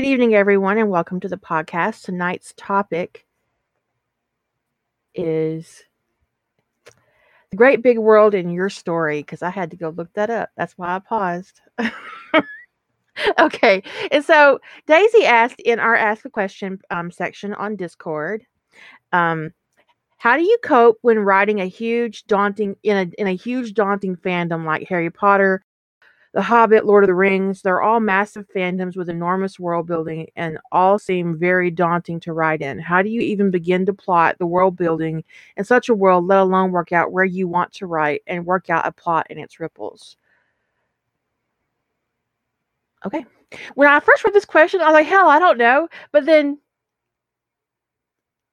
Good evening, everyone, and welcome to the podcast. Tonight's topic is the great big world in your story because I had to go look that up. That's why I paused. okay, and so Daisy asked in our Ask a Question um, section on Discord, um, how do you cope when writing a huge, daunting in a in a huge, daunting fandom like Harry Potter, The Hobbit, Lord of the Rings? They're all massive fandoms with enormous world building, and all seem very daunting to write in. How do you even begin to plot the world building in such a world, let alone work out where you want to write and work out a plot and its ripples? Okay. When I first read this question, I was like, hell, I don't know. But then,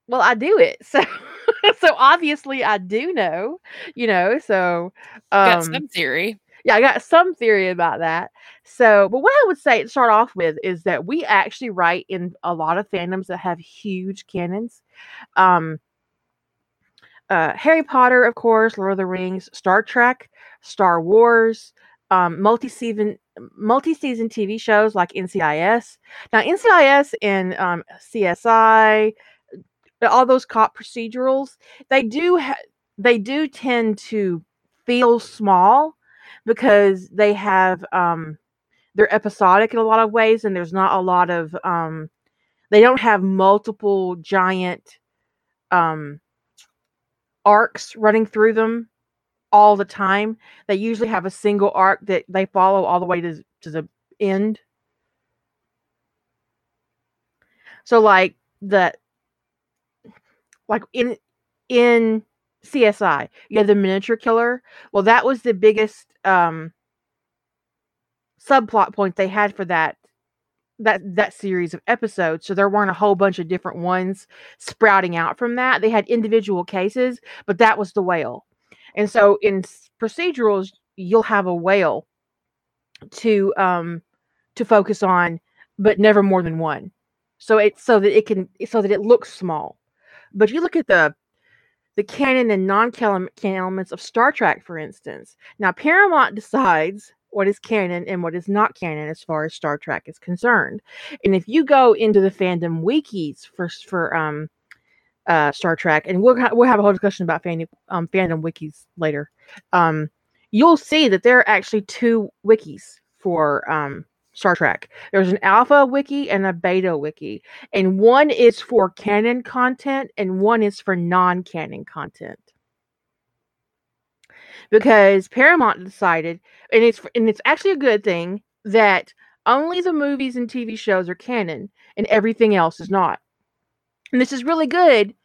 well, I do it. So, so obviously I do know, you know, so, Got um, some theory. Yeah, I got some theory about that. So, but what I would say to start off with is that we actually write in a lot of fandoms that have huge canons. Um, uh, Harry Potter, of course, Lord of the Rings, Star Trek, Star Wars, um, multi-season multi-season TV shows like NCIS. Now, NCIS and um, CSI, all those cop procedurals, they do ha- they do tend to feel small because they have um, they're episodic in a lot of ways, and there's not a lot of um, they don't have multiple giant um, arcs running through them all the time. They usually have a single arc that they follow all the way to, to the end. So like the like in in CSI, you have the miniature killer. Well, that was the biggest um subplot point they had for that that that series of episodes. So there weren't a whole bunch of different ones sprouting out from that. They had individual cases, but that was the whale. And so in procedurals, you'll have a whale to um to focus on, but never more than one. So it's so that it can so that it looks small. But you look at the the canon and non-canon elements of Star Trek, for instance. Now Paramount decides what is canon and what is not canon as far as Star Trek is concerned. And if you go into the fandom wikis for for um uh Star Trek, and we'll ha- we'll have a whole discussion about fandom um, fandom wikis later. Um, you'll see that there are actually two wikis for um Star Trek. There's an alpha wiki and a beta wiki, and one is for canon content and one is for non-canon content. Because Paramount decided, and it's and it's actually a good thing that only the movies and TV shows are canon and everything else is not. And this is really good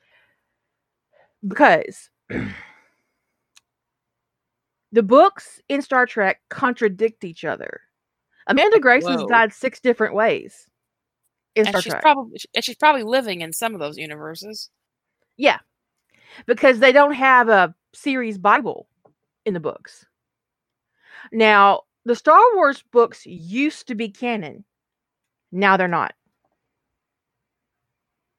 because the books in Star Trek contradict each other. Amanda Grayson's Whoa. died six different ways in And Star she's Trek. probably and she's probably living in some of those universes. yeah, because they don't have a series Bible in the books. Now, the Star Wars books used to be canon. Now they're not.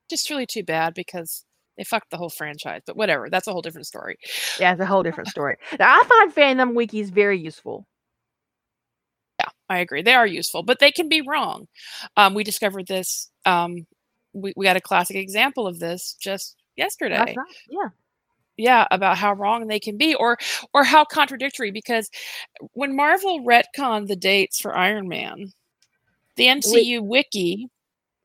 Just really too bad because they fucked the whole franchise. But whatever, that's a whole different story. Yeah, it's a whole different story. Now, I find fandom wikis very useful. I agree. They are useful, but they can be wrong. Um, we discovered this. Um, we we got a classic example of this just yesterday. Night. Yeah. yeah about how wrong they can be or or how contradictory because when marvel retconned the dates for iron man the mcu wiki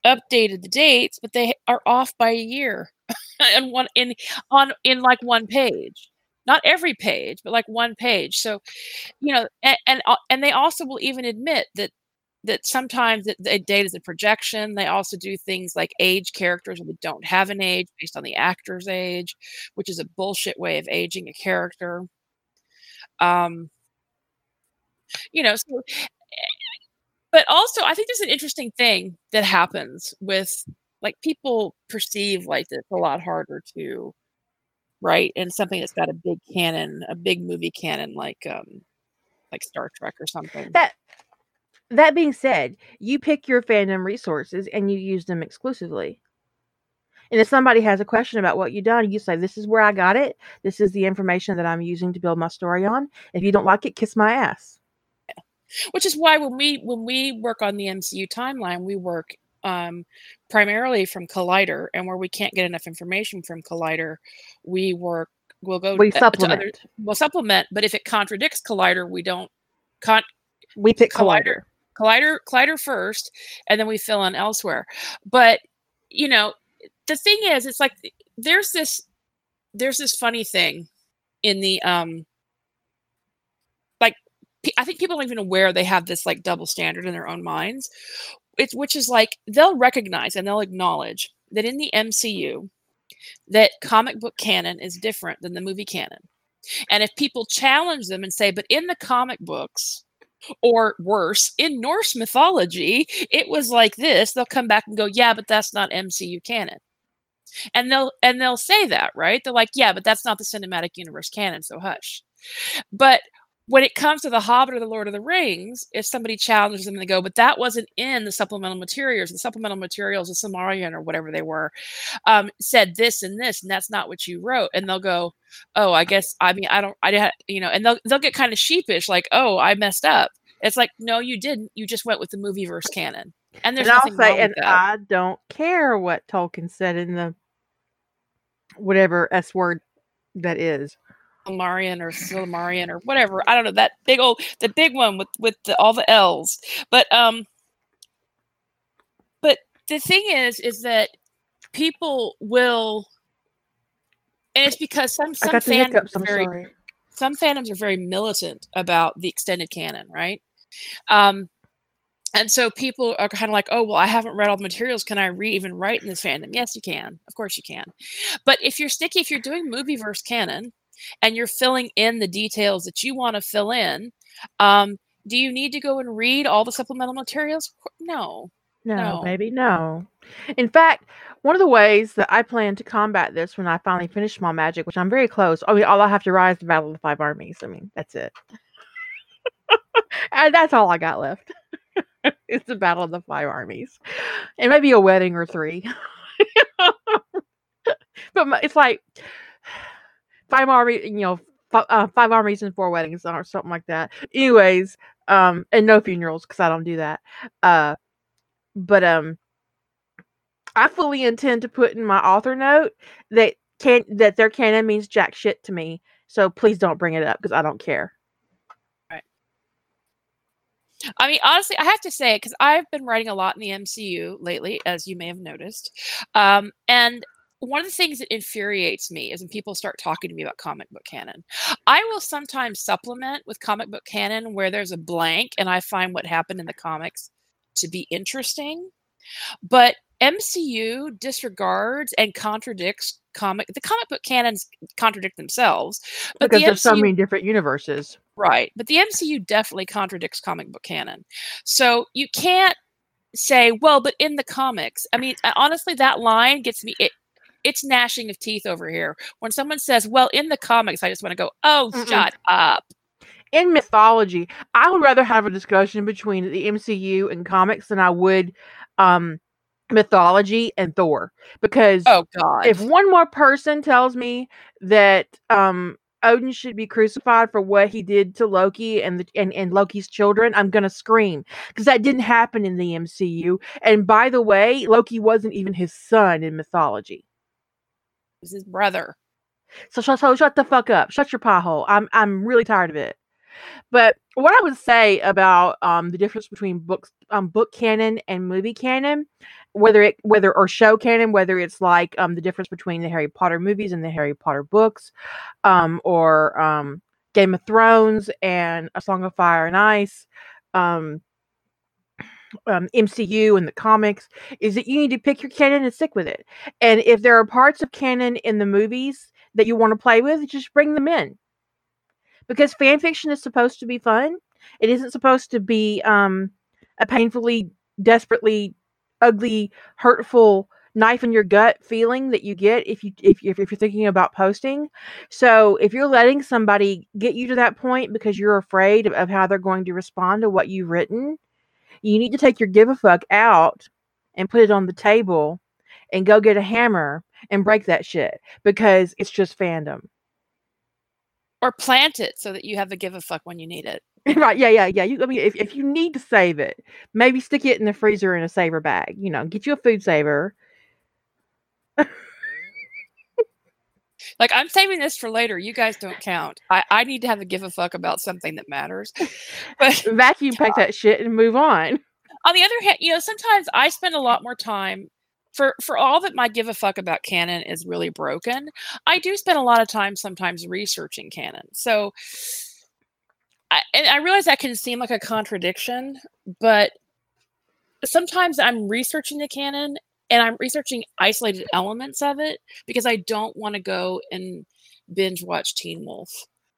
updated the dates but they are off by a year and one in on in like one page not every page but like one page so you know and and, uh, and they also will even admit that that sometimes the date is a projection. They also do things like age characters that don't have an age based on the actor's age, which is a bullshit way of aging a character. Um, you know, so, but also I think there's an interesting thing that happens with like people perceive like it's a lot harder to write And something that's got a big canon, a big movie canon like um like Star Trek or something. That that being said, you pick your fandom resources and you use them exclusively. And if somebody has a question about what you've done, you say, This is where I got it. This is the information that I'm using to build my story on. If you don't like it, kiss my ass. Which is why when we when we work on the MCU timeline, we work um, primarily from Collider, and where we can't get enough information from Collider, we work. We'll go. We to supplement. other, we'll supplement, but if it contradicts Collider, we don't. Con- we pick Collider. Collider. Collider, Collider first, and then we fill in elsewhere. But you know, the thing is, it's like there's this there's this funny thing in the um like I think people aren't even aware they have this like double standard in their own minds. It's which is like they'll recognize and they'll acknowledge that in the MCU that comic book canon is different than the movie canon. And if people challenge them and say, but in the comic books, or worse, in Norse mythology, it was like this, they'll come back and go, yeah, but that's not MCU canon. And they'll and they'll say that, right? They're like, yeah, but that's not the cinematic universe canon, so hush. But when it comes to the Hobbit or the Lord of the Rings, if somebody challenges them, they go, but that wasn't in the supplemental materials. The supplemental materials, the Samarian or whatever they were, um, said this and this, and that's not what you wrote. And they'll go, oh, I guess I mean I don't, I didn't, you know, and they'll they'll get kind of sheepish, like, oh, I messed up. It's like, no, you didn't. You just went with the movie verse canon, and there's and I'll say, and. I don't care what Tolkien said in the whatever S word that is. Silmarian or Silmarian or whatever. I don't know that big old the big one with with the, all the L's. But um, but the thing is, is that people will, and it's because some some fandoms are very sorry. some fandoms are very militant about the extended canon, right? Um, and so people are kind of like, oh, well, I haven't read all the materials. Can I re- even write in this fandom? Yes, you can. Of course, you can. But if you're sticky, if you're doing movie verse canon and you're filling in the details that you want to fill in, um, do you need to go and read all the supplemental materials? No. No, No. baby, no. In fact, one of the ways that I plan to combat this when I finally finish my Magic, which I'm very close. I mean, all I have to rise the Battle of the Five Armies. I mean, that's it. and that's all I got left. it's the Battle of the Five Armies, and maybe a wedding or three. but my- it's like five army, you know, uh, five armies and four weddings or something like that. Anyways, um, and no funerals because I don't do that. Uh, but um I fully intend to put in my author note that can that their canon means jack shit to me. So please don't bring it up because I don't care. I mean, honestly, I have to say it, because I've been writing a lot in the MCU lately, as you may have noticed. Um, and one of the things that infuriates me is when people start talking to me about comic book canon. I will sometimes supplement with comic book canon where there's a blank and I find what happened in the comics to be interesting. But MCU disregards and contradicts comic the comic book canons contradict themselves. But because the there's so many different universes. Right. But the MCU definitely contradicts comic book canon. So you can't say, well, but in the comics, I mean, honestly, that line gets me. It, it's gnashing of teeth over here. When someone says, well, in the comics, I just want to go, oh, Mm-mm. shut up. In mythology, I would rather have a discussion between the MCU and comics than I would um mythology and Thor. Because Oh, God. if one more person tells me that um Odin should be crucified for what he did to Loki and the, and, and Loki's children, I'm gonna scream because that didn't happen in the MCU. And by the way, Loki wasn't even his son in mythology. This is brother. So, so, shut the fuck up. Shut your pothole. I'm I'm really tired of it. But what I would say about um the difference between books um book canon and movie canon, whether it whether or show canon, whether it's like um the difference between the Harry Potter movies and the Harry Potter books, um or um Game of Thrones and A Song of Fire and Ice, um MCU and the comics is that you need to pick your canon and stick with it. And if there are parts of canon in the movies that you want to play with, just bring them in. Because fan fiction is supposed to be fun. It isn't supposed to be um, a painfully, desperately, ugly, hurtful knife in your gut feeling that you get if you if, if you're thinking about posting. So if you're letting somebody get you to that point because you're afraid of, of how they're going to respond to what you've written, you need to take your give a fuck out and put it on the table and go get a hammer and break that shit because it's just fandom. or plant it so that you have a give a fuck when you need it. right? Yeah, yeah, yeah. You, I mean, if if you need to save it, maybe stick it in the freezer in a saver bag. You know, get you a food saver. Like I'm saving this for later. You guys don't count. I, I need to have a give a fuck about something that matters. But vacuum pack that shit and move on. On the other hand, you know, sometimes I spend a lot more time for for all that my give a fuck about canon is really broken. I do spend a lot of time sometimes researching canon. So I, and I realize that can seem like a contradiction, but sometimes I'm researching the canon and I'm researching isolated elements of it because I don't want to go and binge watch Teen Wolf,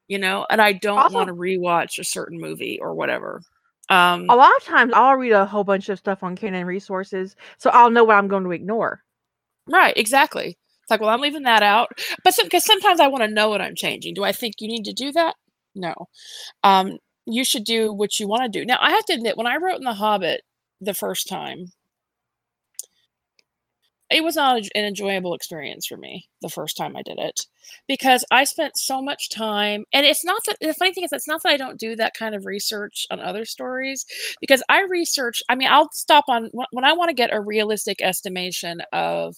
you know, and I don't Also- want to rewatch a certain movie or whatever. Um, A lot of times, I'll read a whole bunch of stuff on canon resources, so I'll know what I'm going to ignore. right, exactly. It's like, well, I'm leaving that out, but because sometimes I want to know what I'm changing. Do I think you need to do that? No. Um, you should do what you want to do. Now, I have to admit, when I wrote in The Hobbit the first time, it was not an enjoyable experience for me the first time I did it because I spent so much time. And it's not that the funny thing is, it's not that I don't do that kind of research on other stories because I research. I mean, I'll stop on when, when I want to get a realistic estimation of,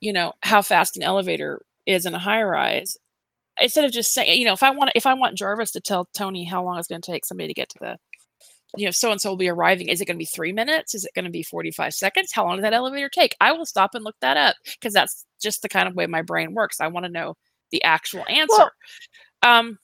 you know, how fast an elevator is in a high rise. Instead of just saying, you know, if I want if I want Jarvis to tell Tony how long it's going to take somebody to get to the you know, so and so will be arriving. Is it going to be three minutes? Is it going to be 45 seconds? How long did that elevator take? I will stop and look that up because that's just the kind of way my brain works. I want to know the actual answer. um,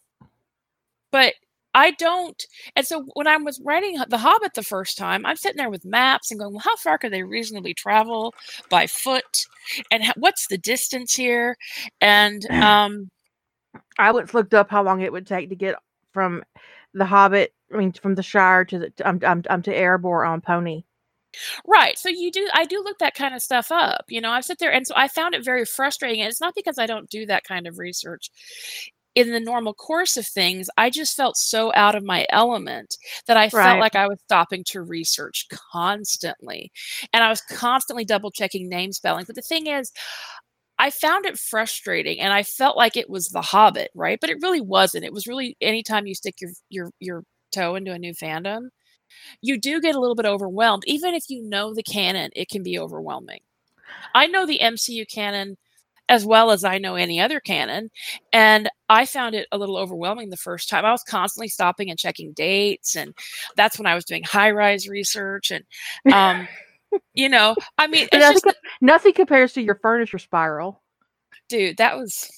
but I don't. And so when I was writing The Hobbit the first time, I'm sitting there with maps and going, well, how far could they reasonably travel by foot? And ho- what's the distance here? And um, I once looked up how long it would take to get from the Hobbit, I mean, from the Shire to the um, um, um to Erebor on pony. Right. So you do I do look that kind of stuff up. You know, I sit there and so I found it very frustrating. And it's not because I don't do that kind of research in the normal course of things. I just felt so out of my element that I felt like I was stopping to research constantly. And I was constantly double checking name spelling. But the thing is, I found it frustrating and I felt like it was the Hobbit, right? But it really wasn't. It was really anytime you stick your your your toe into a new fandom, you do get a little bit overwhelmed. Even if you know the canon, it can be overwhelming. I know the MCU canon as well as I know any other canon, and I found it a little overwhelming the first time. I was constantly stopping and checking dates, and that's when I was doing high rise research. And um, you know, I mean, nothing, just, nothing compares to your furniture spiral. dude, that was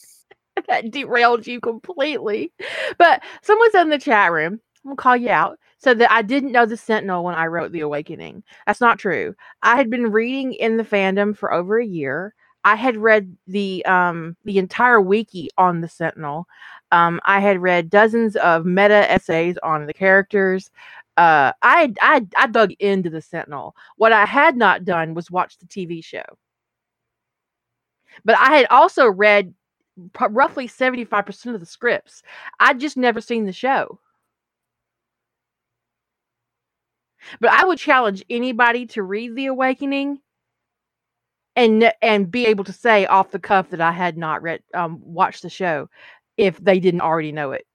that derailed you completely. But someone said in the chat room, I'm gonna call you out, said that I didn't know the Sentinel when I wrote The Awakening. That's not true. I had been reading in the fandom for over a year. I had read the um the entire wiki on the Sentinel. Um, I had read dozens of meta essays on the characters. Uh, I, I I dug into the Sentinel. What I had not done was watch the TV show. But I had also read roughly 75% of the scripts. I'd just never seen the show. But I would challenge anybody to read The Awakening and and be able to say off the cuff that I had not read um watched the show if they didn't already know it.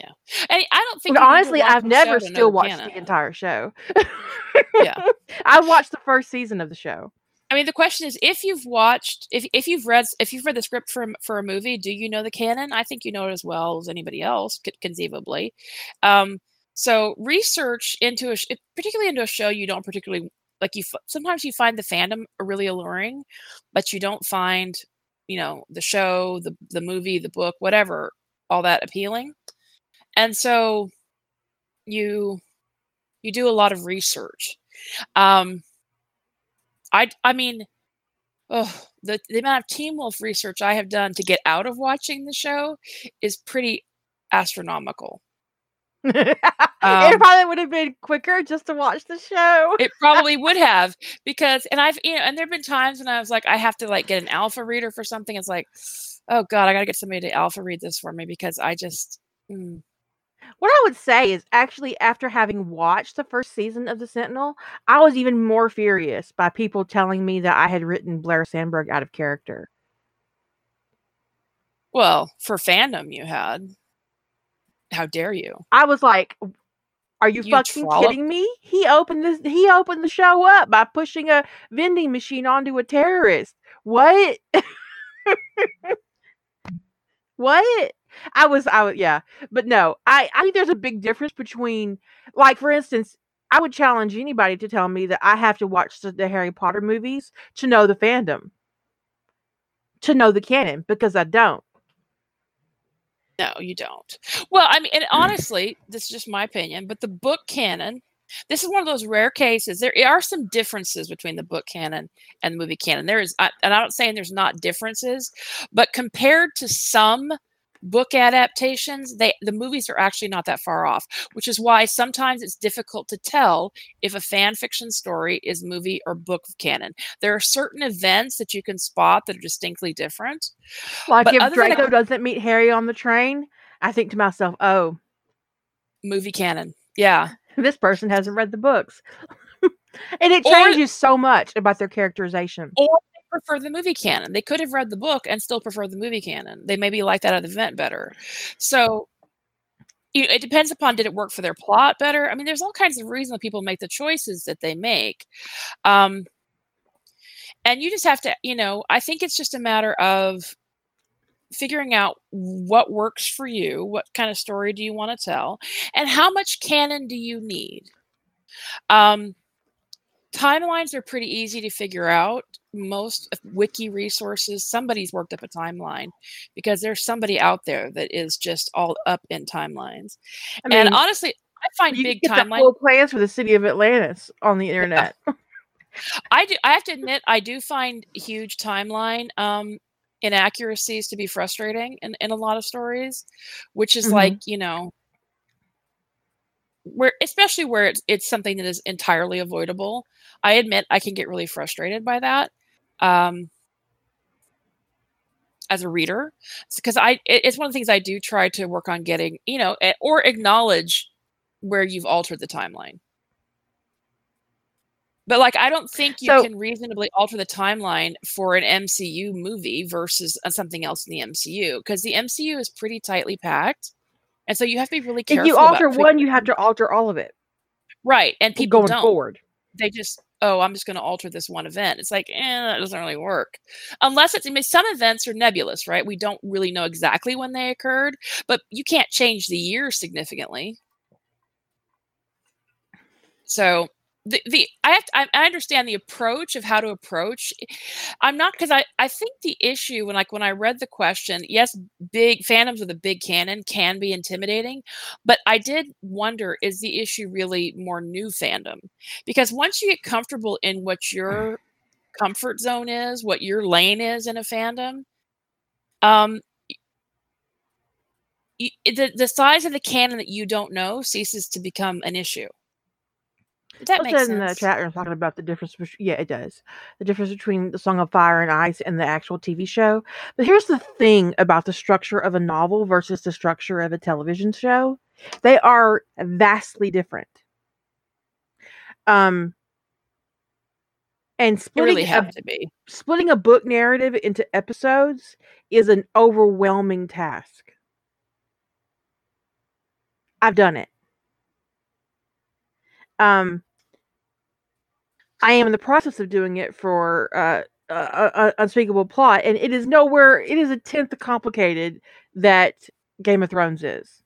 Yeah. And I don't think But you need to honestly, I've never show to know still watched canon. the entire show. Yeah. I watched the first season of the show. I mean, the question is, if you've watched, if if you've read, if you've read the script for a- for a movie, do you know the canon? I think you know it as well as anybody else, conceivably. Um, so research into a, sh- particularly into a show you don't particularly like. You sometimes you find the fandom really alluring, but you don't find, you know, the show, the the movie, the book, whatever, all that appealing. And so you you do a lot of research. Um, I I mean, oh, the the amount of Teen Wolf research I have done to get out of watching the show is pretty astronomical. it Um, probably would have been quicker just to watch the show. It probably would have because, and I've you know, and there've been times when I was like, I have to like get an alpha reader for something. It's like, oh god, I got to get somebody to alpha read this for me because I just. mm. What I would say is actually after having watched the first season of The Sentinel, I was even more furious by people telling me that I had written Blair Sandburg out of character. Well, for fandom, you had. How dare you? I was like, "Are you, You fucking trollop. kidding me?" He opened this. He opened the show up by pushing a vending machine onto a terrorist. What? what? I was. I was. Yeah, but no. I. I think there's a big difference between, like, for instance. I would challenge anybody to tell me that I have to watch the, the Harry Potter movies to know the fandom, to know the canon, because I don't. No, you don't. Well, I mean, and mm. honestly, this is just my opinion, but the book canon, this is one of those rare cases. There are some differences between the book canon and the movie canon. There is, and I'm not saying there's not differences, but compared to some book adaptations, they the movies are actually not that far off. Which is why sometimes it's difficult to tell if a fan fiction story is movie or book canon. There are certain events that you can spot that are distinctly different. Like But if other than a- Draco doesn't meet Harry on the train, I think to myself, "Oh, Movie canon, yeah. this person hasn't read the books." and it Or- changes so much about their characterization. or prefer the movie canon. They could have read the book and still prefer the movie canon. They maybe like that event better. So it depends upon did it work for their plot better. I mean, there's all kinds of reasons people make the choices that they make. Um, and you just have to, you know, I think it's just a matter of figuring out what works for you, what kind of story do you want to tell, and how much canon do you need. Um, timelines are pretty easy to figure out. Most wiki resources, somebody's worked up a timeline because there's somebody out there that is just all up in timelines. I mean, and honestly, I find you big get the timeline. full plans for the city of Atlantis on the internet. I do. I have to admit, I do find huge timeline um, inaccuracies to be frustrating in, in a lot of stories, which is Mhm. like you know, where especially where it's it's something that is entirely avoidable. I admit I can get really frustrated by that. Um, as a reader because i it- it's one of the things i do try to work on getting you know or acknowledge where you've altered the timeline but like i don't think you So- can reasonably alter the timeline for an mcu movie versus uh, something else in the mcu because the mcu is pretty tightly packed and so you have to be really careful. if you alter one, you have to alter all of it. Right and people going don't. forward. they just oh i'm just going to alter this one event. It's like eh, that doesn't really work. Unless it's I mean, some events are nebulous right? We don't really know exactly when they occurred but you can't change the year significantly. So the, the I have to, I, I understand the approach of how to approach. I'm not because I I think the issue when like when I read the question, yes, big fandoms with a big canon can be intimidating, but I did wonder is the issue really more new fandom? Because once you get comfortable in what your comfort zone is, what your lane is in a fandom, um, the the size of the canon that you don't know ceases to become an issue. That makes in the sense? chat room talking about the difference. between yeah, it does. The difference between the Song of Fire and Ice and the actual TV show. But here's the thing about the structure of a novel versus the structure of a television show. They are vastly different. Um, and splitting really a have to be. splitting a book narrative into episodes is an overwhelming task. I've done it. Um, I am in the process of doing it for uh, Unspeakable Plot, and it is nowhere. It is a tenth complicated that Game of Thrones is.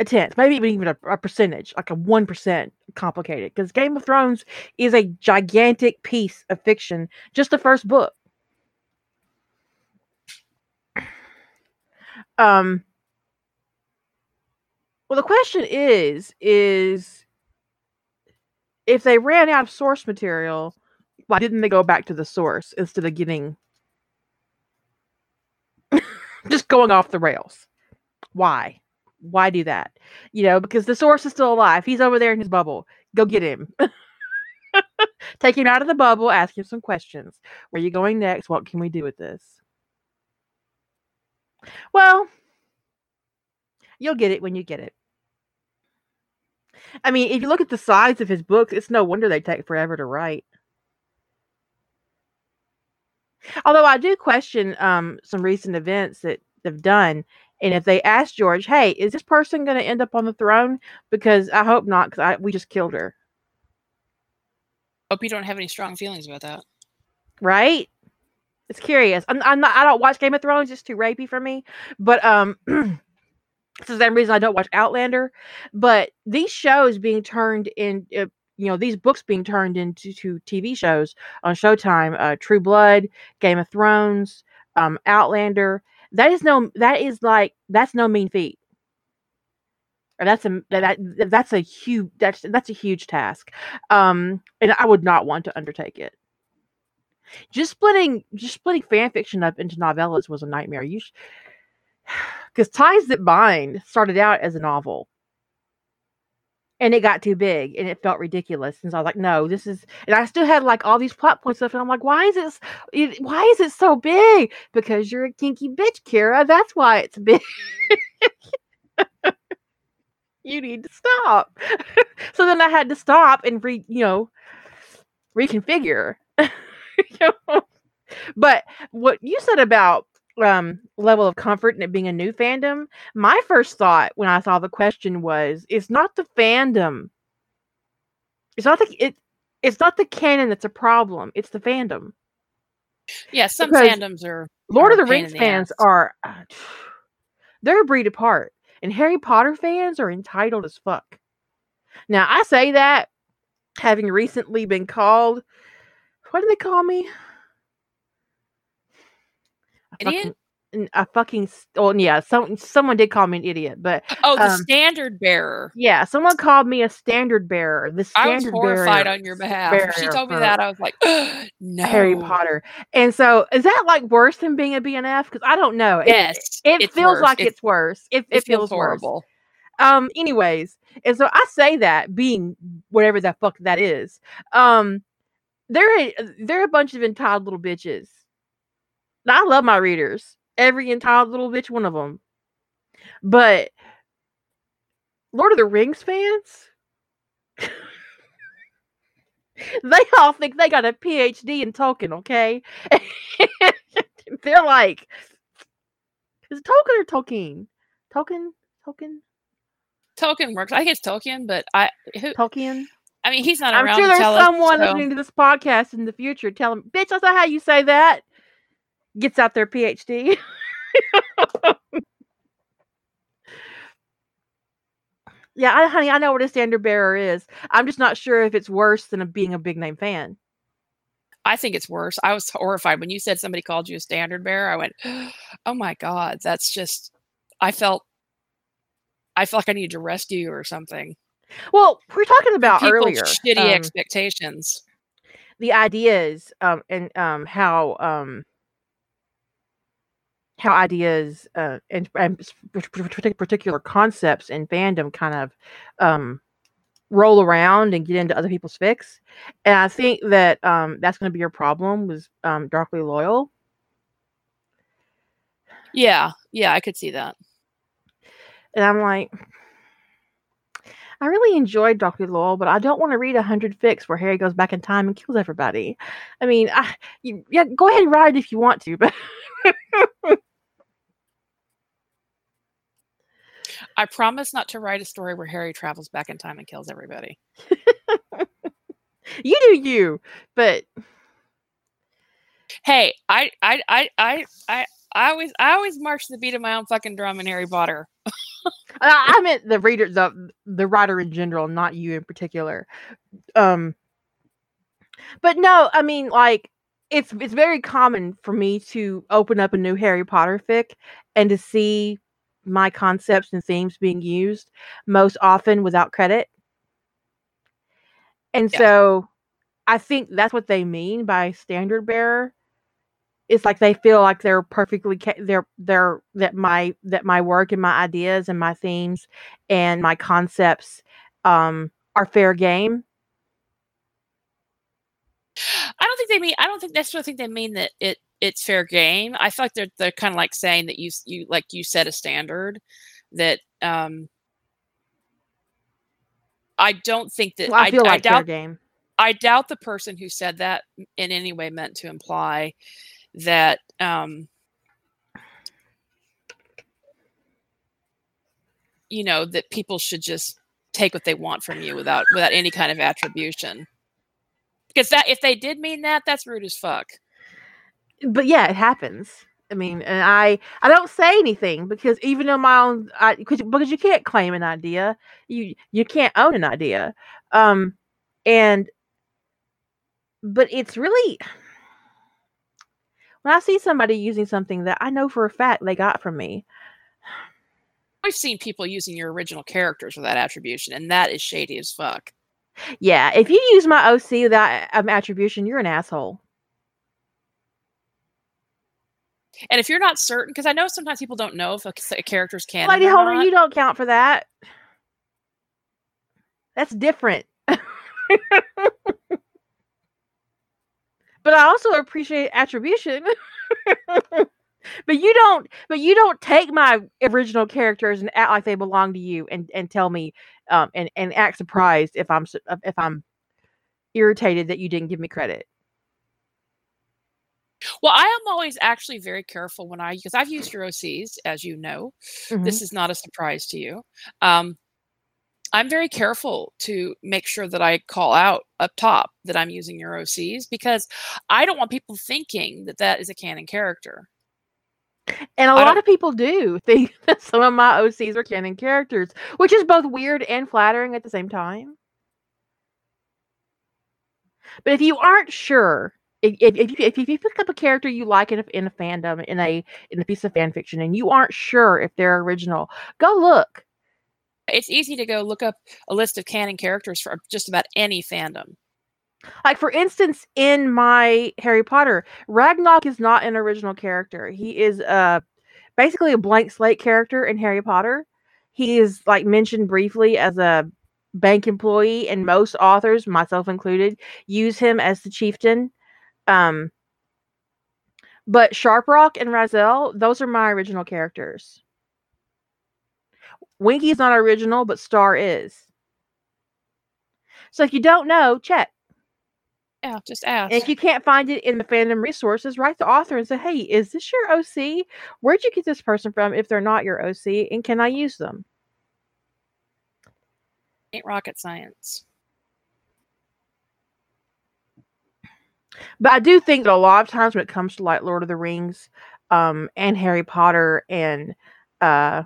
A tenth, maybe even a, a percentage, like a one percent complicated, because Game of Thrones is a gigantic piece of fiction. Just the first book. Um. Well, the question is, is if they ran out of source material, why didn't they go back to the source instead of getting just going off the rails? Why? Why do that? You know, because the source is still alive. He's over there in his bubble. Go get him. Take him out of the bubble, ask him some questions. Where are you going next? What can we do with this? Well, you'll get it when you get it. I mean, if you look at the size of his books, it's no wonder they take forever to write. Although I do question um, some recent events that they've done, and if they ask George, "Hey, is this person going to end up on the throne?" Because I hope not, because we just killed her. Hope you don't have any strong feelings about that. Right? It's curious. I'm, I'm not. I don't watch Game of Thrones; it's too rapey for me. But um, it's the same reason I don't watch Outlander. But these shows being turned in, uh, you know, these books being turned into to TV shows on Showtime, uh, True Blood, Game of Thrones, um, Outlander. That is no. That is like that's no mean feat. Or that's a that that's a huge that's that's a huge task, um, and I would not want to undertake it. Just splitting just splitting fan fiction up into novellas was a nightmare. You because Ties That Bind started out as a novel. And it got too big and it felt ridiculous. And so I was like, no, this is and I still had like all these plot points stuff, and I'm like, why is this it, why is it so big? Because you're a kinky bitch, Kira. That's why it's big. you need to stop. so then I had to stop and re you know reconfigure. you know? but what you said about um level of comfort and it being a new fandom, my first thought when I saw the question was it's not the fandom. It's not the it it's not the canon that's a problem, it's the fandom. Yeah, some because fandoms are Lord of the Rings fans ass. are uh, they're a breed apart. And Harry Potter fans are entitled as fuck. Now, I say that having recently been called what do they call me? Idiot? Fucking, a fucking oh yeah, some someone did call me an idiot, but oh, the um, standard bearer. Yeah, someone called me a standard bearer. The standard I was horrified on your behalf. She told me that I was like, no, Harry Potter. And so, is that like worse than being a BNF? Because I don't know. Yes, it, it feels worse. like it's, it's worse. It, it, it feels, feels horrible. Worse. Um. Anyways, and so I say that being whatever the fuck that is. Um they're a, they're a bunch of entitled little bitches. I love my readers, every entire little bitch, one of them. But Lord of the Rings fans, they all think they got a PhD in Tolkien. Okay, they're like, is it Tolkien or Tolkien? Tolkien, Tolkien. Tolkien works. I think it's Tolkien, but I who, Tolkien. I mean, he's not I'm around. sure there's someone us, so. listening to this podcast in the future telling, bitch, that's not how you say that. Gets out their PhD. yeah, I, honey, I know what a standard bearer is. I'm just not sure if it's worse than a, being a big name fan. I think it's worse. I was horrified when you said somebody called you a standard bearer. I went, "Oh my god, that's just." I felt, I felt like I needed to rescue you or something. Well, we are talking about People's earlier shitty um, expectations. The ideas um, and um, how um, how ideas uh, and, and, particular concepts in fandom kind of um, roll around and get into other people's fics. And I think that um, that's going to be your problem with um, Darkly Loyal. Yeah, yeah, I could see that. And I'm like, I really enjoyed Darkly Loyal, but I don't want to read a hundred fics where Harry goes back in time and kills everybody. I mean, I, you, yeah, go ahead and write it if you want to, but I promise not to write a story where Harry travels back in time and kills everybody. you do you, but hey, I, I, I, I, I, I always, I always march the beat of my own fucking drum in Harry Potter. I, I meant the reader, the the writer in general, not you in particular. Um, but no, I mean, like it's it's very common for me to open up a new Harry Potter fic and to see my concepts and themes being used most often without credit. And yeah. so I think that's what they mean by standard bearer it's like they feel like they're perfectly they're they're that my that my work and my ideas and my themes and my concepts um are fair game i don't think they mean i don't think necessarily think they mean that it it's fair game i feel like they're they're kind of like saying that you you like you set a standard that um i don't think that well, I, feel I, like I doubt game I doubt the person who said that in any way meant to imply that um, you know that people should just take what they want from you without without any kind of attribution. Because that if they did mean that, that's rude as fuck. But yeah, it happens. I mean, and I I don't say anything because even though my own I because because you can't claim an idea, you you can't own an idea, um, and but it's really when I see somebody using something that I know for a fact they got from me. I've seen people using your original characters with that attribution, and that is shady as fuck. Yeah, if you use my OC without um, attribution, you're an asshole. And if you're not certain, because I know sometimes people don't know if a, a character's canon. Lady Holder, not. you don't count for that. That's different. but I also appreciate attribution. but you don't but you don't take my original characters and act like they belong to you and and tell me um and and act surprised if I'm if I'm irritated that you didn't give me credit. Well, I am always actually very careful when I because I've used your OCs, as you know. Mhm. This is not a surprise to you. Um, I'm very careful to make sure that I call out up top that I'm using your OCs because I don't want people thinking that that is a canon character. And a I lot of people do think that some of my OCs are canon characters, which is both weird and flattering at the same time. But if you aren't sure, if, if, if, you, if you pick up a character you like in a, in a fandom, in a in a piece of fan fiction, and you aren't sure if they're original, go look. It's easy to go look up a list of canon characters for just about any fandom. Like for instance, in my Harry Potter, Ragnok is not an original character. He is uh basically a blank slate character in Harry Potter. He is like mentioned briefly as a bank employee, and most authors, myself included, use him as the chieftain. Um, but Sharprock and Razel, those are my original characters. Winky is not original, but Star is. So if you don't know, check. Yeah, just ask. And if you can't find it in the fandom resources, write the author and say, "Hey, is this your OC? Where'd you get this person from? If they're not your OC, and can I use them?" Ain't rocket science. But I do think that a lot of times when it comes to like Lord of the Rings, um, and Harry Potter and uh,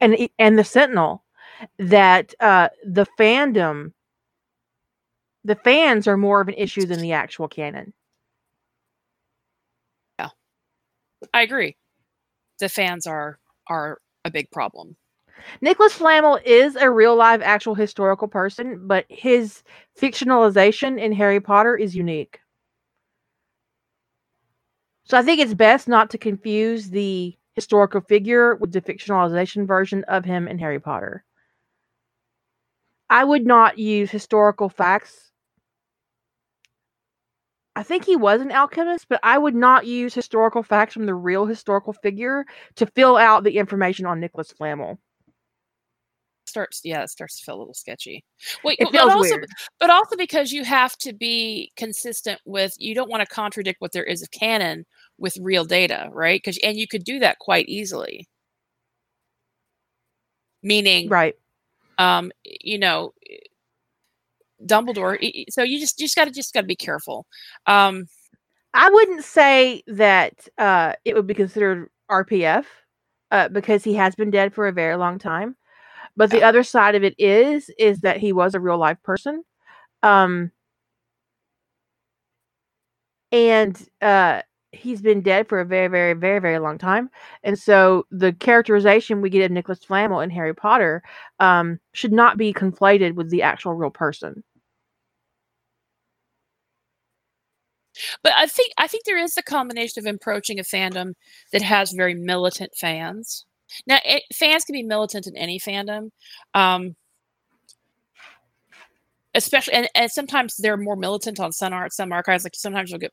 and and the Sentinel, that uh, the fandom, the fans are more of an issue than the actual canon. Yeah, I agree. The fans are are a big problem. Nicholas Flamel is a real live actual historical person, but his fictionalization in Harry Potter is unique. So I think it's best not to confuse the historical figure with the fictionalization version of him in Harry Potter. I would not use historical facts. I think he was an alchemist, but I would not use historical facts from the real historical figure to fill out the information on Nicholas Flamel. Starts yeah, it starts to feel a little sketchy. Well, It but also weird. but also because you have to be consistent with you don't want to contradict what there is of canon with real data, right? Because and you could do that quite easily. Meaning, Right. um, you know, Dumbledore. So you just you just got to just got to be careful. Um, I wouldn't say that uh, it would be considered RPF uh, because he has been dead for a very long time. But the other side of it is is that he was a real life person, um, and uh, he's been dead for a very, very, very, very long time. And so the characterization we get of Nicholas Flamel in Harry Potter um, should not be conflated with the actual real person. but I think I think there is a combination of approaching a fandom that has very militant fans. Now, it, fans can be militant in any fandom, um, especially and, and sometimes they're more militant on Sun Art, some archives. Like sometimes you'll get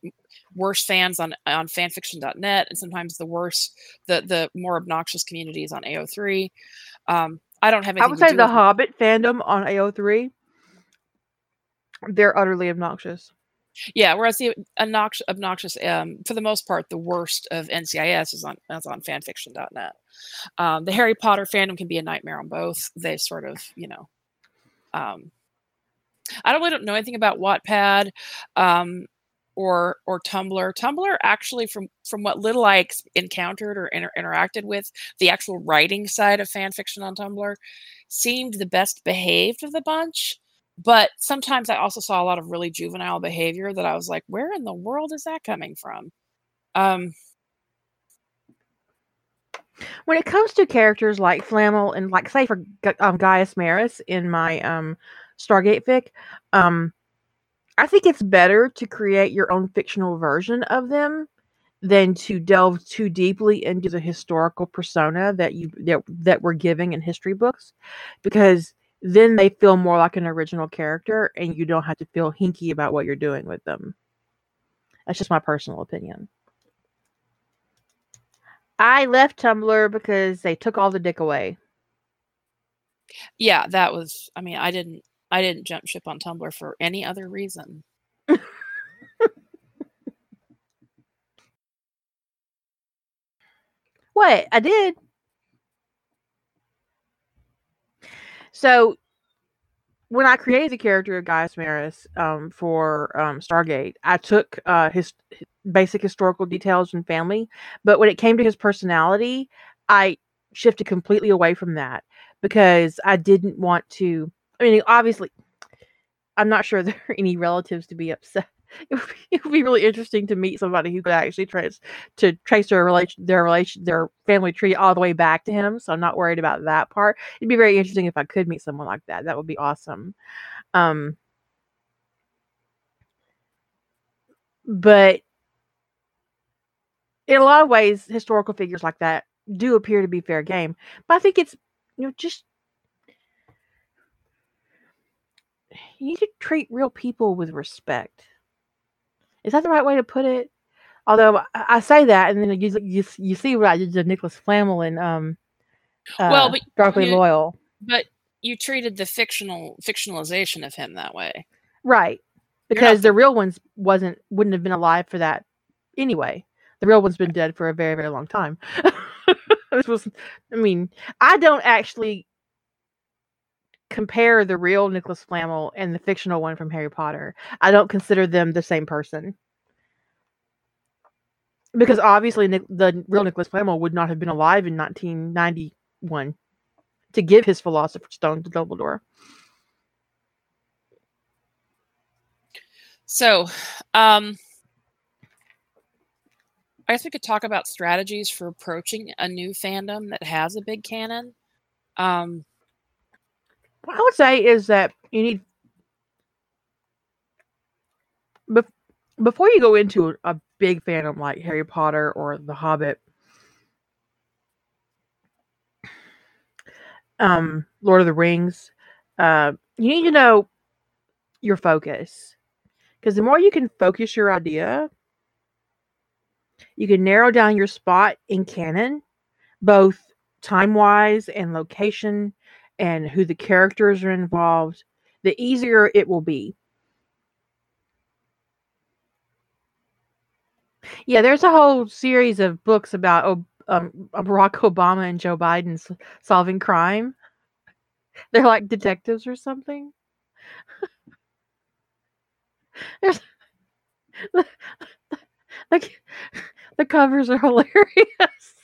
worse fans on on fanfiction.net, and sometimes the worse, the the more obnoxious communities on AO3. Um, I don't have I would say the Hobbit fandom on AO3, they're utterly obnoxious. Yeah, whereas the obnoxious, obnoxious um, for the most part, the worst of NCIS is on is on fanfiction.net. Um, the Harry Potter fandom can be a nightmare on both. They sort of, you know, um, I don't really don't know anything about Wattpad um, or or Tumblr. Tumblr actually, from from what little I encountered or inter- interacted with, the actual writing side of fan fiction on Tumblr seemed the best behaved of the bunch. But sometimes I also saw a lot of really juvenile behavior that I was like, where in the world is that coming from? Um, when it comes to characters like Flamel and like say for um, Gaius Maris in my um, Stargate fic, um, I think it's better to create your own fictional version of them than to delve too deeply into the historical persona that you that, that we're giving in history books because then they feel more like an original character and you don't have to feel hinky about what you're doing with them. That's just my personal opinion. I left Tumblr because they took all the dick away. Yeah, that was I mean, I didn't I didn't jump ship on Tumblr for any other reason. what? I did. So when I created the character of Gaius Maris um, for um, Stargate, I took uh, his, his, basic historical details and family, but when it came to his personality, I shifted completely away from that because I didn't want to. I mean, obviously, I'm not sure there are any relatives to be upset. It would, be, it would be really interesting to meet somebody who could actually trace to trace their relation, their relation, their family tree all the way back to him. So I'm not worried about that part. It'd be very interesting if I could meet someone like that. That would be awesome. Um, but in a lot of ways, historical figures like that do appear to be fair game. But I think it's you know just you need to treat real people with respect. Is that the right way to put it? Although I, say that, and then you, you you see what I did to Nicholas Flamel and um, uh, well, but Darkly you, Loyal, but you treated the fictional fictionalization of him that way, right? Because the real ones wasn't wouldn't have been alive for that anyway. The real one's been dead for a very very long time. this was, I mean, I don't actually compare the real Nicholas Flamel and the fictional one from Harry Potter. I don't consider them the same person. Because obviously, the real Nicholas Flamel would not have been alive in 1991 to give his Philosopher's Stone to Dumbledore. So, um, I guess we could talk about strategies for approaching a new fandom that has a big canon. Um, what I would say is that you need before you go into a big fandom like Harry Potter or The Hobbit, um, Lord of the Rings, uh, you need to know your focus. Because the more you can focus your idea, you can narrow down your spot in canon, both time wise and location and who the characters are involved, the easier it will be. Yeah, there's a whole series of books about um, Barack Obama and Joe Biden solving crime. They're like detectives or something. There's like the covers are hilarious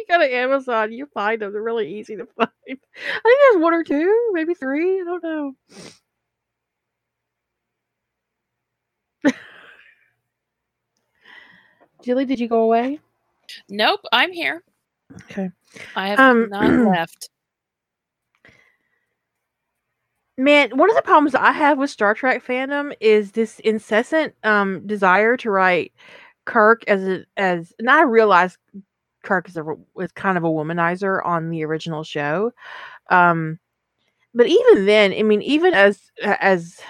you go to Amazon, you find them. They're really easy to find. I think there's one or two, maybe three. I don't know. Julie, did you go away? Nope, I'm here. Okay. I have Um, none left. Man, one of the problems I have with Star Trek fandom is this incessant um desire to write Kirk as a as and I realize Kirk is a was kind of a womanizer on the original show. Um but even then, I mean, even as as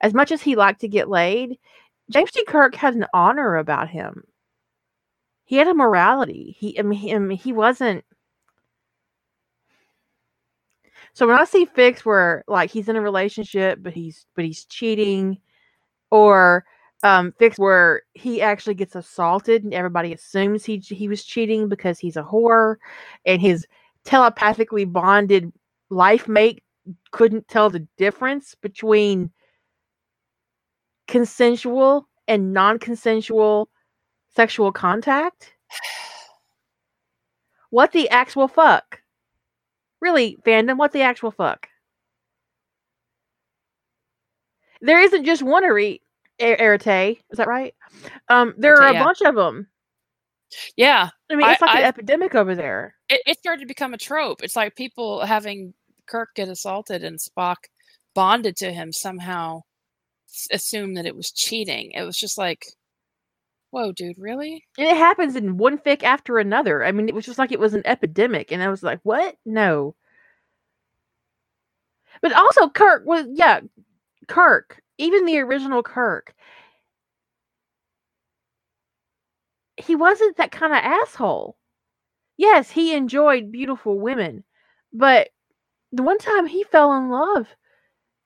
as much as he liked to get laid, James T. Kirk had an honor about him. He had a morality. He I mean, he, I mean, he wasn't so when I see fics where like he's in a relationship but he's but he's cheating or um, fics where he actually gets assaulted and everybody assumes he he was cheating because he's a whore, and his telepathically bonded life mate couldn't tell the difference between consensual and non-consensual sexual contact. What the actual fuck? Really, fandom, what the actual fuck? There isn't just one Arete, is that right? Um, there are a yeah. bunch of them. Yeah, I mean, I- it's like an epidemic over there. it, it started to become a trope. It's like people having Kirk get assaulted and Spock bonded to him somehow s- assume that it was cheating. It was just like, whoa, dude, really? And it happens in one fic after another. I mean, it was just like it was an epidemic, and I was like, "What? No." But also, Kirk was yeah, Kirk. Even the original Kirk, he wasn't that kind of asshole. Yes, he enjoyed beautiful women, but the one time he fell in love,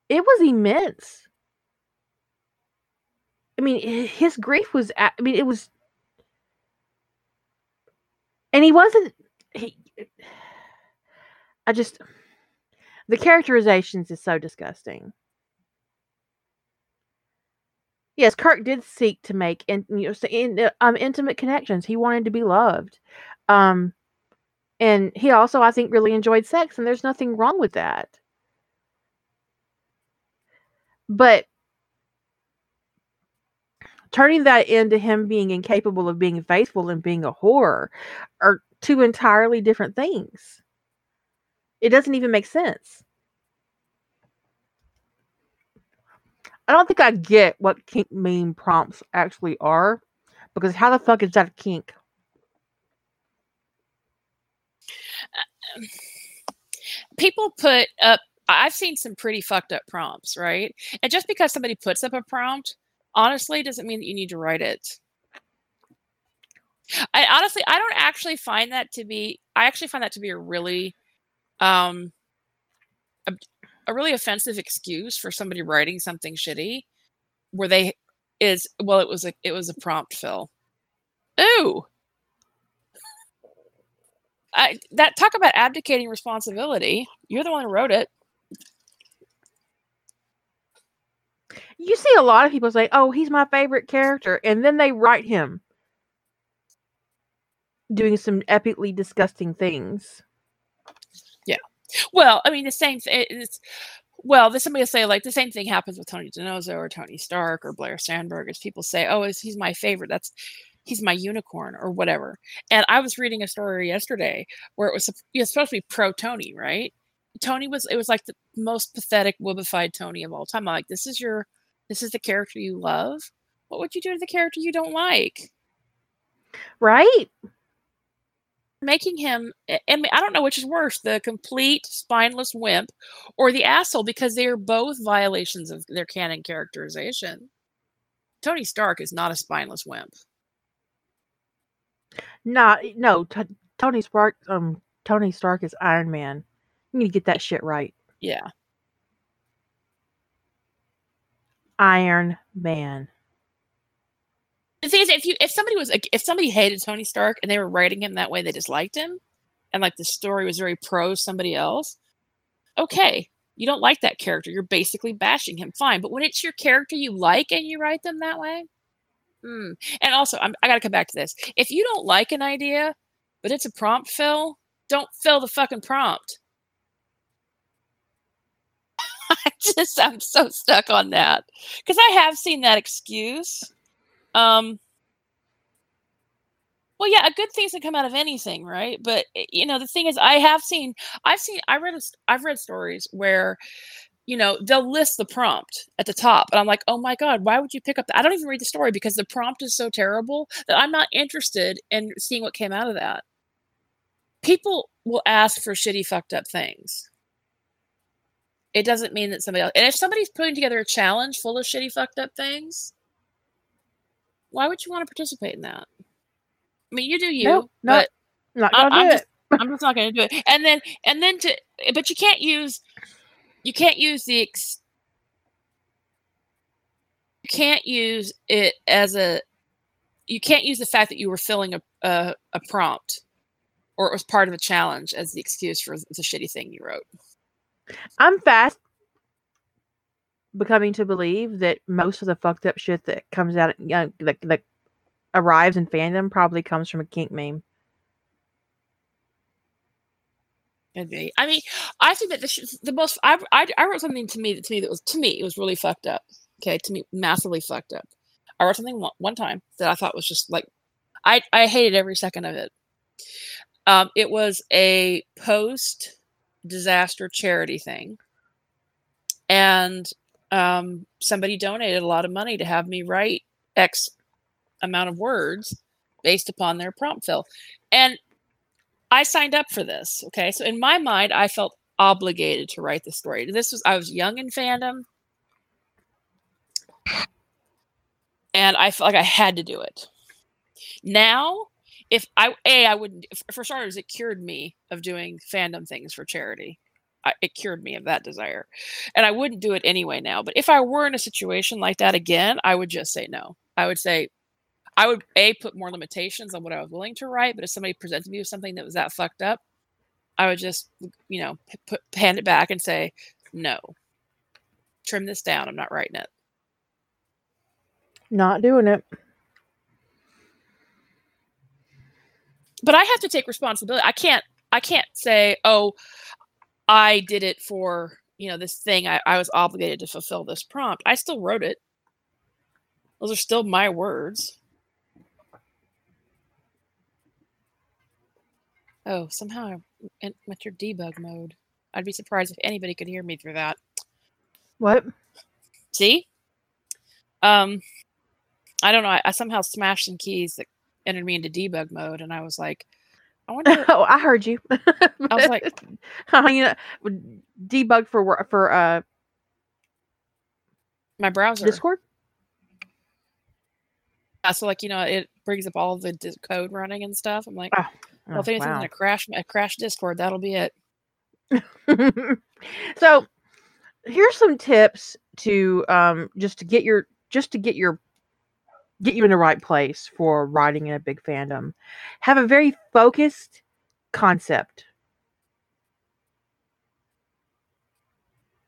it was immense. I mean, his grief was, I mean, it was and he wasn't he i just the characterizations is so disgusting yes kirk did seek to make in, you know, in, uh, um, intimate connections he wanted to be loved um and he also i think really enjoyed sex and there's nothing wrong with that but turning that into him being incapable of being faithful and being a whore are two entirely different things. It doesn't even make sense. I don't think I get what kink meme prompts actually are because how the fuck is that kink? People put up. I've seen some pretty fucked up prompts, right? And just because somebody puts up a prompt, honestly, doesn't mean that you need to write it. I honestly, I don't actually find that to be. I actually find that to be a really, um, a really offensive excuse for somebody writing something shitty, where they is well, it was a it was a prompt fill. Ooh, I, that talk about abdicating responsibility. You're the one who wrote it. You see a lot of people say, "Oh, he's my favorite character," and then they write him doing some epically disgusting things. Well, I mean, the same thing. It's well, there's somebody will say like the same thing happens with Tony DiNozzo or Tony Stark or Blair Sandburg. Is people say, "Oh, is he's my favorite?" That's he's my unicorn or whatever. And I was reading a story yesterday where it was supposed to be pro Tony, right? Tony was it was like the most pathetic, woobified Tony of all time. I'm like, this is your this is the character you love. What would you do to the character you don't like? Right? Making him mean, I don't know which is worse, the complete spineless wimp or the asshole because they are both violations of their canon characterization. Tony Stark is not a spineless wimp. Nah, no. T- Tony Stark. Um, Tony Stark is Iron Man. You need to get that shit right. Yeah. Iron Man. The thing is if you if somebody was if somebody hated Tony Stark and they were writing him that way, they disliked him, and like the story was very pro somebody else, okay. You don't like that character. You're basically bashing him. Fine. But when it's your character you like and you write them that way, Hmm. And also, I'm, I got to come back to this. If you don't like an idea, but it's a prompt fill, don't fill the fucking prompt. I just, I'm so stuck on that because I have seen that excuse. Um, well, yeah, a good thing's can come out of anything, right? But eh, you know, the thing is, I have seen, I've seen, I read, I've read stories where, you know, they'll list the prompt at the top, and I'm like, oh my god, why would you pick up that? I don't even read the story because the prompt is so terrible that I'm not interested in seeing what came out of that. People will ask for shitty, fucked up things. It doesn't mean that somebody else, and if somebody's putting together a challenge full of shitty, fucked up things, why would you want to participate in that? I mean, you do you, No, no, but Not I- gonna I'm do just- I'm just not going to do it. And then, and then to, but you can't use, you can't use the, ex, can't use it as a you can't use the fact that you were filling a, a, a prompt or it was part of a challenge as the excuse for the shitty thing you wrote. I'm fast becoming to believe that most of the fucked up shit that comes out, you know, that, that arrives in fandom probably comes from a kink meme. Be. I mean, I think that the, the most I, I I wrote something to me that to me that was to me it was really fucked up. Okay, to me massively fucked up. I wrote something one, one time that I thought was just like I I hated every second of it. Um, it was a post disaster charity thing, and um, somebody donated a lot of money to have me write X amount of words based upon their prompt fill, and I signed up for this. Okay. So in my mind, I felt obligated to write the story. This was, I was young in fandom. And I felt like I had to do it. Now, if I, A, I wouldn't, for starters, it cured me of doing fandom things for charity. I, it cured me of that desire. And I wouldn't do it anyway now. But if I were in a situation like that again, I would just say no. I would say, I would a put more limitations on what I was willing to write, but if somebody presented me with something that was that fucked up, I would just you know put hand it back and say no, trim this down. I'm not writing it. Not doing it. But I have to take responsibility. I can't. I can't say, oh, I did it for you know this thing. I, I was obligated to fulfill this prompt. I still wrote it. Those are still my words. Oh, somehow I through debug mode. I'd be surprised if anybody could hear me through that. What? See? Um, I don't know. I, I somehow smashed some keys that entered me into debug mode, and I was like, I wonder. oh, I heard you. I was like, you know, debug for for uh my browser. Discord. Yeah, so like you know, it brings up all the code running and stuff. I'm like, Oh, well, oh, if anything's wow. gonna crash, a crash Discord, that'll be it. so here's some tips to um just to get your just to get your get you in the right place for writing in a big fandom. Have a very focused concept.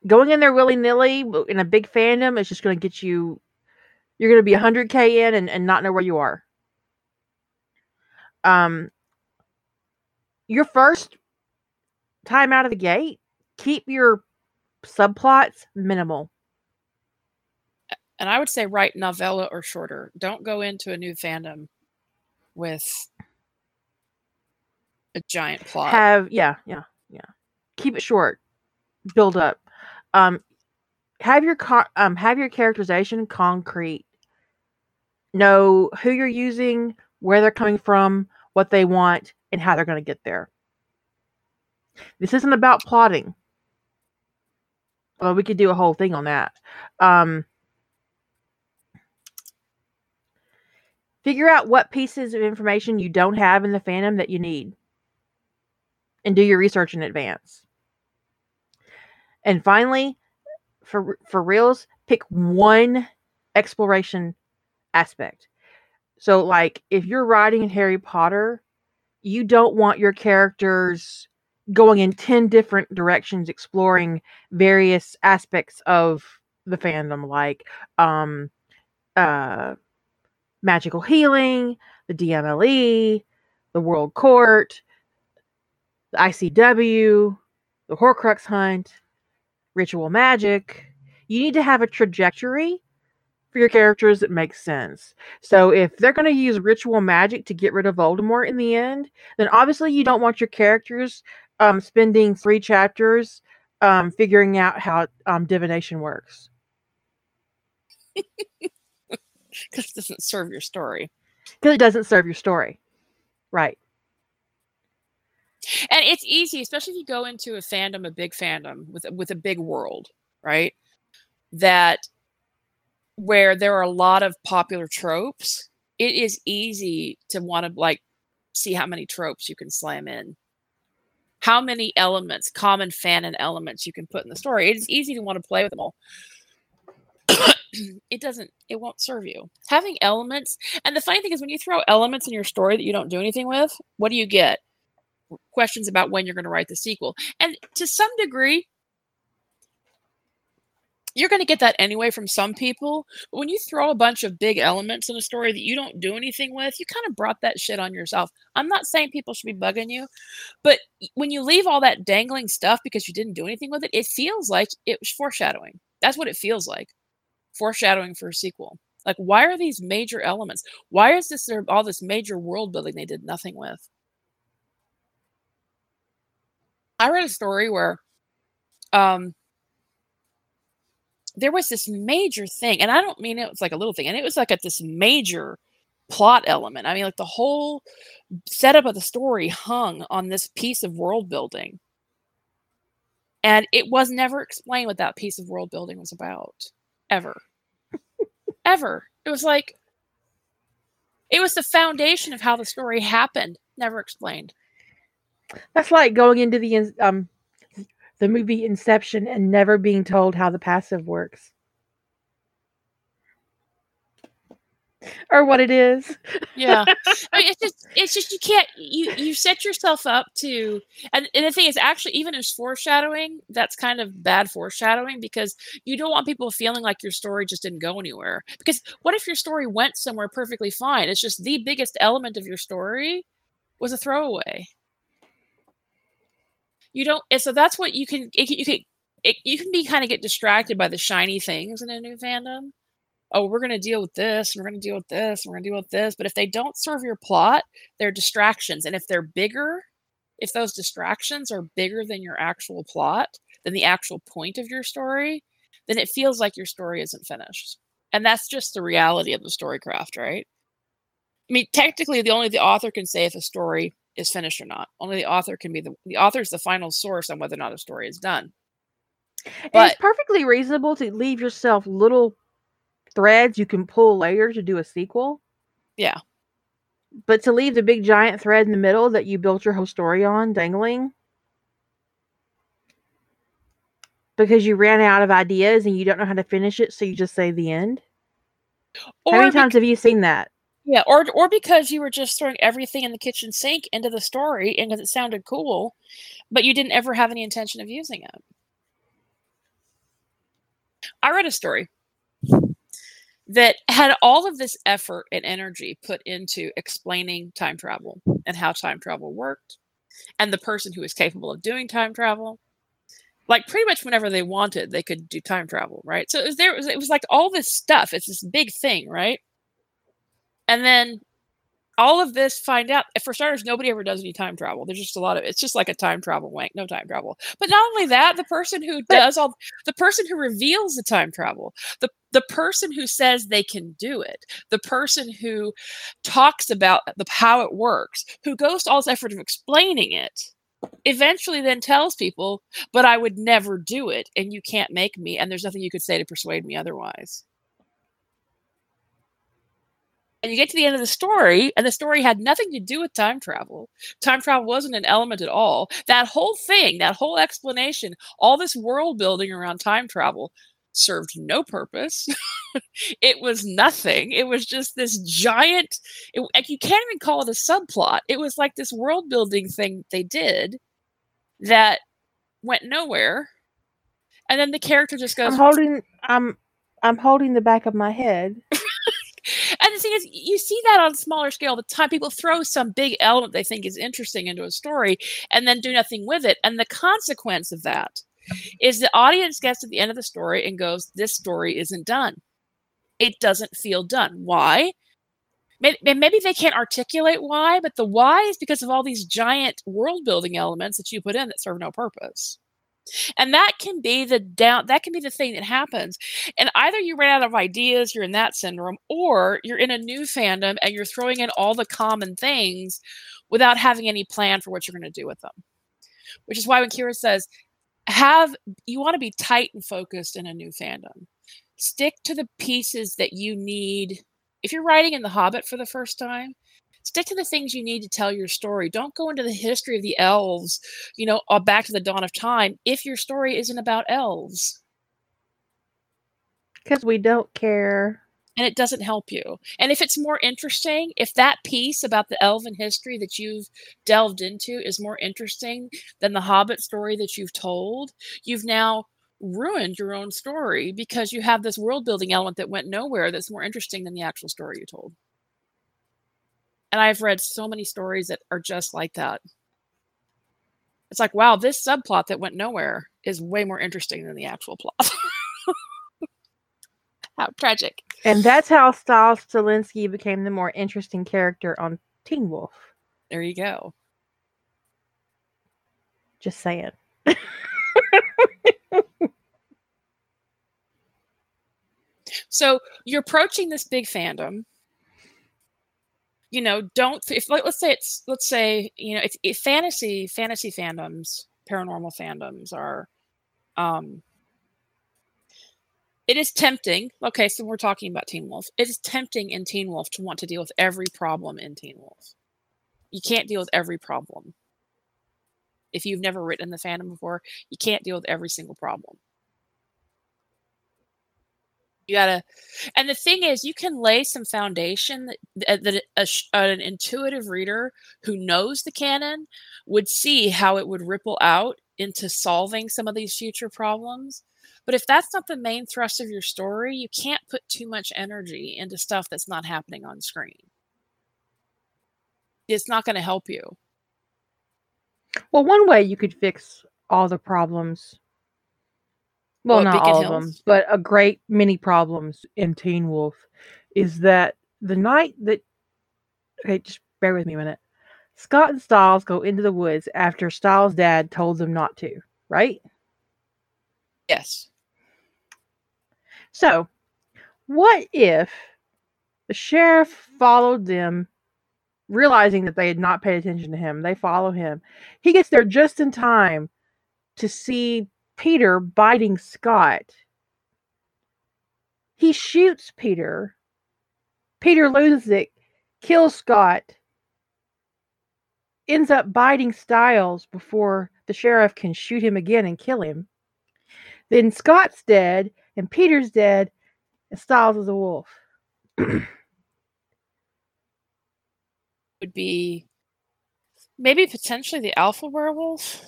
Going in there willy-nilly in a big fandom is just going to get you you're going to be 100k in and, and not know where you are. Um your first time out of the gate keep your subplots minimal And I would say write novella or shorter. Don't go into a new fandom with a giant plot. have yeah yeah yeah. Keep it short. Build up. Um have your co- um have your characterization concrete. Know who you're using where they're coming from what they want and how they're going to get there. This isn't about plotting. Well we could do a whole thing on that. Um figure out what pieces of information you don't have in the fandom that you need and do your research in advance. And finally, for for reals, pick one exploration aspect. So like if you're writing in Harry Potter, you don't want your characters going in 10 different directions exploring various aspects of the fandom like um uh magical healing, the DMLE, the World Court, the ICW, the Horcrux Hunt, ritual magic. You need to have a trajectory for your characters that makes sense. So if they're going to use ritual magic to get rid of Voldemort in the end, then obviously you don't want your characters um, spending three chapters um, figuring out how um, divination works. because it doesn't serve your story. Because it doesn't serve your story. Right. And it's easy, especially if you go into a fandom, a big fandom with a- with a big world, right? That where there are a lot of popular tropes, it is easy to want to like see how many tropes you can slam in. How many elements, common fanon elements you can put in the story. It's easy to want to play with them all. it doesn't it won't serve you having elements and the funny thing is when you throw elements in your story that you don't do anything with what do you get questions about when you're going to write the sequel and to some degree you're going to get that anyway from some people. When you throw a bunch of big elements in a story that you don't do anything with, you kind of brought that shit on yourself. I'm not saying people should be bugging you, but when you leave all that dangling stuff because you didn't do anything with it, it feels like it was foreshadowing. That's what it feels like. Foreshadowing for a sequel. Like, why are these major elements? Why is this there all this major world building they did nothing with? I read a story where um there was this major thing, and I don't mean it was like a little thing, and it was like at this major plot element. I mean, like the whole setup of the story hung on this piece of world building. And it was never explained what that piece of world building was about. Ever. Ever. It was like, it was the foundation of how the story happened. Never explained. That's like going into the um the movie Inception and never being told how the passive works. Or what it is. yeah. I mean, it's just it's just you can't you you set yourself up to and, and the thing is actually even as foreshadowing, that's kind of bad foreshadowing because you don't want people feeling like your story just didn't go anywhere. Because what if your story went somewhere perfectly fine? It's just the biggest element of your story was a throwaway you don't and so that's what you can it, you can it, you can be kind of get distracted by the shiny things in a new fandom oh we're going to deal with this and we're going to deal with this and we're going to deal with this but if they don't serve your plot they're distractions and if they're bigger if those distractions are bigger than your actual plot than the actual point of your story then it feels like your story isn't finished and that's just the reality of the storycraft right i mean technically the only the author can say if a story is finished or not. Only the author can be the the author is the final source on whether or not a story is done. But it's perfectly reasonable to leave yourself little threads you can pull later to do a sequel. Yeah. But to leave the big giant thread in the middle that you built your whole story on dangling because you ran out of ideas and you don't know how to finish it, so you just say the end. Or how many times have you seen that? Yeah, or or because you were just throwing everything in the kitchen sink into the story and because it sounded cool, but you didn't ever have any intention of using it. I read a story that had all of this effort and energy put into explaining time travel and how time travel worked and the person who was capable of doing time travel. Like pretty much whenever they wanted they could do time travel right? So it was there it was, it was like all this stuff it's this big thing right? And then all of this find out for starters nobody ever does any time travel. There's just a lot of it's just like a time travel wank no time travel. But not only that the person who does all the person who reveals the time travel the the person who says they can do it the person who talks about the how it works who goes to all this effort of explaining it eventually then tells people but i would never do it and you can't make me and there's nothing you could say to persuade me otherwise and you get to the end of the story, and the story had nothing to do with time travel. Time travel wasn't an element at all. That whole thing, that whole explanation, all this world building around time travel served no purpose. it was nothing. It was just this giant, it, like you can't even call it a subplot. It was like this world building thing they did that went nowhere. And then the character just goes. I'm holding. I'm. I'm holding the back of my head. And the thing is, you see that on a smaller scale all the time. People throw some big element they think is interesting into a story and then do nothing with it. And the consequence of that is the audience gets to the end of the story and goes, This story isn't done. It doesn't feel done. Why? Maybe they can't articulate why, but the why is because of all these giant world building elements that you put in that serve no purpose. And that can be the down that can be the thing that happens. And either you ran out of ideas, you're in that syndrome, or you're in a new fandom and you're throwing in all the common things without having any plan for what you're going to do with them. Which is why when Kira says, have you want to be tight and focused in a new fandom. Stick to the pieces that you need. If you're writing in The Hobbit for the first time, stick to the things you need to tell your story. Don't go into the history of the elves, you know, uh, back to the dawn of time if your story isn't about elves. Because we don't care. and it doesn't help you. And if it's more interesting, if that piece about the elven history that you've delved into is more interesting than the Hobbit story that you've told, you've now ruined your own story because you have this world building element that went nowhere that's more interesting than the actual story you told. And I've read so many stories that are just like that. It's like, wow, this subplot that went nowhere is way more interesting than the actual plot. How tragic. And that's how Stiles Stilinski became the more interesting character on Teen Wolf. There you go. Just saying. So you're approaching this big fandom. You know, don't if like, let's say it's let's say you know if, if fantasy fantasy fandoms, paranormal fandoms are, um, it is tempting. Okay, so we're talking about Teen Wolf. It is tempting in Teen Wolf to want to deal with every problem in Teen Wolf. You can't deal with every problem. If you've never written the fandom before, you can't deal with every single problem. You gotta, and the thing is, you can lay some foundation that, that a, an intuitive reader who knows the canon would see how it would ripple out into solving some of these future problems. But if that's not the main thrust of your story, you can't put too much energy into stuff that's not happening on screen. It's not going to help you. Well, one way you could fix all the problems well, What, not Beacon all of them, but a great many problems in Teen Wolf is that the night that okay, just bear with me a minute. Scott and Stiles go into the woods after Stiles' dad told them not to, right? Yes. So, what if the sheriff followed them, realizing that they had not paid attention to him? They follow him. He gets there just in time to see Peter biting Scott. He shoots Peter. Peter loses it, kills Scott, ends up biting Stiles before the sheriff can shoot him again and kill him. Then Scott's dead, and Peter's dead, and Stiles is a wolf. Would be maybe potentially the alpha werewolf.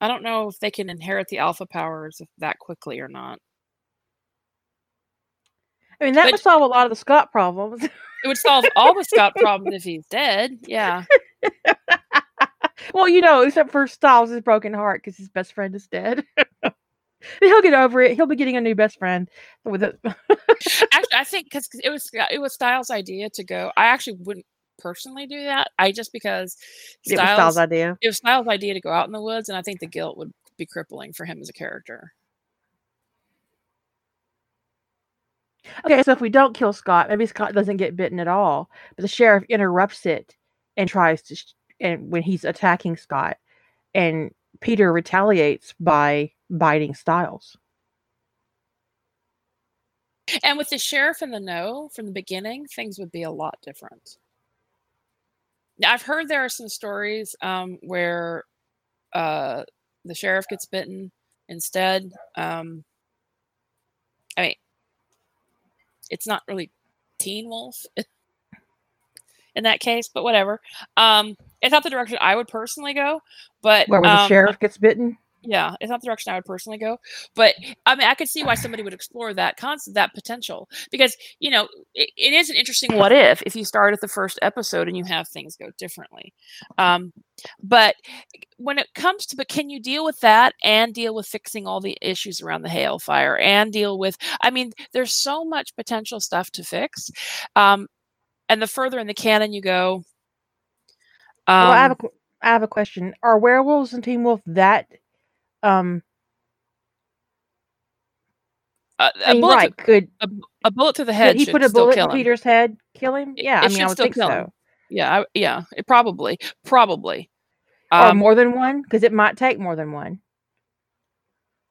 I don't know if they can inherit the alpha powers that quickly or not. I mean, that But- would solve a lot of the Scott problems. It would solve all the Scott problems if he's dead. Yeah. well, you know, except for Stiles' broken heart because his best friend is dead. He'll get over it. He'll be getting a new best friend with it. Actually, I think because it was it was Stiles' idea to go. I actually wouldn't personally do that. I just because it was Stiles, Stiles' idea. it was Stiles' idea to go out in the woods, and I think the guilt would be crippling for him as a character. Okay, so if we don't kill Scott, maybe Scott doesn't get bitten at all, but the sheriff interrupts it and tries to, sh- and when he's attacking Scott, and Peter retaliates by biting Stiles. And with the sheriff in the know from the beginning, things would be a lot different. I've heard there are some stories um, where uh, the sheriff gets bitten instead. Um, I mean, it's not really Teen Wolf in that case, but whatever. Um, it's not the direction I would personally go, but Where, where the um, sheriff gets bitten? Yeah, it's not the direction I would personally go. But I mean, I could see why somebody would explore that concept, that potential, because you know, it, it is an interesting what if if you start at the first episode and you have things go differently. Um, but when it comes to, but can you deal with that and deal with fixing all the issues around the Hale fire and deal with? I mean, there's so much potential stuff to fix. Um, and the further in the canon you go, um, well, I have a qu- I have a question. Are werewolves and Teen Wolf that um a, I a mean, bullet, right, could, to, a bullet to the head he put a bullet in. Peter's head, kill him? Yeah, it I mean I would still think kill so. him. Yeah, I, yeah, it probably, probably. or Um, more than one, because it might take more than one.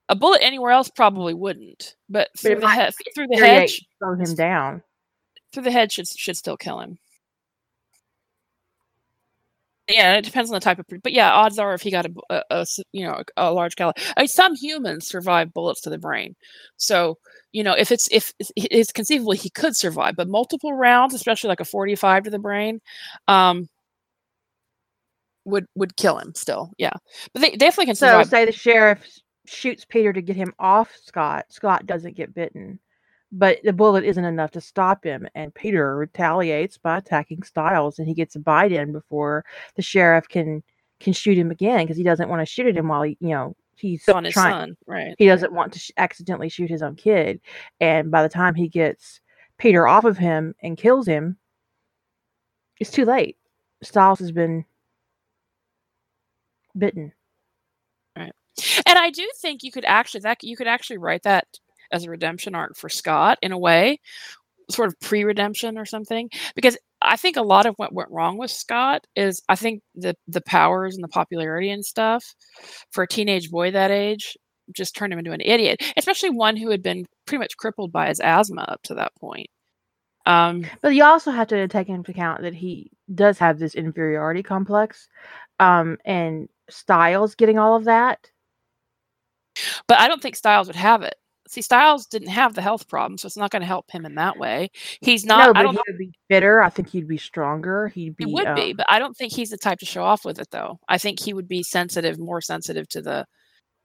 a bullet anywhere else probably wouldn't, but But through the head, through the head, slow him down. through the head should should still kill him. Yeah, it depends on the type of, but yeah, odds are if he got a, a, a you know a, large caliber. I mean, some humans survive bullets to the brain, so you know if it's if it's conceivable he could survive, but multiple rounds, especially like a forty-five to the brain, um, would would kill him still. Yeah, but they definitely can survive. So say the sheriff shoots Peter to get him off Scott. Scott doesn't get bitten but the bullet isn't enough to stop him. And Peter retaliates by attacking Stiles, and he gets a bite in before the sheriff can can shoot him again because he doesn't want to shoot at him while he, you know, he's on his trying, son, right? He doesn't want to sh- accidentally shoot his own kid. And by the time he gets Peter off of him and kills him, it's too late. Stiles has been bitten. Right. And I do think you could actually that you could actually write that as a redemption arc for Scott in a way, sort of pre-redemption or something. Because I think a lot of what went wrong with Scott is I think the the powers and the popularity and stuff for a teenage boy that age just turned him into an idiot, especially one who had been pretty much crippled by his asthma up to that point. Um, but you also have to take into account that he does have this inferiority complex, um, and Stiles getting all of that. But I don't think Stiles would have it see Stiles didn't have the health problem, so it's not going to help him in that way. He's not. No, but I don't he would be fitter. I think he'd be stronger. He'd be. He would um, be, but I don't think he's the type to show off with it, though. I think he would be sensitive, more sensitive to the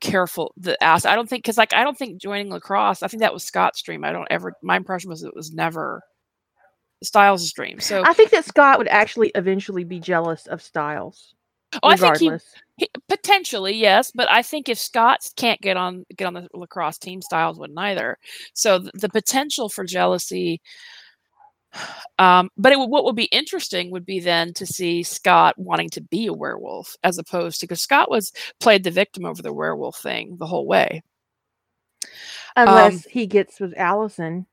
careful the ass. I don't think because like I don't think joining lacrosse. I think that was Scott's dream. I don't ever. My impression was it was never Stiles' dream. So I think that Scott would actually eventually be jealous of Stiles. Oh, I think he, regardless. he potentially yes, but I think if Scott can't get on get on the lacrosse team, Stiles wouldn't either. So th- the potential for jealousy. Um, but it, what would be interesting would be then to see Scott wanting to be a werewolf as opposed to because Scott was played the victim over the werewolf thing the whole way. Unless Um, he gets with Allison.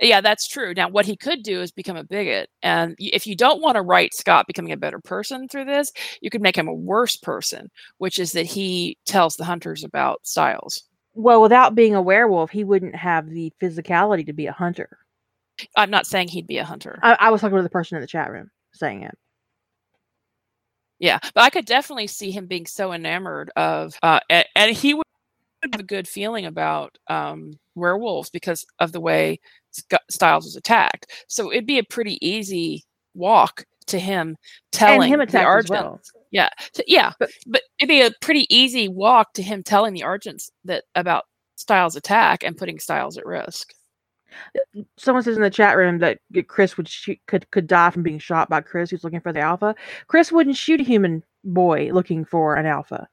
Yeah, that's true. Now, what he could do is become a bigot. And y- if you don't want to write Scott becoming a better person through this, you could make him a worse person, which is that he tells the hunters about Stiles. Well, without being a werewolf, he wouldn't have the physicality to be a hunter. I'm not saying he'd be a hunter. I, I was talking to the person in the chat room saying it. yeah, but I could definitely see him being so enamored of, uh, and, and he would have a good feeling about um, werewolves because of the way Stiles was attacked. So it'd be a pretty easy walk to him telling and him the Argents. well. Yeah, so, yeah, But- but, it'd be a pretty easy walk to him telling the Argents that about Stiles' attack and putting Stiles at risk. Someone says in the chat room that Chris would shoot, could could die from being shot by Chris, who's looking for the alpha. Chris wouldn't shoot a human boy looking for an alpha.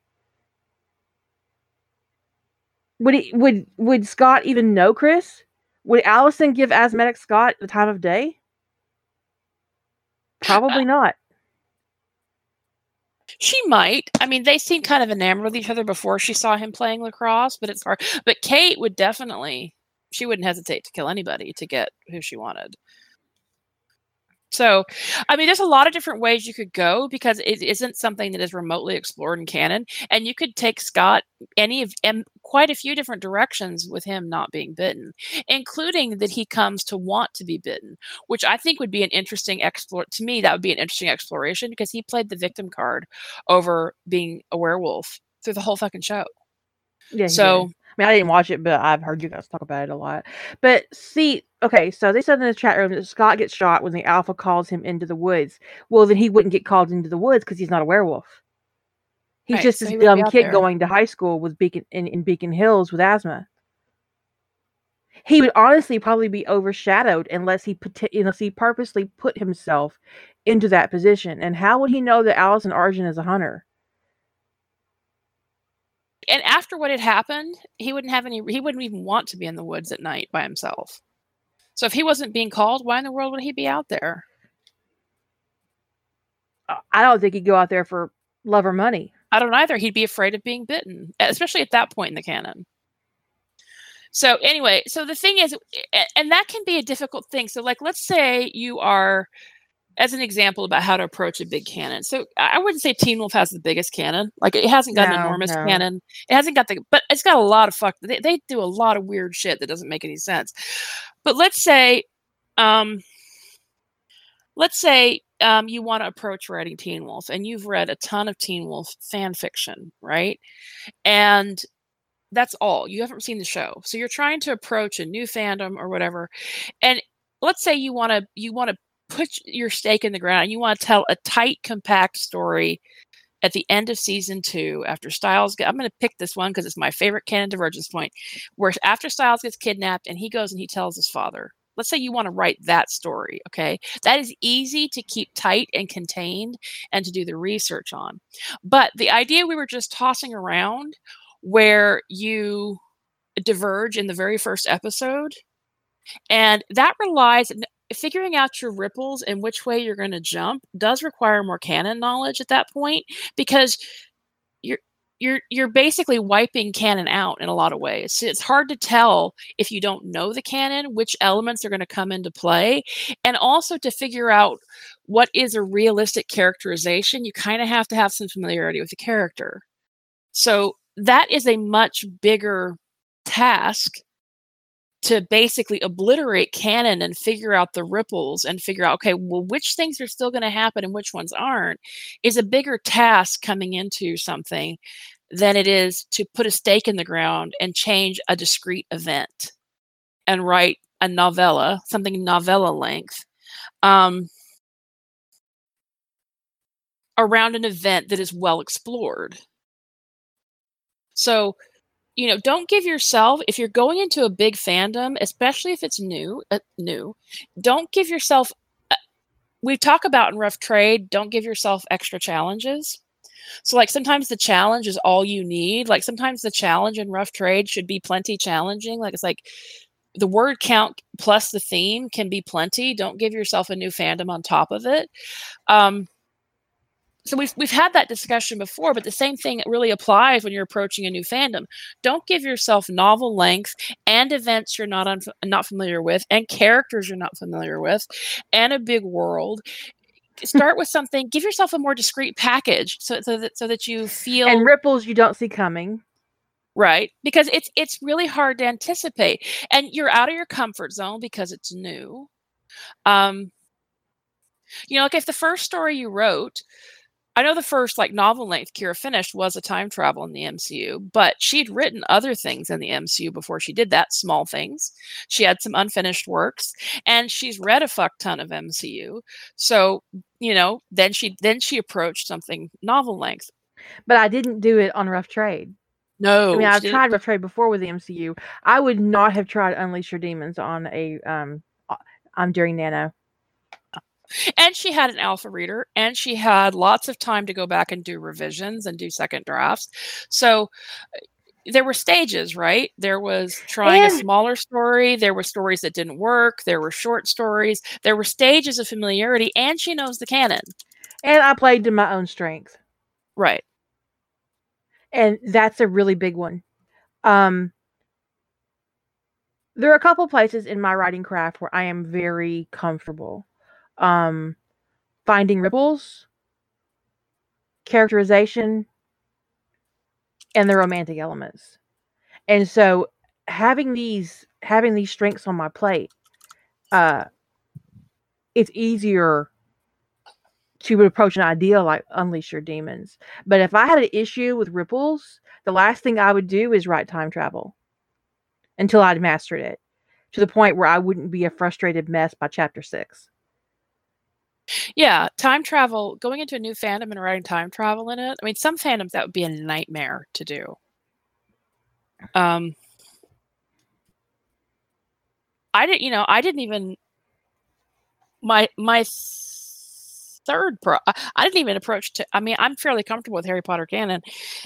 Would he? Would would Scott even know Chris? Would Allison give asthmatic Scott the time of day? Probably uh, not. She might. I mean, they seem kind of enamored with each other before she saw him playing lacrosse, but it's hard. But Kate would definitely. She wouldn't hesitate to kill anybody to get who she wanted. So, I mean, there's a lot of different ways you could go because it isn't something that is remotely explored in canon, and you could take Scott any of and quite a few different directions with him not being bitten, including that he comes to want to be bitten, which I think would be an interesting explore. To me, that would be an interesting exploration because he played the victim card over being a werewolf through the whole fucking show. Yeah. So-. I mean, I didn't watch it, but I've heard you guys talk about it a lot. But see, okay, so they said in the chat room that Scott gets shot when the alpha calls him into the woods. Well, then he wouldn't get called into the woods because he's not a werewolf. He's Right, just so this dumb kid there. going to high school with Beacon in, in Beacon Hills with asthma. He would honestly probably be overshadowed unless he unless he purposely put himself into that position. And how would he know that Allison Argent is a hunter? And after what had happened, he wouldn't have any. He wouldn't even want to be in the woods at night by himself. So if he wasn't being called, why in the world would he be out there? I don't think he'd go out there for love or money. I don't either. He'd be afraid of being bitten, especially at that point in the canon. So anyway, so the thing is, and that can be a difficult thing. So like, let's say you are, as an example about how to approach a big canon. So I wouldn't say Teen Wolf has the biggest canon. Like it hasn't got an enormous no. canon. It hasn't got the, but it's got a lot of fuck. They, they do a lot of weird shit that doesn't make any sense. But let's say, um, let's say um, you want to approach writing Teen Wolf, and you've read a ton of Teen Wolf fan fiction, right? And that's all. You haven't seen the show, so you're trying to approach a new fandom or whatever. And let's say you want to you want to put your stake in the ground and you want to tell a tight, compact story at the end of season two, after Stiles, I'm going to pick this one because it's my favorite canon divergence point, where after Stiles gets kidnapped and he goes and he tells his father. Let's say you want to write that story, okay? That is easy to keep tight and contained and to do the research on. But the idea we were just tossing around where you diverge in the very first episode, and that relies figuring out your ripples and which way you're going to jump does require more canon knowledge at that point because you're you're you're basically wiping canon out in a lot of ways. It's hard to tell if you don't know the canon which elements are going to come into play and also to figure out what is a realistic characterization, you kind of have to have some familiarity with the character. So that is a much bigger task to basically obliterate canon and figure out the ripples and figure out okay well which things are still going to happen and which ones aren't is a bigger task coming into something than it is to put a stake in the ground and change a discrete event and write a novella something novella length um, around an event that is well explored. So you know don't give yourself if you're going into a big fandom especially if it's new uh, new don't give yourself uh, we talk about in rough trade don't give yourself extra challenges. So like sometimes the challenge is all you need. Like sometimes the challenge in rough trade should be plenty challenging. Like it's like the word count plus the theme can be plenty. Don't give yourself a new fandom on top of it. Um, so we've we've had that discussion before, but the same thing really applies when you're approaching a new fandom. Don't give yourself novel length and events you're not unf- not familiar with, and characters you're not familiar with, and a big world. Start with something. Give yourself a more discrete package, so so that so that you feel and ripples you don't see coming right because it's it's really hard to anticipate and you're out of your comfort zone because it's new um you know like if the first story you wrote I know the first like novel length Kira finished was a time travel in the MCU, but she'd written other things in the MCU before she did that, small things. She had some unfinished works and she's read a fuck ton of MCU. So, you know, then she then she approached something novel length. But I didn't do it on Rough Trade. No. I mean, I've tried Rough Trade before with the MCU. I would not have tried Unleash Your Demons on a um on during Nano and she had an alpha reader and she had lots of time to go back and do revisions and do second drafts. So uh, there were stages right? There was trying and, a smaller story there were stories that didn't work there were short stories there were stages of familiarity and she knows the canon. And i played to my own strength. Right. And that's a really big one. Um there are a couple places in my writing craft where i am very comfortable um, finding ripples, characterization, and the romantic elements. And so having these having these strengths on my plate, uh, it's easier to approach an idea like unleash your demons. But if I had an issue with ripples, the last thing I would do is write time travel until I'd mastered it to the point where I wouldn't be a frustrated mess by chapter six. Yeah, time travel, going into a new fandom and writing time travel in it. I mean, some fandoms that would be a nightmare to do. Um, I didn't, you know, I didn't even my my third pro. I didn't even approach to. I mean, I'm fairly comfortable with Harry Potter canon,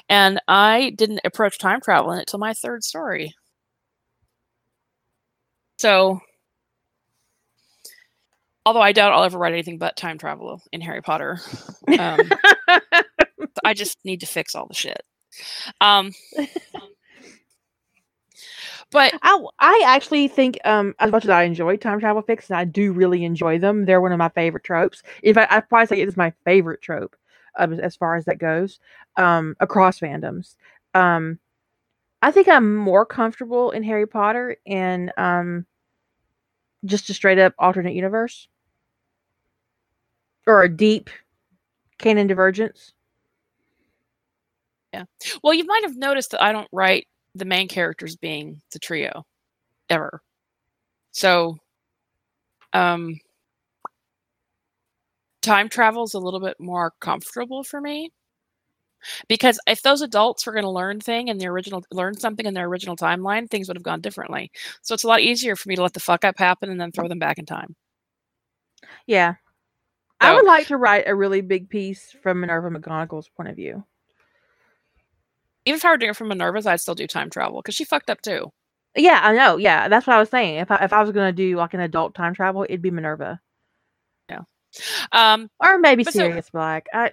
and I didn't approach time travel in it till my third story. So although I doubt I'll ever write anything but time travel in Harry Potter. Um, I just need to fix all the shit. Um, but I, I actually think um, as much as I enjoy time travel fixes, I do really enjoy them. They're one of my favorite tropes. In fact, I probably say it is my favorite trope um, as far as that goes um, across fandoms. Um, I think I'm more comfortable in Harry Potter and um, just a straight up alternate universe or a deep canon divergence. Yeah. Well, you might have noticed that I don't write the main characters being the trio ever. So, um, time travel is a little bit more comfortable for me because if those adults were going to learn thing in the original learn something in their original timeline things would have gone differently so it's a lot easier for me to let the fuck up happen and then throw them back in time Yeah. I would like to write a really big piece from Minerva McGonagall's point of view. even if i were doing it from minerva's i'd still do time travel because she fucked up too Yeah, I know. Yeah, that's what I was saying. If I, if I was going to do like an adult time travel, it'd be Minerva Yeah. um or maybe But so- Sirius Black. I,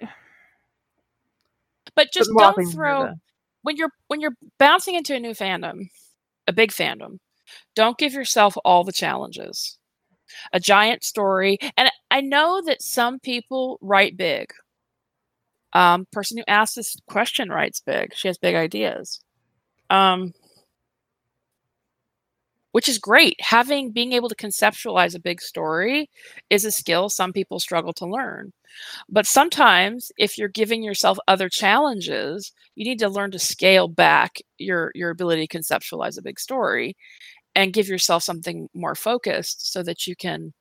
but just don't throw Minerva. when you're when you're bouncing into a new fandom a big fandom don't give yourself all the challenges a giant story and i know that some people write big. Um person who asked this question writes big. She has big ideas. Um which is great. Having being able to conceptualize a big story is a skill some people struggle to learn. But sometimes if you're giving yourself other challenges you need to learn to scale back your your ability to conceptualize a big story and give yourself something more focused so that you can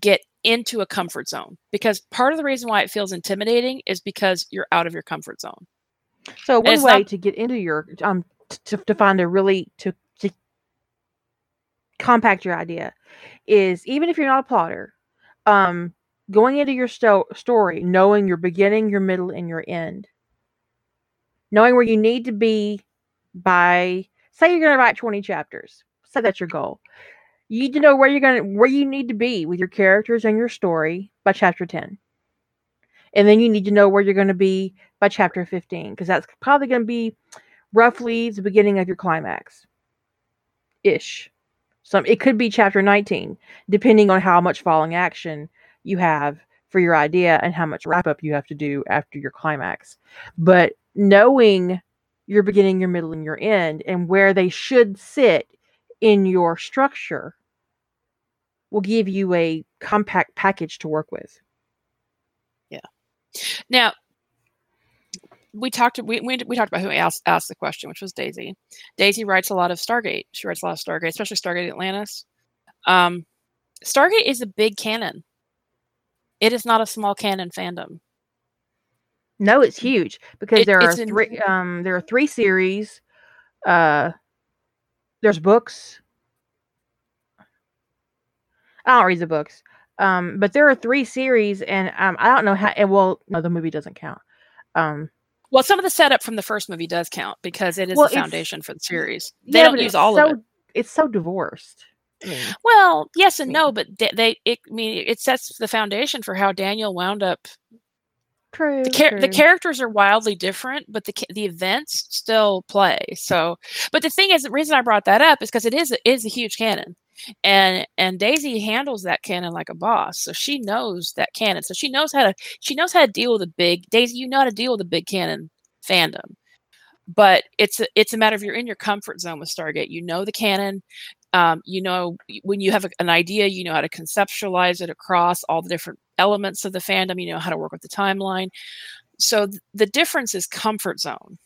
get into a comfort zone because part of the reason why it feels intimidating is because you're out of your comfort zone So one way not- to get into your um to to find a really to to compact your idea is even if you're not a plotter, um, going into your sto- story knowing your beginning, your middle, and your end, knowing where you need to be by say you're going to write 20 chapters. Say that's your goal. You need to know where you're to where you need to be with your characters and your story by chapter 10. And then you need to know where you're to be by chapter 15 because that's probably to be roughly the beginning of your climax. Ish. Some it could be chapter 19 depending on how much falling action you have for your idea and how much wrap up you have to do after your climax. But knowing your beginning your middle and your end and where they should sit in your structure will give you a compact package to work with Yeah. Now, we talked we, we, we talked about who asked asked the question, which was Daisy. Daisy writes a lot of Stargate. She writes a lot of Stargate, especially Stargate Atlantis. Um, Stargate is a big canon. It is not a small canon fandom. No, it's huge because It- there are it's in- three. Um, there are three series. Uh, there's books. I don't read the books. Um, but there are three series, and um, I don't know how. And well, no, the movie doesn't count. Um, Well, some of the setup from the first movie does count because it is Well, the foundation for the series. They yeah, don't use all so, of it. It's so divorced. I mean, Well, yes and no, but they, they it, I mean, it sets the foundation for how Daniel wound up true. the, char- the characters are wildly different, but the the events still play. So, but the thing is, the reason I brought that up is because it is a- is a huge canon, and and Daisy handles that canon like a boss. So she knows that canon. So she knows how to she knows how to deal with a big Daisy. You know how to deal with a big canon fandom, but it's a, it's a matter of you're in your comfort zone with Stargate. You know the canon. Um, you know when you have a- an idea, you know how to conceptualize it across all the different elements of the fandom. You know how to work with the timeline. So th- the difference is comfort zone.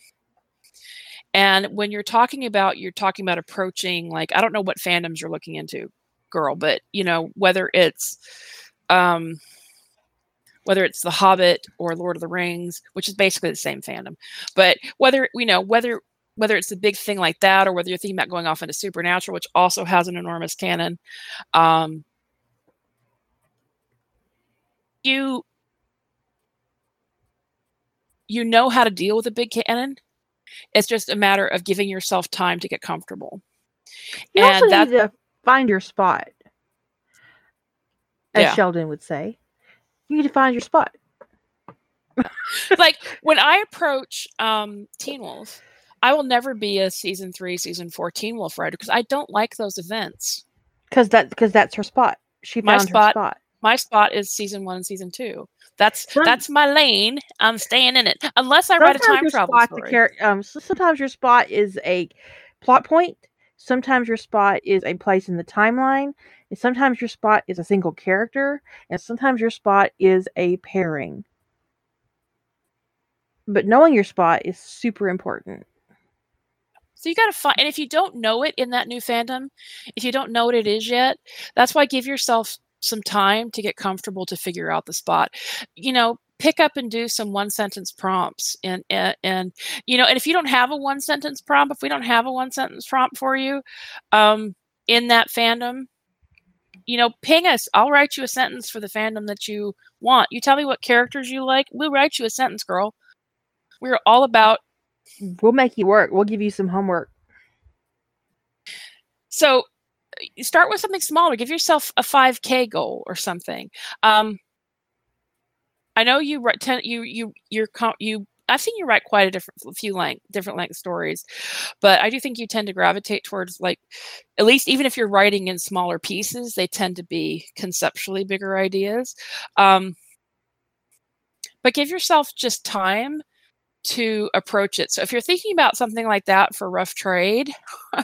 And when you're talking about, you're talking about approaching like I don't know what fandoms you're looking into, girl, but you know whether it's um, whether it's The Hobbit or Lord of the Rings, which is basically the same fandom, but whether you know whether whether it's a big thing like that or whether you're thinking about going off into Supernatural, which also has an enormous canon, um, you you know how to deal with a big canon. It's just a matter of giving yourself time to get comfortable. You also and that- need to find your spot, as Yeah. Sheldon would say. You need to find your spot. like when I approach um, Teen Wolf, I will never be a season three, season four Teen Wolf writer because I don't like those events. because that because that's her spot. She My found spot- her spot. My spot is season one and season two. That's Some- that's my lane. I'm staying in it unless I write a time travel story. Char- um, sometimes your spot is a plot point. Sometimes your spot is a place in the timeline, And sometimes your spot is a single character, and sometimes your spot is a pairing. But knowing your spot is super important. So you got to find, and if you don't know it in that new fandom, if you don't know what it is yet, that's why give yourself some time to get comfortable to figure out the spot. You know, pick up and do some one sentence prompts and, and and you know and if you don't have a one sentence prompt if we don't have a one sentence prompt for you um in that fandom you know ping us i'll write you a sentence for the fandom that you want you tell me what characters you like we'll write you a sentence girl we're all about We'll make you work. We'll give you some homework. so start with something smaller give yourself a 5k goal or something um i know you write ten, you you you're you i've seen you write quite a different a few length different length stories but i do think you tend to gravitate towards like at least even if you're writing in smaller pieces they tend to be conceptually bigger ideas um but give yourself just time to approach it. So if you're thinking about something like that for rough trade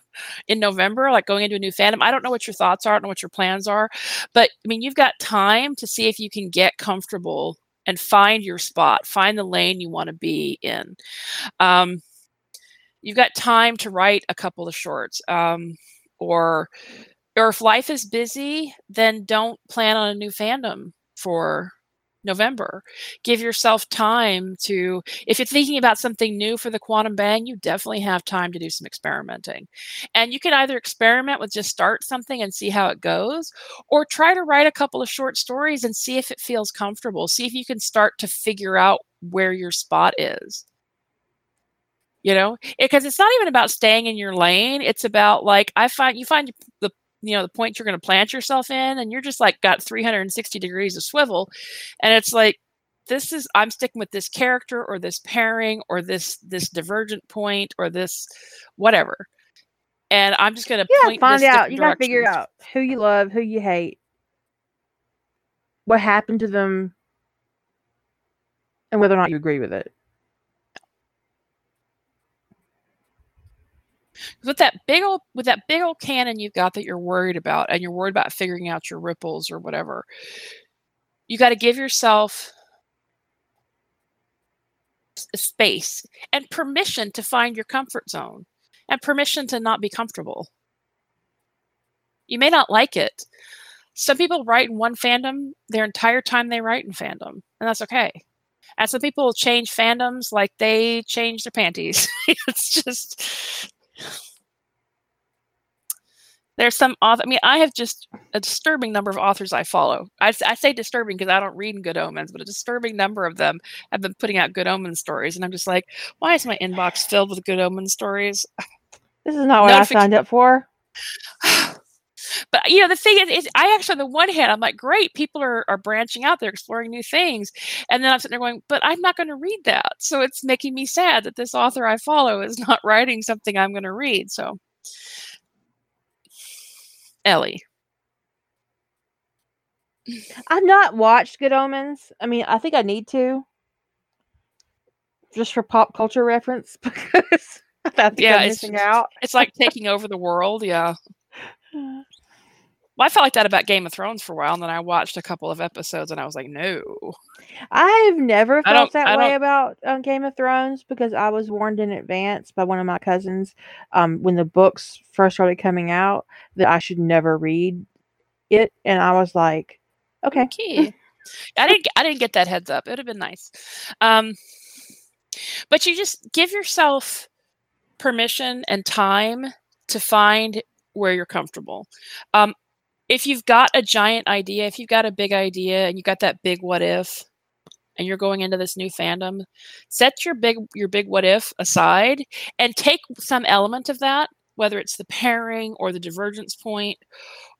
in November, like going into a new fandom, I don't know what your thoughts are, I don't know what your plans are, but I mean, you've got time to see if you can get comfortable and find your spot, find the lane you want to be in. Um, you've got time to write a couple of shorts, um, or or if life is busy, then don't plan on a new fandom for November. Give yourself time to, if you're thinking about something new for the quantum bang, you definitely have time to do some experimenting. And you can either experiment with just start something and see how it goes, or try to write a couple of short stories and see if it feels comfortable. See if you can start to figure out where your spot is. You know, because it's not even about staying in your lane. It's about like I find you find the you know the point you're going to plant yourself in and you're just like got 360 degrees of swivel and it's like this is i'm sticking with this character or this pairing or this this divergent point or this whatever and i'm just going to Yeah, point find this out. You got to figure out who you love, who you hate, what happened to them, and whether or not you agree with it. With that big old with that big old canon you've got that you're worried about and you're worried about figuring out your ripples or whatever you got to give yourself space and permission to find your comfort zone and permission to not be comfortable. You may not like it. Some people write in one fandom their entire time they write in fandom and that's okay. And some people change fandoms like they change their panties. It's just there's some author. I mean, I have just a disturbing number of authors I follow. I say disturbing because I don't read in Good Omens, but a disturbing number of them have been putting out Good Omens stories, and I'm just like, why is my inbox filled with Good Omens stories? This is not what I signed up for. but you know, the thing is, is, I actually on the one hand, I'm like, great, people are are branching out, they're exploring new things, and then I'm sitting there going, but I'm not going to read that, so it's making me sad that this author I follow is not writing something I'm going to read. So, Ellie, I've not watched Good Omens. I mean, I think I need to, just for pop culture reference, because I think Yeah, I'm it's missing out. it's like taking over the world. Yeah. Uh, Well, I felt like that about Game of Thrones for a while, and then I watched a couple of episodes, and I was like, no. I've never felt that I way don't- about um, Game of Thrones because I was warned in advance by one of my cousins um, when the books first started coming out that I should never read it, and I was like, okay, Okay. I didn't. I didn't get that heads up. It would have been nice. Um, but you just give yourself permission and time to find where you're comfortable. Um, if you've got a giant idea, if you've got a big idea, and you got that big what if, and you're going into this new fandom, set your big your big what if aside and take some element of that, whether it's the pairing or the divergence point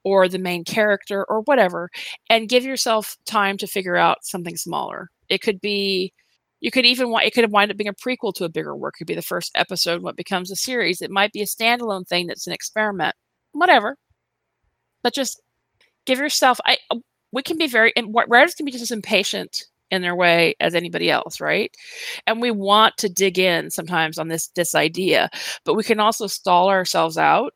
or the main character or whatever, and give yourself time to figure out something smaller. It could be you could even it could wind up being a prequel to a bigger work. It could be the first episode, what becomes a series. It might be a standalone thing that's an experiment. Whatever. But just give yourself I we can be very and writers can be just as impatient in their way as anybody else, right? And we want to dig in sometimes on this this idea, but we can also stall ourselves out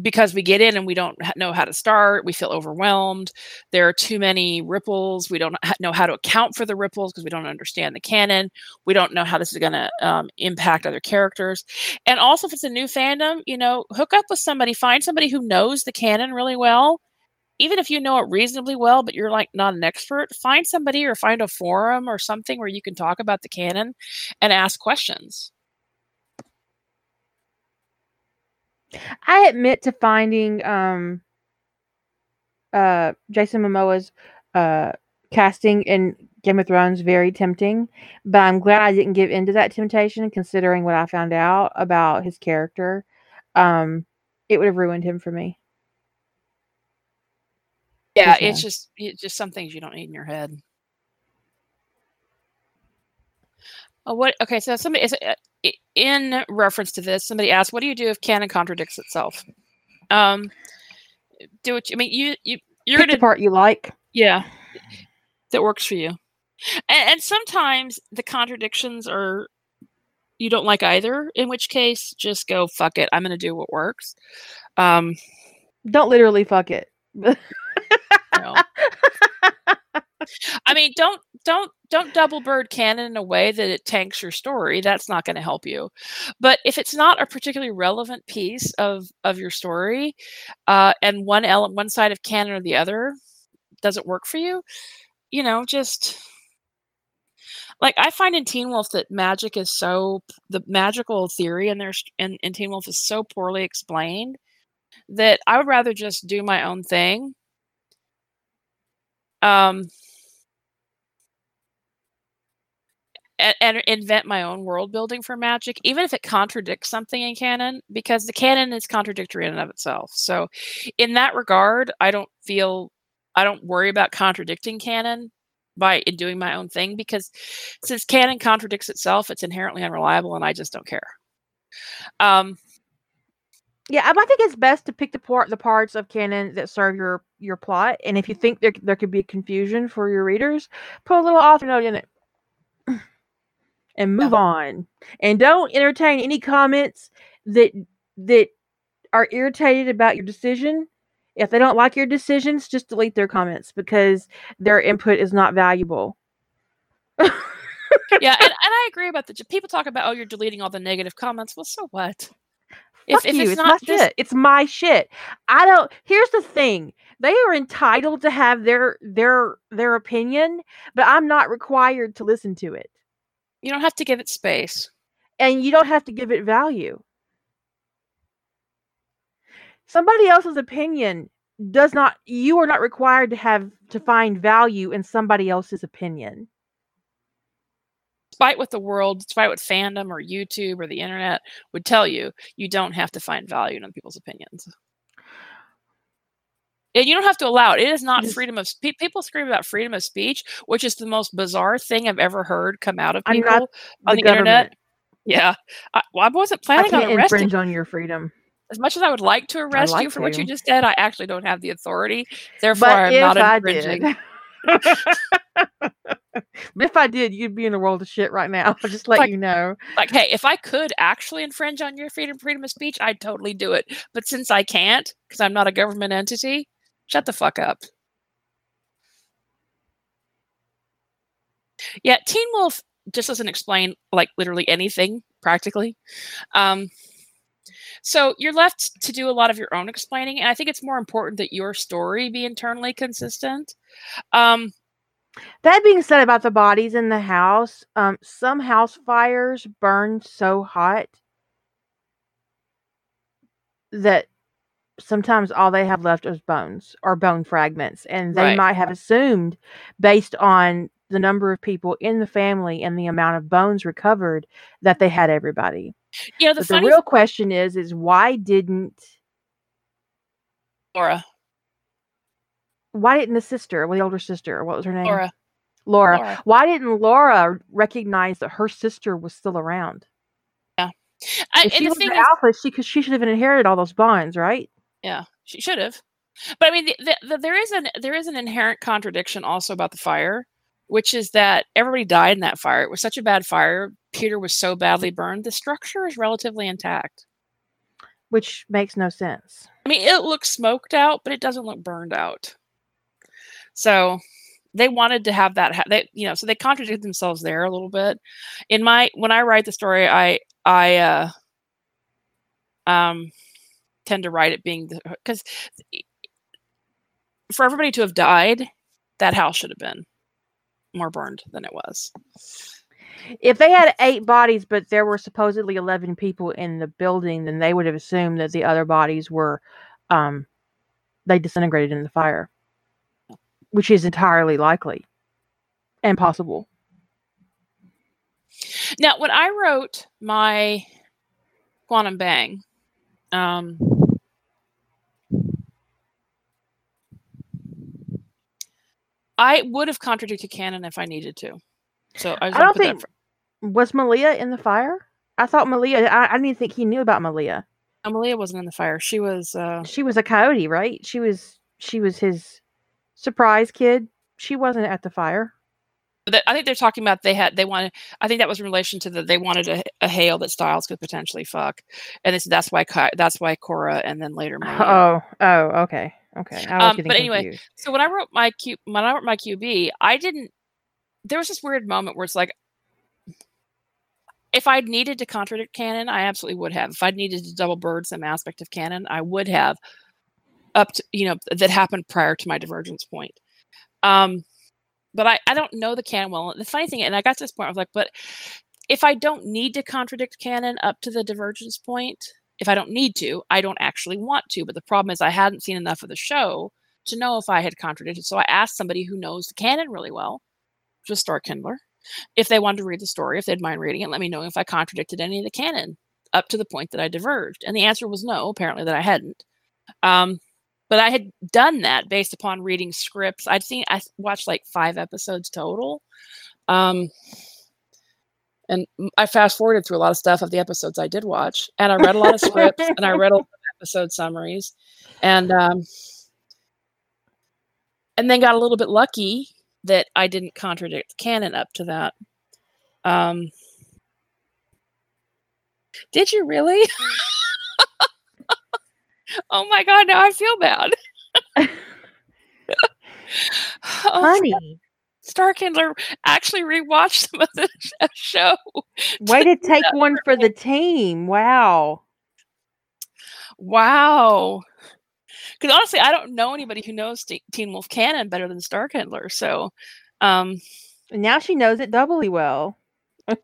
because we get in and we don't know how to start, we feel overwhelmed. There are too many ripples. We don't know how to account for the ripples because we don't understand the canon. We don't know how this is going to um, impact other characters. And also, if it's a new fandom, you know, hook up with somebody, find somebody who knows the canon really well. Even if you know it reasonably well, but you're like not an expert, find somebody or find a forum or something where you can talk about the canon and ask questions. I admit to finding um uh Jason Momoa's uh casting in Game of Thrones very tempting, but I'm glad I didn't give into that temptation considering what I found out about his character. Um it would have ruined him for me. Yeah, it's just it's just some things you don't need in your head. Oh, what? Okay, so somebody is uh, in reference to this. Somebody asked, "What do you do if canon contradicts itself?" Um, do what you, I mean. You you you're Pick the part you like. Yeah, that works for you. And, and sometimes the contradictions are you don't like either. In which case, just go fuck it. I'm going to do what works. Um, don't literally fuck it. I mean, don't don't don't double bird canon in a way that it tanks your story. That's not going to help you. But if it's not a particularly relevant piece of of your story, uh, and one element, one side of canon or the other doesn't work for you, you know, just like I find in Teen Wolf that magic is so the magical theory in there in, in Teen Wolf is so poorly explained that I would rather just do my own thing. Um, and, invent my own world building for magic, even if it contradicts something in canon, because the canon is contradictory in and of itself. So, in that regard, I don't feel I don't worry about contradicting canon by doing my own thing because since canon contradicts itself, it's inherently unreliable, and I just don't care. Um, yeah, I think it's best to pick the part the parts of canon that serve your your plot, and if you think there there could be confusion for your readers, put a little author note in it and move on. And don't entertain any comments that that are irritated about your decision. If they don't like your decisions, just delete their comments because their input is not valuable. yeah, and, and I agree about the people talk about oh you're deleting all the negative comments. Well, so what? If, if, you. It's, it's my this... shit. It's my shit. I don't. Here's the thing: they are entitled to have their their their opinion, but I'm not required to listen to it. You don't have to give it space. And you don't have to give it value. Somebody else's opinion does not you are not required to have to find value in somebody else's opinion. Despite what the world, despite what fandom or YouTube or the internet would tell you, you don't have to find value in other people's opinions. And you don't have to allow it. It is not freedom of pe- people scream about freedom of speech, which is the most bizarre thing I've ever heard come out of people on the, the internet. Yeah, I, well, I wasn't planning I on arresting. infringe on your freedom. As much as I would like to arrest like you for to. what you just said, I actually don't have the authority. Therefore, but I'm not infringing. But if I did, you'd be in a world of shit right now. I'll just let like, you know. Like, hey, if I could actually infringe on your freedom, freedom of speech, I'd totally do it. But since I can't, because I'm not a government entity, Shut the fuck up. Yeah, Teen Wolf just doesn't explain like literally anything practically. Um, so you're left to do a lot of your own explaining, and I think it's more important that your story be internally consistent. Um, that being said, about the bodies in the house, um, some house fires burn so hot that sometimes all they have left is bones or bone fragments and they right. might have assumed based on the number of people in the family and the amount of bones recovered that they had everybody. Yeah the, the real question is is why didn't laura. Why didn't the sister or the older sister what was her name? Laura. Laura, laura. why didn't laura recognize that her sister was still around? Yeah. I, if she was the alpha, she because she should have inherited all those bonds, right? Yeah, she should have. But I mean, the, the, the, there is an there is an inherent contradiction also about the fire, which is that everybody died in that fire. It was such a bad fire. Peter was so badly burned. The structure is relatively intact. which makes no sense. I mean, it looks smoked out, but it doesn't look burned out. So they wanted to have that. Ha- they, you know, so they contradicted themselves there a little bit. In my when I write the story, I I uh, um tend to write it being because for everybody to have died, that house should have been more burned than it was. If they had eight bodies, but there were supposedly 11 people in the building, then they would have assumed that the other bodies were, um, they disintegrated in the fire, which is entirely likely and possible. Now, when I wrote my Quantum Bang, um, I would have contradicted canon if I needed to. So I, I don't think for- was Malia in the fire. I thought Malia. I, I, didn't think he knew about Malia. No, Malia wasn't in the fire. She was. uh She was a coyote, right? She was. She was his surprise kid. She wasn't at the fire. I think they're talking about they had they wanted. I think that was in relation to the they wanted a, a Hale that Stiles could potentially fuck, and they said that's why that's why Cora and then later. Malia. Oh, oh, okay. Okay. Um, but anyway, confused. so when I wrote my Q, when I wrote my QB, I didn't. There was this weird moment where it's like, if I'd needed to contradict canon, I absolutely would have. If I'd needed to double bird some aspect of canon, I would have. Up to you know that happened prior to my divergence point. Um, but I I don't know the canon well. The funny thing, and I got to this point, I was like, but if I don't need to contradict canon up to the divergence point, if I don't need to, I don't actually want to. But the problem is, I hadn't seen enough of the show to know if I had contradicted. So I asked somebody who knows the canon really well, just Starkindler, if they wanted to read the story, if they'd mind reading it, let me know if I contradicted any of the canon up to the point that I diverged. And the answer was no, apparently, that I hadn't. Um, but I had done that based upon reading scripts. I'd seen, I watched like five episodes total. Um, and I fast forwarded through a lot of stuff of the episodes I did watch, and I read a lot of scripts and I read a lot of episode summaries, and um, and then got a little bit lucky that I didn't contradict canon up to that. Um, did you really? oh my god! Now I feel bad. oh, Honey, Starkindler actually rewatched some of the show. Way to take one for the team. Wow. Wow. Because honestly, I don't know anybody who knows Teen Wolf canon better than Starkindler. So, um, now she knows it doubly well.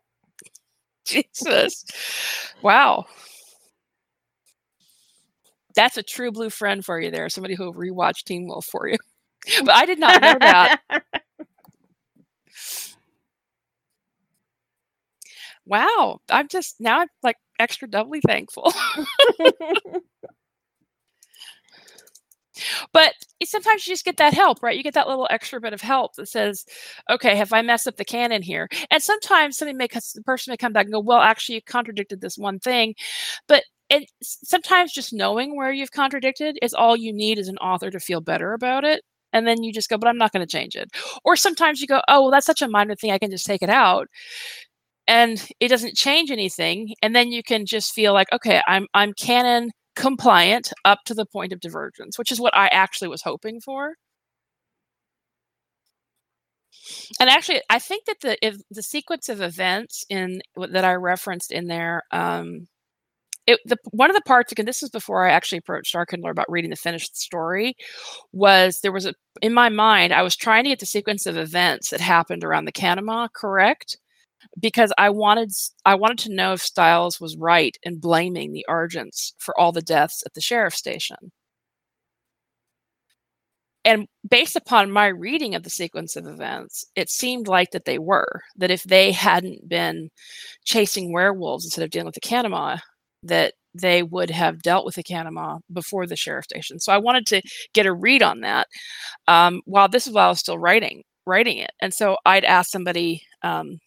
Jesus. Wow. That's a true blue friend for you there. Somebody who rewatched Teen Wolf for you. But I did not know that. Wow, I'm just now I'm like extra doubly thankful. but sometimes you just get that help, right? You get that little extra bit of help that says, okay, have I messed up the canon here? And sometimes somebody may, the person may come back and go, well, actually, you contradicted this one thing. But and sometimes just knowing where you've contradicted is all you need as an author to feel better about it. And then you just go, but I'm not going to change it. Or sometimes you go, oh, well, that's such a minor thing. I can just take it out and it doesn't change anything and then you can just feel like okay i'm i'm canon compliant up to the point of divergence which is what i actually was hoping for. And actually i think that the if the sequence of events in that i referenced in there um it, the one of the parts again this is before i actually approached starkindler about reading the finished story was there was a in my mind i was trying to get the sequence of events that happened around the Kanima correct because I wanted I wanted to know if Stiles was right in blaming the Argents for all the deaths at the sheriff's station. And based upon my reading of the sequence of events, it seemed like that they were that if they hadn't been chasing werewolves instead of dealing with the Kanima, that they would have dealt with the Kanima before the sheriff station. So I wanted to get a read on that um, while this is while I was still writing writing it. And so I'd ask somebody um,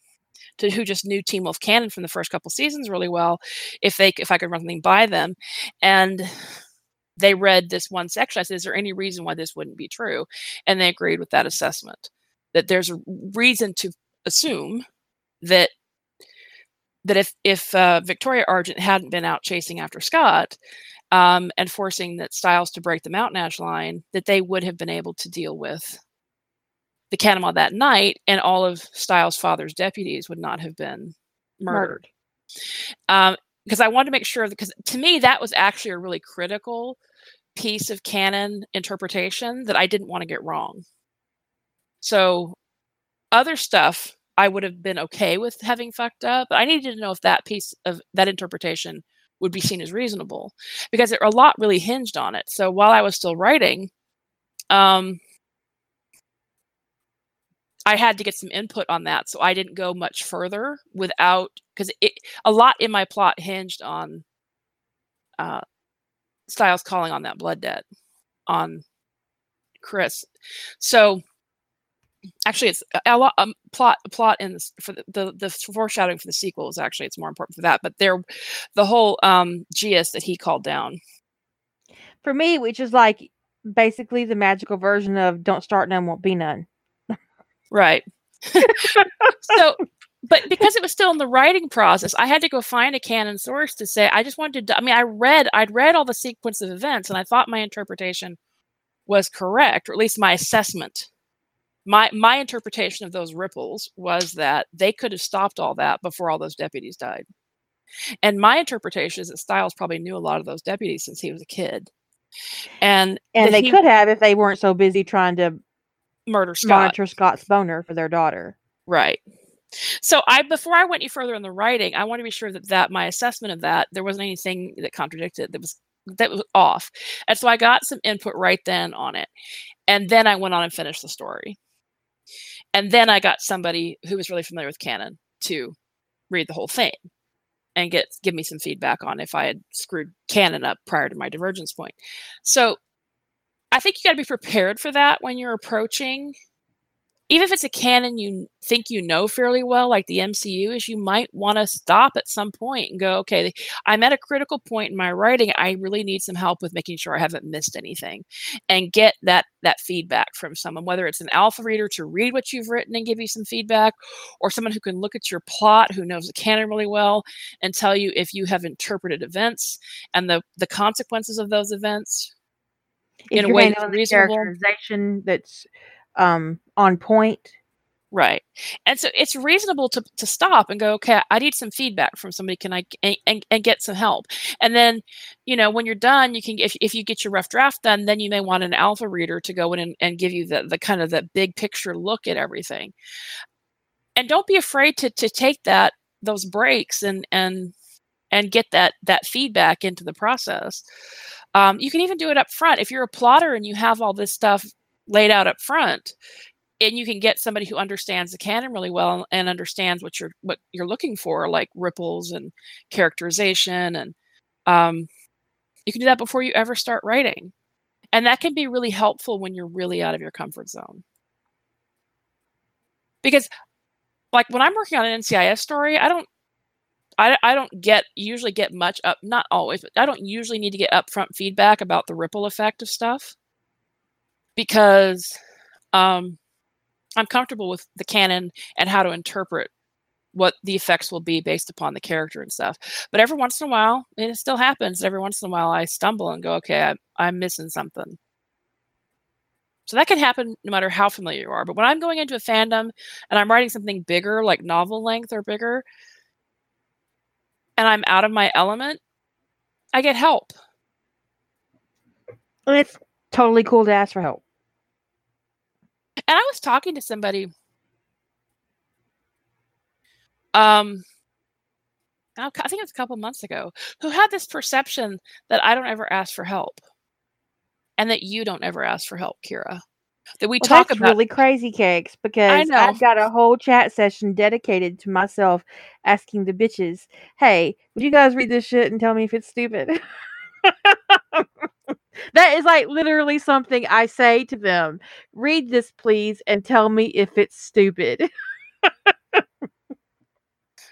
to who just knew Teen Wolf canon from the first couple seasons really well, if they if I could run something by them, and they read this one section. I said, "Is there any reason why this wouldn't be true?" And they agreed with that assessment that there's a reason to assume that that if if uh, Victoria Argent hadn't been out chasing after Scott um, and forcing that Stiles to break the Mountain Ash line, that they would have been able to deal with the Kanima that night, and all of Stiles' father's deputies would not have been murdered. murdered. Um, because I wanted to make sure because to me that was actually a really critical piece of canon interpretation that I didn't want to get wrong. So other stuff I would have been okay with having fucked up, but I needed to know if that piece of that interpretation would be seen as reasonable because it, a lot really hinged on it. So while I was still writing, um, I had to get some input on that, so I didn't go much further without because a lot in my plot hinged on uh, Stiles calling on that blood debt on Chris. So actually, it's a lot um, plot plot in this, for the, the, the foreshadowing for the sequel is actually it's more important for that. But there, the whole um Geas that he called down for me, which is like basically the magical version of "Don't start none, won't be none." Right. so, but because it was still in the writing process, I had to go find a canon source to say, I just wanted to, I mean, I read, I'd read all the sequence of events and I thought my interpretation was correct, or at least my assessment. My, my interpretation of those ripples was that they could have stopped all that before all those deputies died. And my interpretation is that Stiles probably knew a lot of those deputies since he was a kid. And and they he, could have if they weren't so busy trying to murder Scott. Monitor Scott's boner for their daughter. Right. So I before I went any further in the writing, I want to be sure that that my assessment of that there wasn't anything that contradicted that was that was off. And so I got some input right then on it. And then I went on and finished the story. And then I got somebody who was really familiar with canon to read the whole thing and get give me some feedback on if I had screwed canon up prior to my divergence point. So I think you got to be prepared for that when you're approaching. Even if it's a canon you think you know fairly well, like the MCU, is you might want to stop at some point and go, okay, I'm at a critical point in my writing. I really need some help with making sure I haven't missed anything, and get that that feedback from someone, whether it's an alpha reader to read what you've written and give you some feedback, or someone who can look at your plot who knows the canon really well and tell you if you have interpreted events and the the consequences of those events in a way that's reasonable. characterization that's um, on point. Right. And so it's reasonable to, to stop and go, okay, I need some feedback from somebody. Can I, and, and get some help? And then, you know, when you're done, you can, if, if you get your rough draft done, then you may want an alpha reader to go in and, and give you the, the kind of the big picture look at everything. And don't be afraid to, to take that, those breaks and, and, and get that, that feedback into the process. Um, you can even do it up front. If you're a plotter and you have all this stuff laid out up front, and you can get somebody who understands the canon really well and understands what you're what you're looking for, like ripples and characterization, and um, you can do that before you ever start writing, and that can be really helpful when you're really out of your comfort zone. Because, like when I'm working on an NCIS story, I don't I, I don't get usually get much up not always but i don't usually need to get upfront feedback about the ripple effect of stuff because um, i'm comfortable with the canon and how to interpret what the effects will be based upon the character and stuff. But every once in a while and it still happens every once in a while i stumble and go okay I, i'm missing something. So that can happen no matter how familiar you are but when i'm going into a fandom and i'm writing something bigger like novel length or bigger and I'm out of my element, I get help. It's totally cool to ask for help. And I was talking to somebody um I think it was a couple months ago who had this perception that I don't ever ask for help and that you don't ever ask for help, Kira that we well, talk about really crazy cakes because I've got a whole chat session dedicated to myself asking the bitches, "Hey, would you guys read this shit and tell me if it's stupid?" that is like literally something I say to them. Read this, please, and tell me if it's stupid.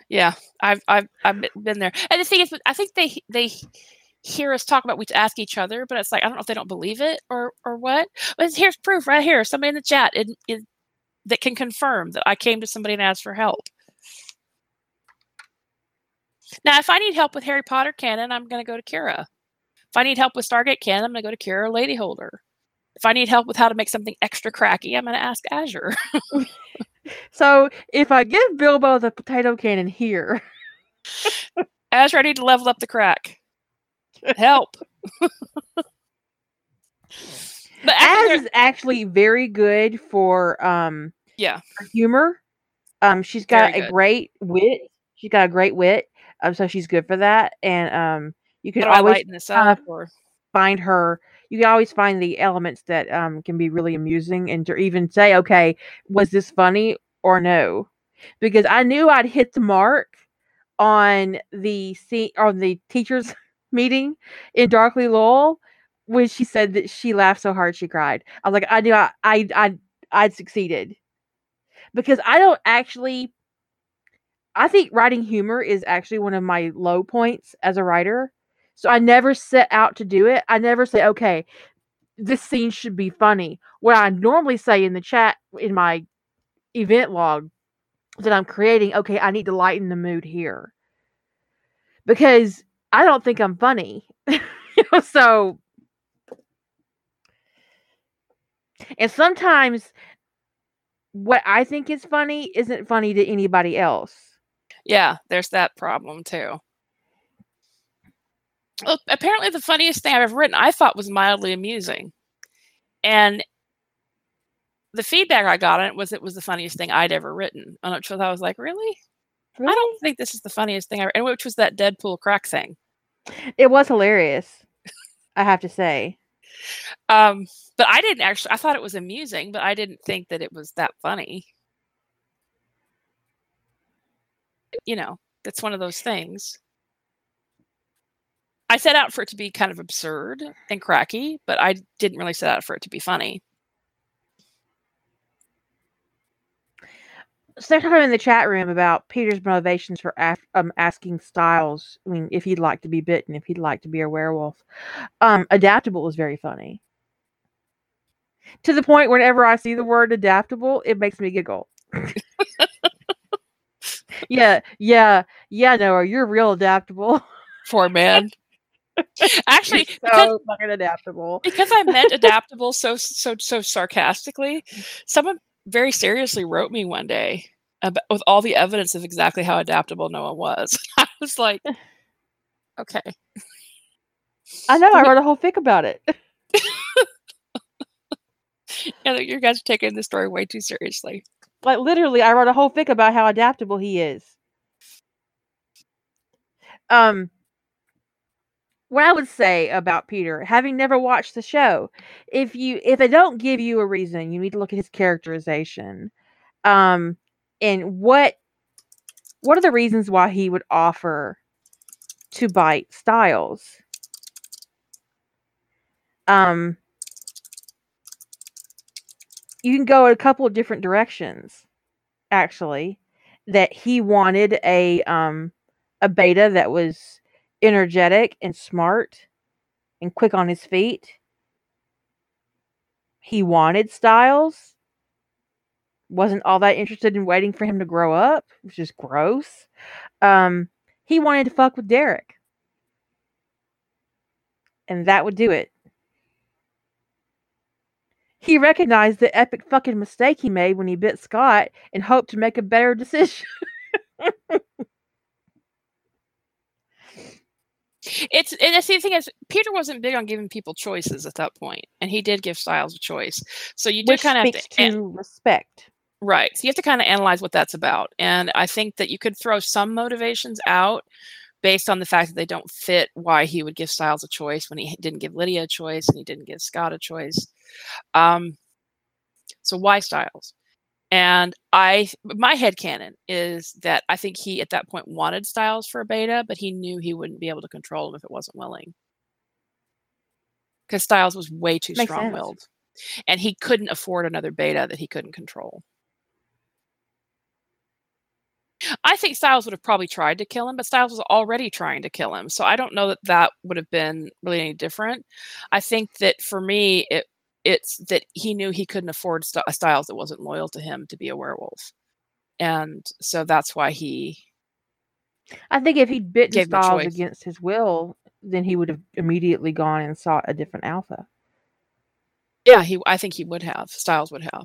yeah, I've I've I've been there, and the thing is, I think they they hear us talk about we ask each other, but it's like I don't know if they don't believe it or or what. But here's proof right here. Somebody in the chat it, it, that can confirm that I came to somebody and asked for help. Now, if I need help with Harry Potter canon, I'm going to go to Kira. If I need help with Stargate canon, I'm going to go to Kira Lady Holder. If I need help with how to make something extra cracky, I'm going to ask Azure. so if I give Bilbo the potato cannon here, Azure, I need to level up the crack. Help. but Az is actually very good for um yeah for humor. Um, she's got a great wit. She's got a great wit. Um, so she's good for that. And um, you can always or find her you can always find the elements that um, can be really amusing and to even say okay was this funny or no because i knew i'd hit the mark on the scene on the teachers meeting in Darkly Loyal when she said that she laughed so hard she cried i was like i knew i i, I i'd succeeded because i don't actually i think writing humor is actually one of my low points as a writer so I never set out to do it. I never say, okay, this scene should be funny. What I normally say in the chat in my event log that I'm creating, okay, I need to lighten the mood here. Because I don't think I'm funny. so and sometimes what I think is funny isn't funny to anybody else. Yeah, there's that problem too. Well, apparently the funniest thing I've ever written I thought was mildly amusing. And the feedback I got on it was it was the funniest thing I'd ever written. On which I was like, really? Really? I don't think this is the funniest thing I and which was that Deadpool crack thing. It was hilarious. I have to say. Um, but I didn't actually I thought it was amusing, but I didn't think that it was that funny. You know, it's one of those things. I set out for it to be kind of absurd and cracky, but I didn't really set out for it to be funny. So they're talking in the chat room about Peter's motivations for af- um, asking Stiles. I mean, if he'd like to be bitten, if he'd like to be a werewolf. Um, adaptable is very funny. To the point, whenever I see the word adaptable, it makes me giggle. yeah, yeah, yeah, Noah, you're real adaptable. Poor man. Actually, so because, fucking adaptable. Because I meant adaptable so so so sarcastically. Someone very seriously wrote me one day about, with all the evidence of exactly how adaptable Noah was. I was like, okay. I know. I wrote a whole fic about it. yeah, you guys are taking the story way too seriously. Like literally, I wrote a whole fic about how adaptable he is. Um, what I would say about Peter, having never watched the show, if you if they don't give you a reason, you need to look at his characterization. Um and what what are the reasons why he would offer to bite Stiles. Um you can go a couple of different directions actually that he wanted a um a beta that was energetic and smart and quick on his feet. He wanted Stiles. Wasn't all that interested in waiting for him to grow up, which is gross. Um, he wanted to fuck with Derek. And that would do it. He recognized the epic fucking mistake he made when he bit Scott and hoped to make a better decision. It's and the thing is, Peter wasn't big on giving people choices at that point, and he did give Stiles a choice. So you do kind of have to, respect, right? So you have to kind of analyze what that's about, and I think that you could throw some motivations out based on the fact that they don't fit why he would give Stiles a choice when he didn't give Lydia a choice and he didn't give Scott a choice. Um, so why Stiles? And I, my head canon is that I think he at that point wanted Stiles for a beta, but he knew he wouldn't be able to control him if it wasn't willing. Because Stiles was way too strong willed. And he couldn't afford another beta that he couldn't control. I think Stiles would have probably tried to kill him, but Stiles was already trying to kill him. So I don't know that that would have been really any different. I think that for me, it it's that he knew he couldn't afford st- Stiles that wasn't loyal to him to be a werewolf, and so that's why he I think if he'd bitten Stiles against his will, then he would have immediately gone and sought a different alpha. Yeah, he. I think he would have. Stiles would have.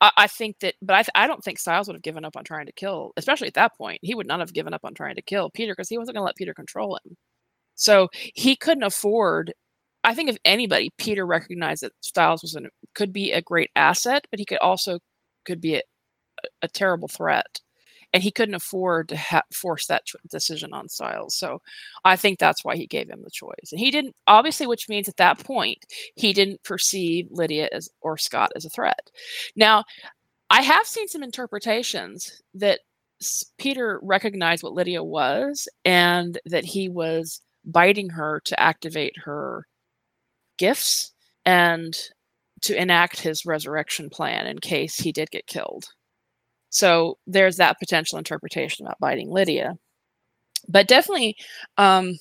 I, I think that, but I, th- I don't think Stiles would have given up on trying to kill, especially at that point. He would not have given up on trying to kill Peter because he wasn't going to let Peter control him. So he couldn't afford. I think if anybody, Peter recognized that Stiles was an, could be a great asset, but he could also could be a, a terrible threat, and he couldn't afford to ha- force that ch- decision on Stiles. So I think that's why he gave him the choice, and he didn't obviously, which means at that point he didn't perceive Lydia as or Scott as a threat. Now, I have seen some interpretations that Peter recognized what Lydia was and that he was biting her to activate her gifts and to enact his resurrection plan in case he did get killed. So there's that potential interpretation about biting Lydia. But definitely, um,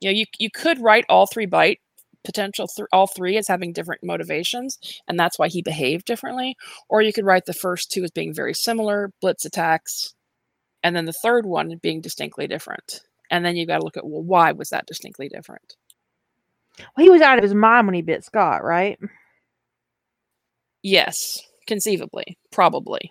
you know, you, you could write all three bite potential, th- all three as having different motivations, and that's why he behaved differently. Or you could write the first two as being very similar, blitz attacks, and then the third one being distinctly different. And then you've got to look at, well, why was that distinctly different? Well, he was out of his mind when he bit Scott, right? Yes, conceivably, probably.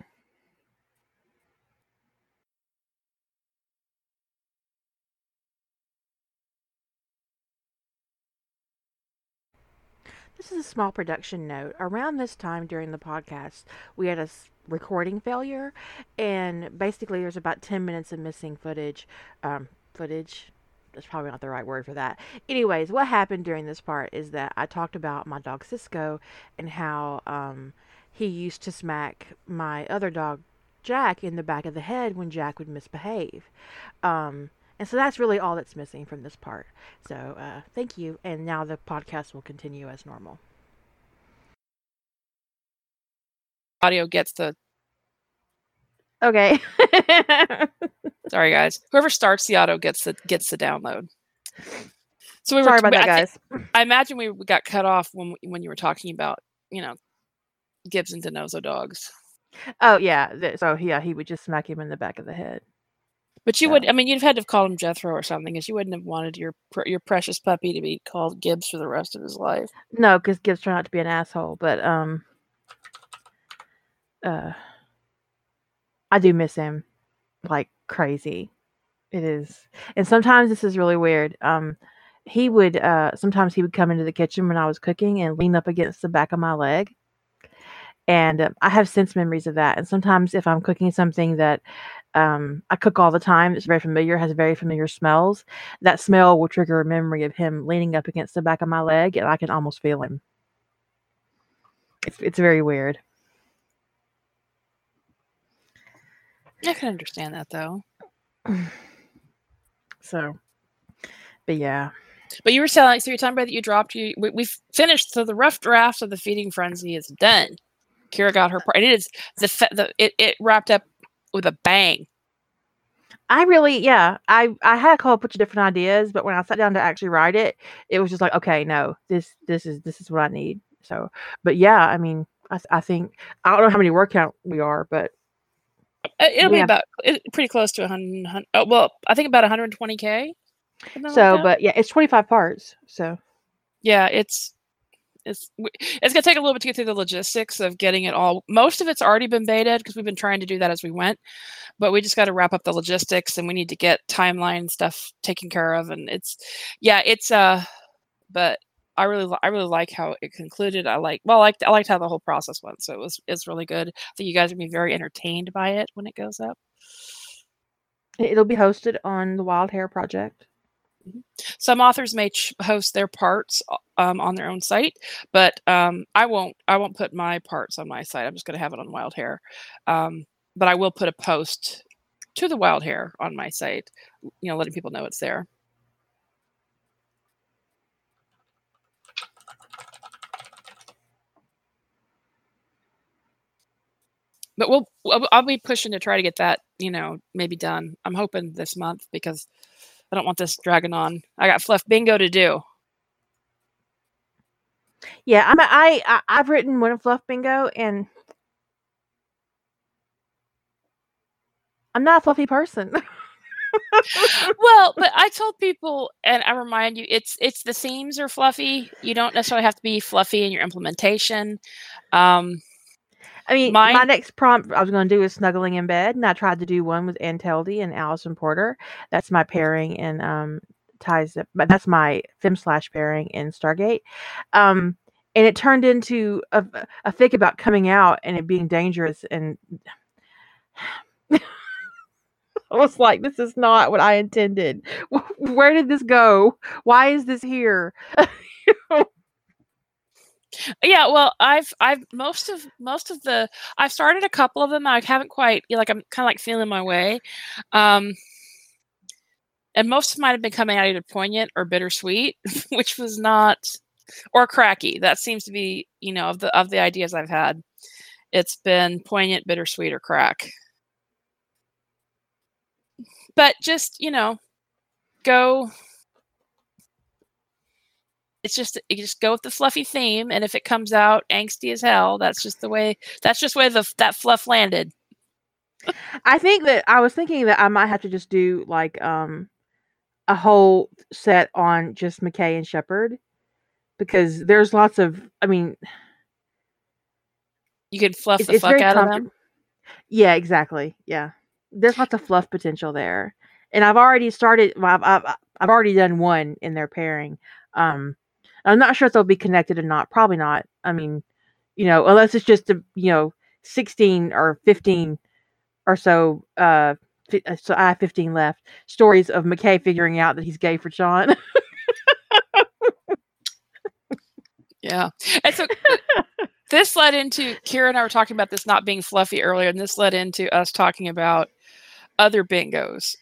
This is a small production note. Around this time during the podcast, we had a s- recording failure, and basically, there's about 10 minutes of missing footage. Um, footage. That's probably not the right word for that. Anyways, what happened during this part is that I talked about my dog Cisco and how um, he used to smack my other dog Jack in the back of the head when Jack would misbehave. Um, and so that's really all that's missing from this part. So uh, thank you. And now the podcast will continue as normal. Audio gets the Okay. sorry guys. Whoever starts the auto gets the gets the download. So we Sorry were about that, I guys. I imagine we we got cut off when when you were talking about you know Gibbs and DiNozzo dogs. Oh yeah. So yeah, he would just smack him in the back of the head. But you So- would, I mean, you'd have had to have called him Jethro or something, because you wouldn't have wanted your your precious puppy to be called Gibbs for the rest of his life. No, because Gibbs turned out to be an asshole. But um, uh, I do miss him like crazy. It is, and sometimes this is really weird. Um, he would uh sometimes he would come into the kitchen when I was cooking and lean up against the back of my leg. And uh, I have sense memories of that. And sometimes if I'm cooking something that um, I cook all the time, it's very familiar, has very familiar smells, that smell will trigger a memory of him leaning up against the back of my leg, and I can almost feel him. It's it's very weird. I can understand that though. So, but yeah, But you were telling, so you're talking about that you dropped. You we, we've finished. So the rough draft of the feeding frenzy is done. Kira got her part. It is the the it, it wrapped up with a bang. I really yeah I I had a whole bunch of different ideas, but when I sat down to actually write it, it was just like okay, no, this this is this is what I need. So, but yeah, I mean, I I think I don't know how many word count we are, but It'll be Yeah. about pretty close to a hundred. Oh, well, I think about 120k. something like so but yeah, it's twenty five parts. So yeah, it's it's it's gonna take a little bit to get through the logistics of getting it all. Most of it's already been betaed because we've been trying to do that as we went, but we just got to wrap up the logistics and we need to get timeline stuff taken care of. And it's yeah, it's uh, but I really I really like how it concluded. I like well, I liked I liked how the whole process went. So it was it's really good. I think you guys are gonna be very entertained by it when it goes up. it- it'll be hosted on the Wild Hair Project. some authors may ch- host their parts um, on their own site but um, i won't i won't put my parts on my site i'm just going to have it on wild hair um, but i will put a post to the wild hair on my site you know letting people know it's there but we'll I'll- be pushing to try to get that you know maybe done i'm hoping this month because i don't want this dragging on i got fluff bingo to do Yeah, I'm a, I, I I've written one fluff bingo and I'm not a fluffy person. well, but I told people, and I remind you, it's it's the themes are fluffy. You don't necessarily have to be fluffy in your implementation. Um, I mean, mine, my next prompt I was going to do is snuggling in bed, and I tried to do one with Anne Teldy and Allison Porter. That's my pairing in um, ties, up but that's my fem slash pairing in Stargate. Um, and it turned into a, a fic about coming out and it being dangerous and I was like, this is not what I intended. Where did this go? Why is this here? yeah, well, I've I've most of most of the I've started a couple of them. I haven't quite like I'm kind of like feeling my way. Um and most might have been coming out either poignant or bittersweet, which was not or cracky. That seems to be, you know, of the of the ideas I've had. It's been poignant, bittersweet, or crack but just you know go it's just you just go with the fluffy theme and if it comes out angsty as hell that's just the way that's just where the that fluff landed i think that i was thinking that i might have to just do like um a whole set on just mckay and Sheppard because there's lots of i mean you could fluff the fuck out of them yeah exactly yeah there's lots of fluff potential there, and I've already started. Well, I've, I've I've already done one in their pairing. Um, I'm not sure if they'll be connected or not. Probably not. I mean, you know, unless it's just a you know 16 or 15 or so. Uh, uh so I have 15 left. Stories of McKay figuring out that he's gay for Sean. yeah, and so this led into Kira and I were talking about this not being fluffy earlier, and this led into us talking about other bingos,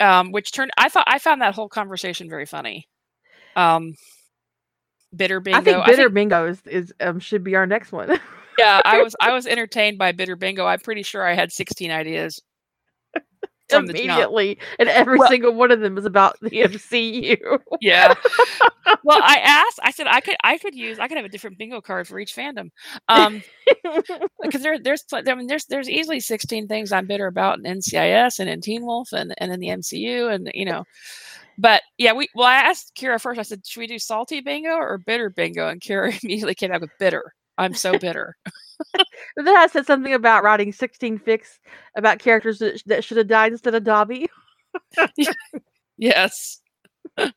um, which turned. I thought I found that whole conversation very funny. Um, bitter bingo. I think bitter I think, bingo is, is um, should be our next one. yeah, I was I was entertained by bitter bingo. I'm pretty sure I had 16 ideas immediately, and every well, single one of them is about the MCU. yeah. Well, I asked. I said I could. I could use. I could have a different bingo card for each fandom. Um, because there, there's, I mean, there's, there's easily 16 things I'm bitter about in NCIS and in Teen Wolf and and in the MCU, and you know. But yeah, we. Well, I asked Kira first. I said, should we do salty bingo or bitter bingo? And Kira immediately came back with bitter. I'm so bitter. Then I said something about writing 16 fics about characters that, that should have died instead of Dobby. yes. and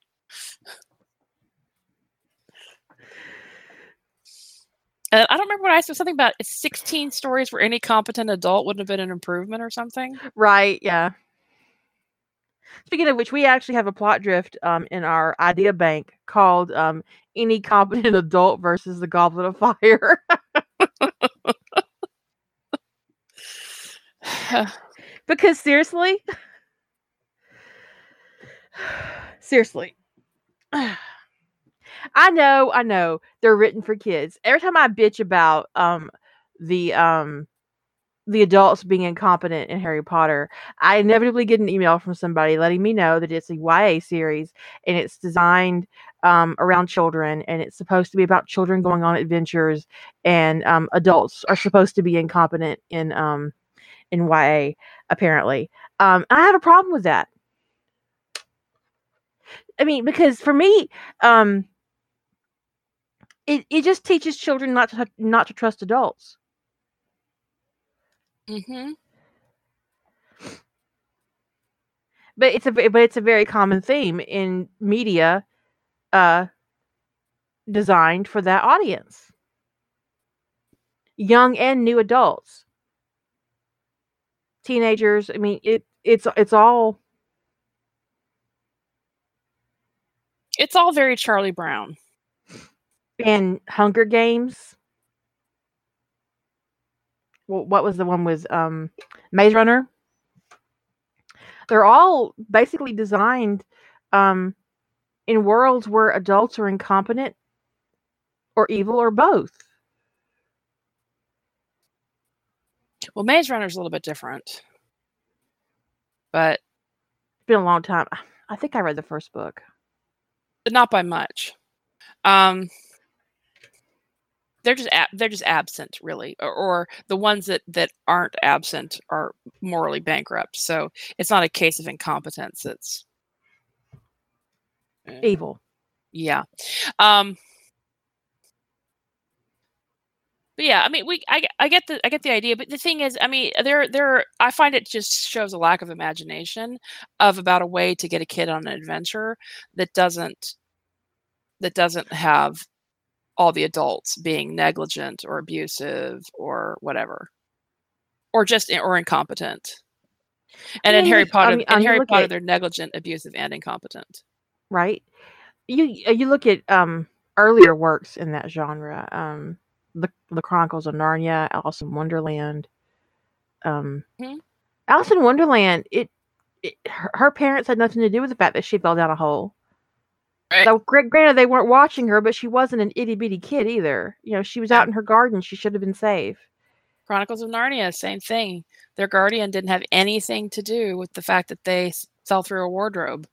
I don't remember what I said something about 16 stories where any competent adult wouldn't have been an improvement or something. Right, yeah. Speaking of which, we actually have a plot drift um, in our idea bank called um, "Any Competent Adult versus the Goblet of Fire." because seriously, seriously, I know, I know. They're written for kids. Every time I bitch about um the um the adults being incompetent in Harry Potter, I inevitably get an email from somebody letting me know that it's a YA series and it's designed um, around children and it's supposed to be about children going on adventures and um, adults are supposed to be incompetent in um, in YA apparently. Um, I have a problem with that. I mean, because for me, um, it it just teaches children not to not to trust adults. Mm-hmm. But it's a but it's a very common theme in media uh designed for that audience. Young and new adults. Teenagers, I mean it it's it's all it's all very Charlie Brown. And Hunger Games what was the one with um, Maze Runner. They're all basically designed um, in worlds where adults are incompetent or evil or both. Well, Maze Runner is a little bit different, but it's been a long time. I think I read the first book, but not by much. Um, they're just ab- they're just absent really or, or, the ones that that aren't absent are morally bankrupt so it's not a case of incompetence it's evil. Yeah. Um but yeah i mean we I, I get the i get the idea but the thing is i mean there there i find it just shows a lack of imagination of about a way to get a kid on an adventure that doesn't that doesn't have all the adults being negligent or abusive or whatever. Or just or incompetent. And in harry potter I mean, in harry potter at, they're negligent abusive and incompetent right you you look at um earlier works in that genre um the the chronicles of narnia alice in wonderland um mm-hmm. alice in wonderland it, it her, her parents had nothing to do with the fact that she fell down a hole Right. So granted, they weren't watching her, but she wasn't an itty bitty kid either. You know, she was out in her garden. She should have been safe. Chronicles of Narnia, same thing. Their guardian didn't have anything to do with the fact that they fell through a wardrobe.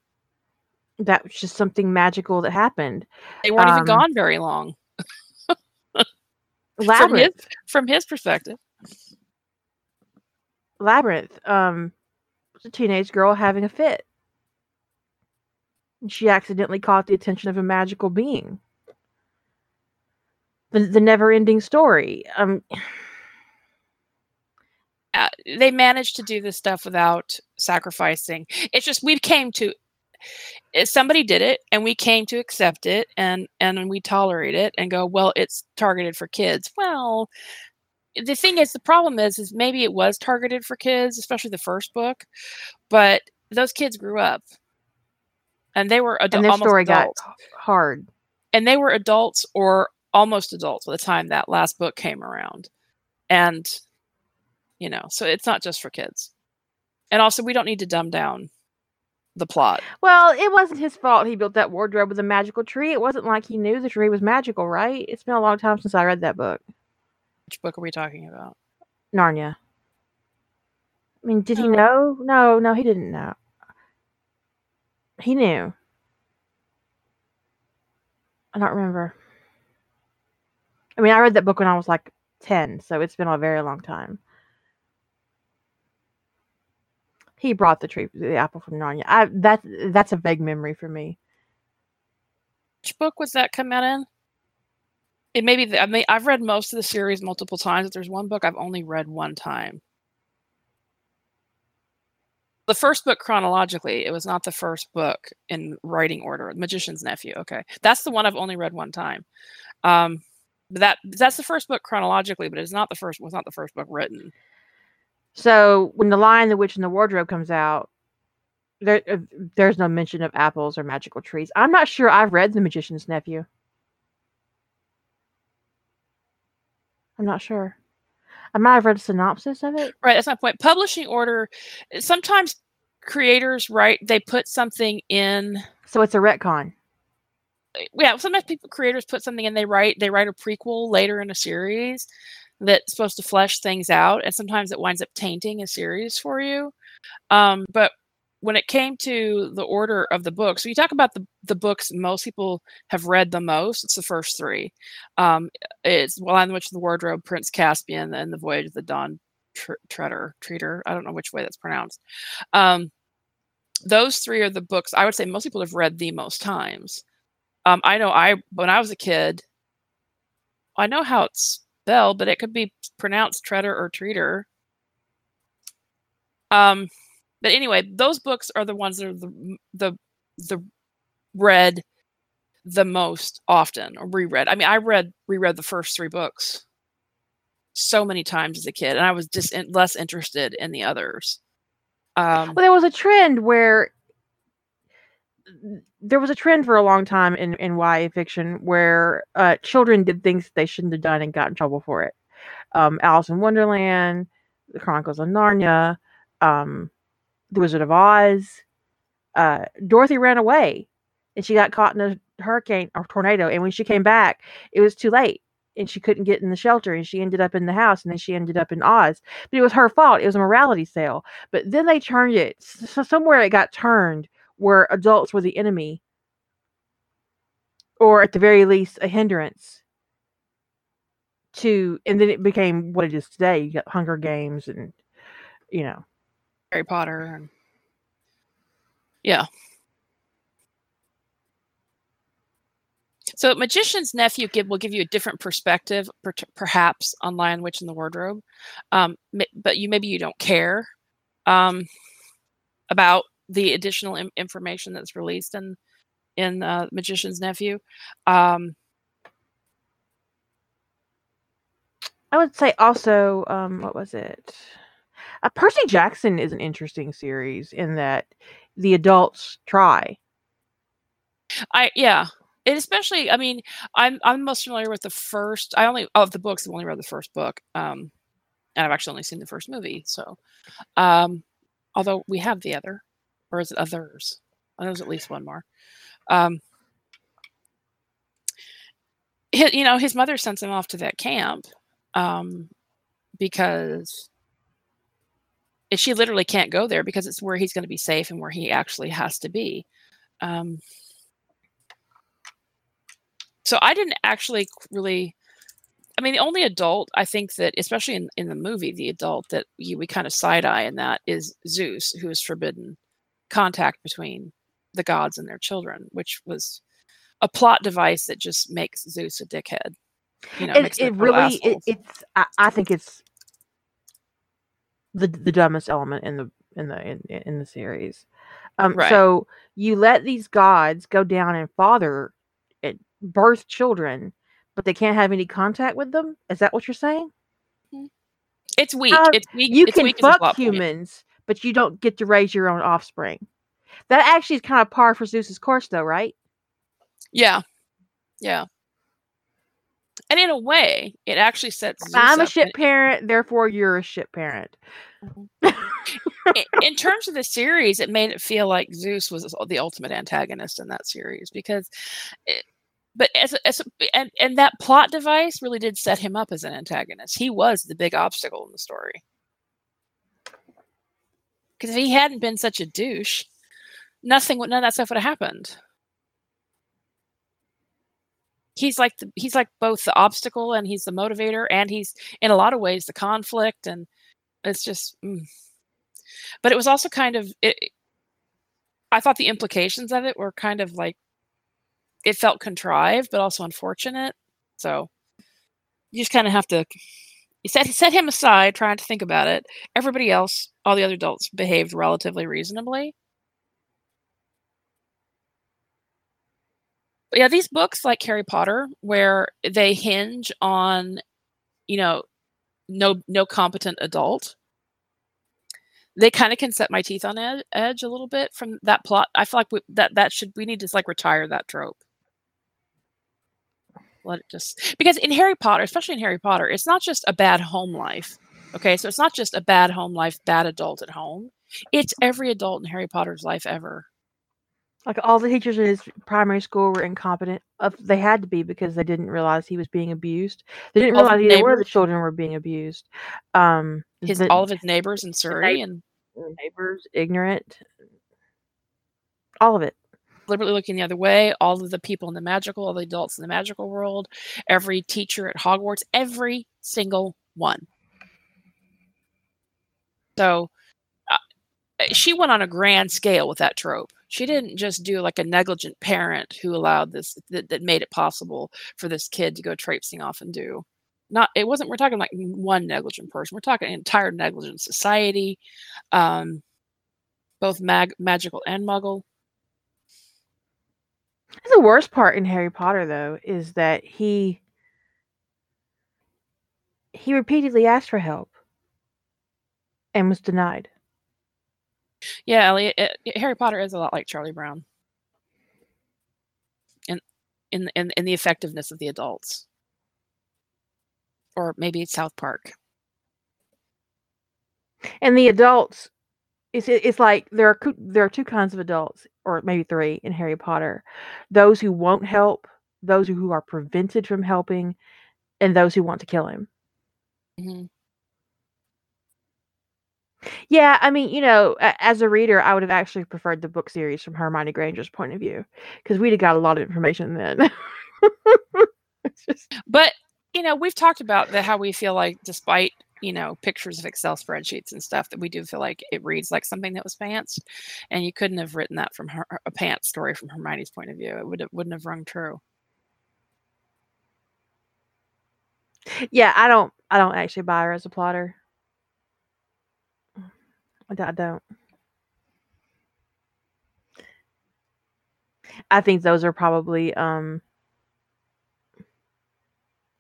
That was just something magical that happened. They weren't um, even gone very long. Labyrinth, from his, from his perspective. Labyrinth, um, was a teenage girl having a fit she accidentally caught the attention of a magical being. The, the never ending story. Um, uh, they managed to do this stuff without sacrificing. It's just we came to Eh, somebody did it and we came to accept it and and we tolerate it and go well it's targeted for kids. Well the thing is the problem is is maybe it was targeted for kids especially the first book but those kids grew up. And they were ad- and their story adults. got hard. And they were adults or almost adults by the time that last book came around. And you know so it's not just for kids. And also we don't need to dumb down the plot. Well it wasn't his fault he built that wardrobe with a magical tree. It wasn't like he knew the tree was magical right? It's been a long time since i read that book. Which book are we talking about? Narnia. I mean did he oh. know? No no he didn't know. He knew. I don't remember. I mean, I read that book when I was like 10, so it's been a very long time. He brought the tree, the apple from Narnia. I that that's a vague memory for me. Which book was that come out in? It may be. I mean, I've read most of the series multiple times. But there's one book I've only read one time the first book chronologically it was not the first book in writing order magician's nephew okay that's the one i've only read one time um that that's the first book chronologically but it's not the first was not the first book written so when the lion the witch and the wardrobe comes out there uh, there's no mention of apples or magical trees i'm not sure i've read the magician's nephew i'm not sure I might have read a synopsis of it. Right, that's my point. Publishing order. Sometimes creators write they put something in. So it's a retcon. Yeah, sometimes people creators put something in. They write they write a prequel later in a series that's supposed to flesh things out, and sometimes it winds up tainting a series for you. Um, but when it came to the order of the books, so you talk about the, the books most people have read the most, it's the first three. Um, it's Well, in Which the Wardrobe, Prince Caspian, and The Voyage of the Dawn Treader, Treater. I don't know which way that's pronounced. Um, those three are the books I would say most people have read the most times. Um, I know I when I was a kid, I know how it's spelled, but it could be pronounced Treader or Treater. Um, but anyway, those books are the ones that are the the the read the most often or reread. I mean, I read reread the first three books so many times as a kid, and I was just in, less interested in the others. Um, well, there was a trend where there was a trend for a long time in in YA fiction where uh, children did things they shouldn't have done and got in trouble for it. Um, Alice in Wonderland, The Chronicles of Narnia, um, the Wizard of Oz. Uh, Dorothy ran away and she got caught in a hurricane or tornado. And when she came back, it was too late and she couldn't get in the shelter and she ended up in the house and then she ended up in Oz. But it was her fault. It was a morality sale. But then they turned it so somewhere it got turned where adults were the enemy or at the very least a hindrance to and then it became what it is today. You got Hunger Games and you know Harry Potter and yeah. So, Magician's Nephew give, will give you a different perspective, per, perhaps, on Lion Witch in the Wardrobe, um, but you maybe you don't care um, about the additional Im- information that's released in in uh, Magician's Nephew. Um, I would say also, um, what was it? Uh, Percy Jackson is an interesting series in that the adults try. I yeah, it especially. I mean, I'm I'm most familiar with the first. I only of the books. I've only read the first book, um, and I've actually only seen the first movie. So, um, although we have the other, or is it others? There's at least one more. Um, his, you know, his mother sends him off to that camp um, because she literally can't go there because it's where he's going to be safe and where he actually has to be. Um, so I didn't actually really. I mean, the only adult I think that, especially in, in the movie, the adult that we, we kind of side eye in that is Zeus, who is forbidden contact between the gods and their children, which was a plot device that just makes Zeus a dickhead. You know, it, it really it, it's I, I, think it's the the dumbest element in the in the in, in the series. Um, right. So you let these gods go down and father and birth children, but they can't have any contact with them. Is that what you're saying? It's weak. it's weak. You it's can weak fuck humans, but you don't get to raise your own offspring. That actually is kind of par for Zeus's course, though, right? Yeah, yeah. And in a way, it actually sets. Zeus I'm a shit parent, therefore you're a shit parent. Mm-hmm. in, in terms of the series, it made it feel like Zeus was the ultimate antagonist in that series because, it, but as, as a, and and that plot device really did set him up as an antagonist. He was the big obstacle in the story. Because if he hadn't been such a douche, nothing would none of that stuff would have happened he's like the, he's like both the obstacle and he's the motivator and he's in a lot of ways the conflict and it's just mm. but it was also kind of it, i thought the implications of it were kind of like it felt contrived but also unfortunate so you just kind of have to you set set him aside trying to think about it everybody else all the other adults behaved relatively reasonably But yeah, these books like Harry Potter, where they hinge on, you know, no no competent adult, they kind of can set my teeth on ed- edge a little bit from that plot. I feel like we, that that should we need to like retire that trope. Let it just because in Harry Potter, especially in Harry Potter, it's not just a bad home life. Okay, so it's not just a bad home life, bad adult at home. It's every adult in Harry Potter's life ever. Like all the teachers in his primary school were incompetent. Uh, they had to be because they didn't realize he was being abused. They didn't all realize either where the children were being abused. Um, his the, all of his neighbors in Surrey and neighbors ignorant. All of it deliberately looking the other way, all of the people in the magical, all the adults in the magical world, every teacher at Hogwarts, every single one. So uh, she went on a grand scale with that trope. She didn't just do like a negligent parent who allowed this that, that made it possible for this kid to go traipsing off and do. Not it wasn't we're talking like one negligent person. We're talking entire negligent society um both mag magical and muggle the worst part in harry potter though is that he he repeatedly asked for help and was denied yeah, Elliot, it, it, Harry Potter is a lot like Charlie Brown. In, in in in the effectiveness of the adults. Or maybe it's South Park. And the adults it's it's like there are there are two kinds of adults or maybe three in Harry Potter. Those who won't help, those who are prevented from helping, and those who want to kill him. Mm-hmm. Yeah, I mean, you know, as a reader, I would have actually preferred the book series from Hermione Granger's point of view because we'd have got a lot of information then. just... But you know, we've talked about the, how we feel like, despite you know pictures of Excel spreadsheets and stuff, that we do feel like it reads like something that was pants, and you couldn't have written that from her, a pants story from Hermione's point of view. It would wouldn't have rung true. Yeah, I don't. I don't actually buy her as a plotter. I don't. I think those are probably um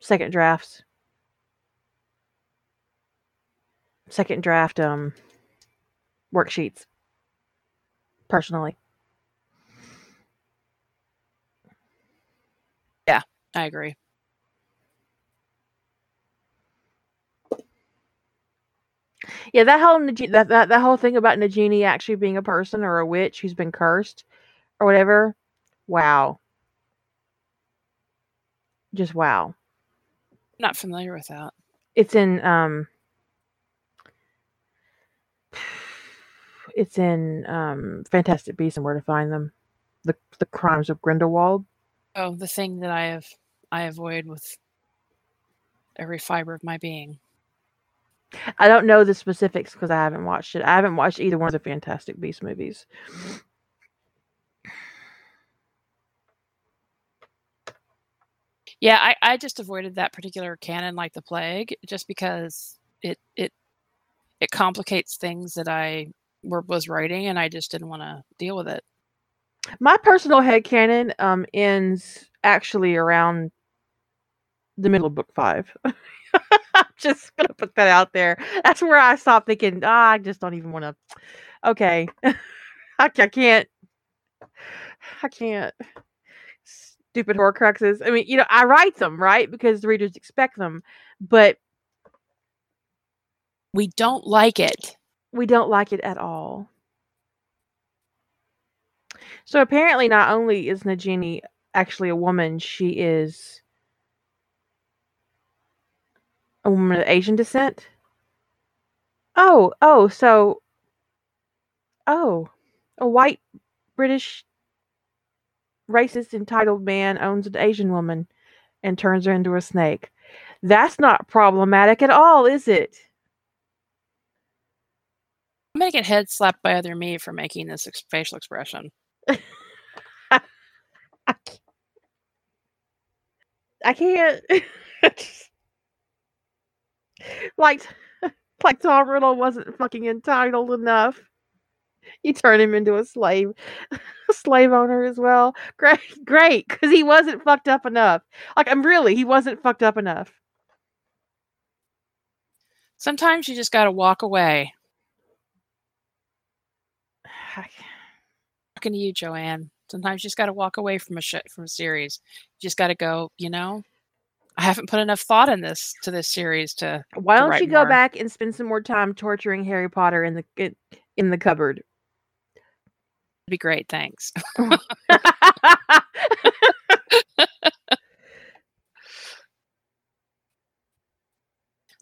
second drafts. Second draft um worksheets. Personally. Yeah, I agree. Yeah, that whole that, that that whole thing about Nagini actually being a person or a witch who's been cursed or whatever. Wow. Just wow. Not familiar with that. It's in um it's in um Fantastic Beasts and Where to Find Them. The the Crimes of Grindelwald. Oh, the thing that I have I avoid with every fiber of my being. I don't know the specifics because I haven't watched it. I haven't watched either one of the Fantastic Beast movies. Yeah, I, I just avoided that particular canon like the plague, just because it it it complicates things that I were, was writing, and I just didn't want to deal with it. My personal head canon um, ends actually around the middle of book five. I'm just gonna put that out there. That's where I stopped thinking. Oh, I just don't even want to. Okay, I, I can't. I can't. Stupid Horcruxes. I mean, you know, I write them right because the readers expect them, but we don't like it. We don't like it at all. So apparently, not only is Nagini actually a woman, she is a woman of Asian descent. Oh, oh, so oh, a white British racist entitled man owns an Asian woman and turns her into a snake. That's not problematic at all, is it? I'm gonna get head slapped by other me for making this ex- facial expression. I can't. like, like Tom Riddle wasn't fucking entitled enough. You turn him into a slave, a slave owner as well. Great, great, because he wasn't fucked up enough. Like, I'm really, he wasn't fucked up enough. Sometimes you just gotta walk away. Talking to you, Joanne. Sometimes you just gotta walk away from a shit from a series. You just gotta go. You know, I haven't put enough thought in this to this series to. Why don't write you go more. back and spend some more time torturing Harry Potter in the in the cupboard? It'd be great. Thanks.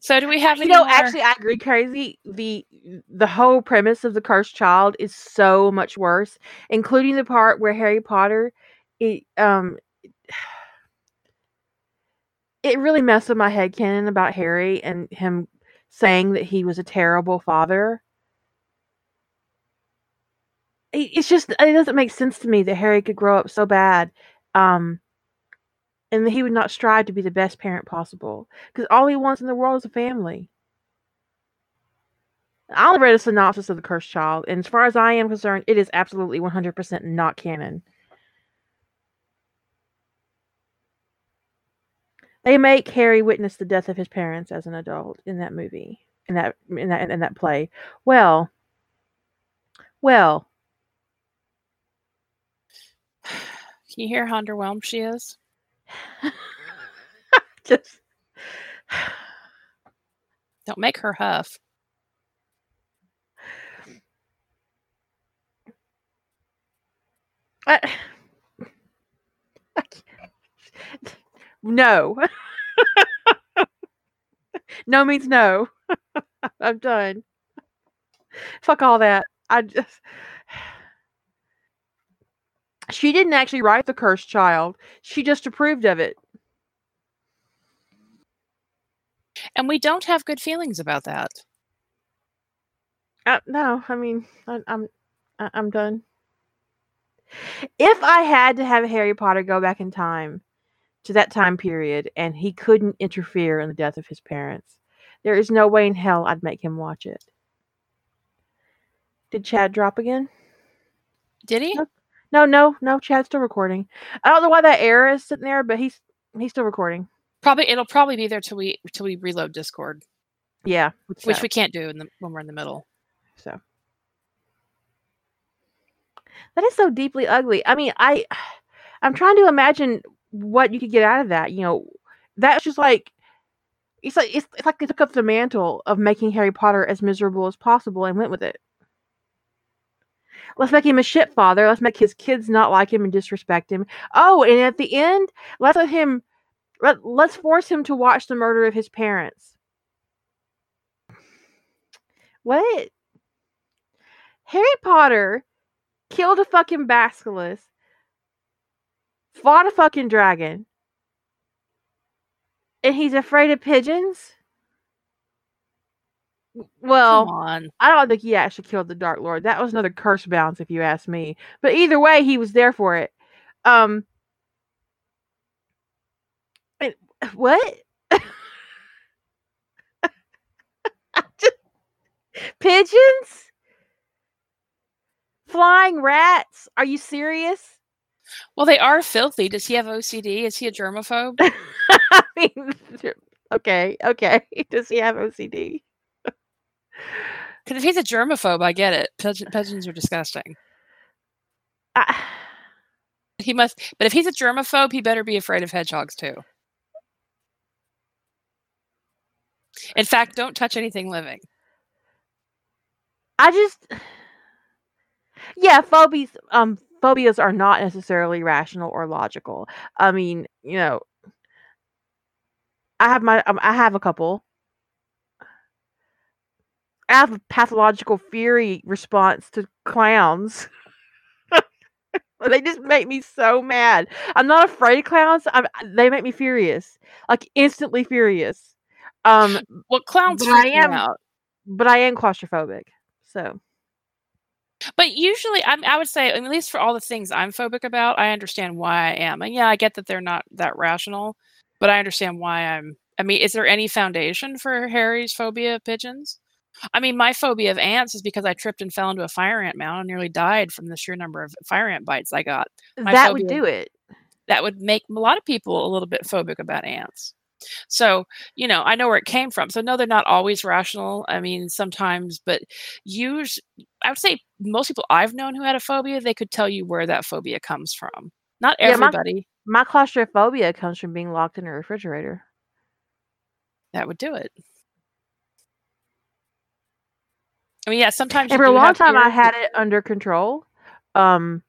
So, do we have you any know, more? actually, I agree, crazy. The the whole premise of the cursed child is so much worse, including the part where Harry Potter, it um, it really messed with my head canon about Harry and him saying that he was a terrible father. It- It's just it doesn't make sense to me that Harry could grow up so bad, um, and that he would not strive to be the best parent possible because all he wants in the world is a family. I only read a synopsis of the cursed child, and as far as I am concerned, it is absolutely one hundred percent not canon. They make Harry witness the death of his parents as an adult in that movie, in that in that in that play. Well, well, Can you hear how underwhelmed she is? just Don't make her huff. I, I no. no means no. I'm done. Fuck all that. I just. She didn't actually write The Cursed Child. She just approved of it. And we don't have good feelings about that. Uh, no, I mean, I, I'm I- I'm done. If I had to have Harry Potter go back in time to that time period and he couldn't interfere in the death of his parents, there is no way in hell I'd make him watch it. Did Chad drop again? Did he? No, no, no. Chad's still recording. I don't know why that error is sitting there, but he's he's still recording. Probably it'll probably be there till we till we reload Discord, Yeah, which so- we can't do in the, when we're in the middle. So that is so deeply ugly. I mean, I I'm trying to imagine what you could get out of that. You know, that's just like it's like it's, it's like they took up the mantle of making Harry Potter as miserable as possible and went with it. Let's make him a shit father. Let's make his kids not like him and disrespect him. Oh, and at the end, let's let him let, let's force him to watch the murder of his parents. What? Harry Potter killed a fucking basilisk, fought a fucking dragon, and he's afraid of pigeons? Well, I don't think he actually killed the Dark Lord. That was another curse bounce, if you ask me. But either way, he was there for it. Um, and- what? Just- pigeons? Flying rats? Are you serious? Well, they are filthy. Does he have OCD? Is he a germaphobe? I mean, okay, okay. Does he have OCD? Because if he's a germaphobe, I get it. Pigeon, pigeons are disgusting. I, He must. But if he's a germaphobe, he better be afraid of hedgehogs too. In fact, don't touch anything living. I just yeah, phobias um phobias are not necessarily rational or logical. I mean, you know, I have my um, I have a couple. I have a pathological fury response to clowns. they just make me so mad. I'm not afraid of clowns. I'm, they make me furious, like instantly furious. Um, Well, clowns But I am- out. but I am claustrophobic, so But usually, I'm, I would say, at least for all the things I'm phobic about, I understand why I am. And yeah, I get that they're not that rational, but I understand why I'm. I mean, is there any foundation for Harry's phobia of pigeons? I mean, my phobia of ants is because I tripped and fell into a fire ant mound and nearly died from the sheer number of fire ant bites I got. My that would do it. That would make a lot of people a little bit phobic about ants. So, you know, I know where it came from. So, no, they're not always rational. I mean, sometimes, but use I would say most people I've known who had a phobia, they could tell you where that phobia comes from. Not Yeah, my- everybody My claustrophobia comes from being locked in a refrigerator. that would do it. I mean, yeah, sometimes And for a long time, I had it under control. Um,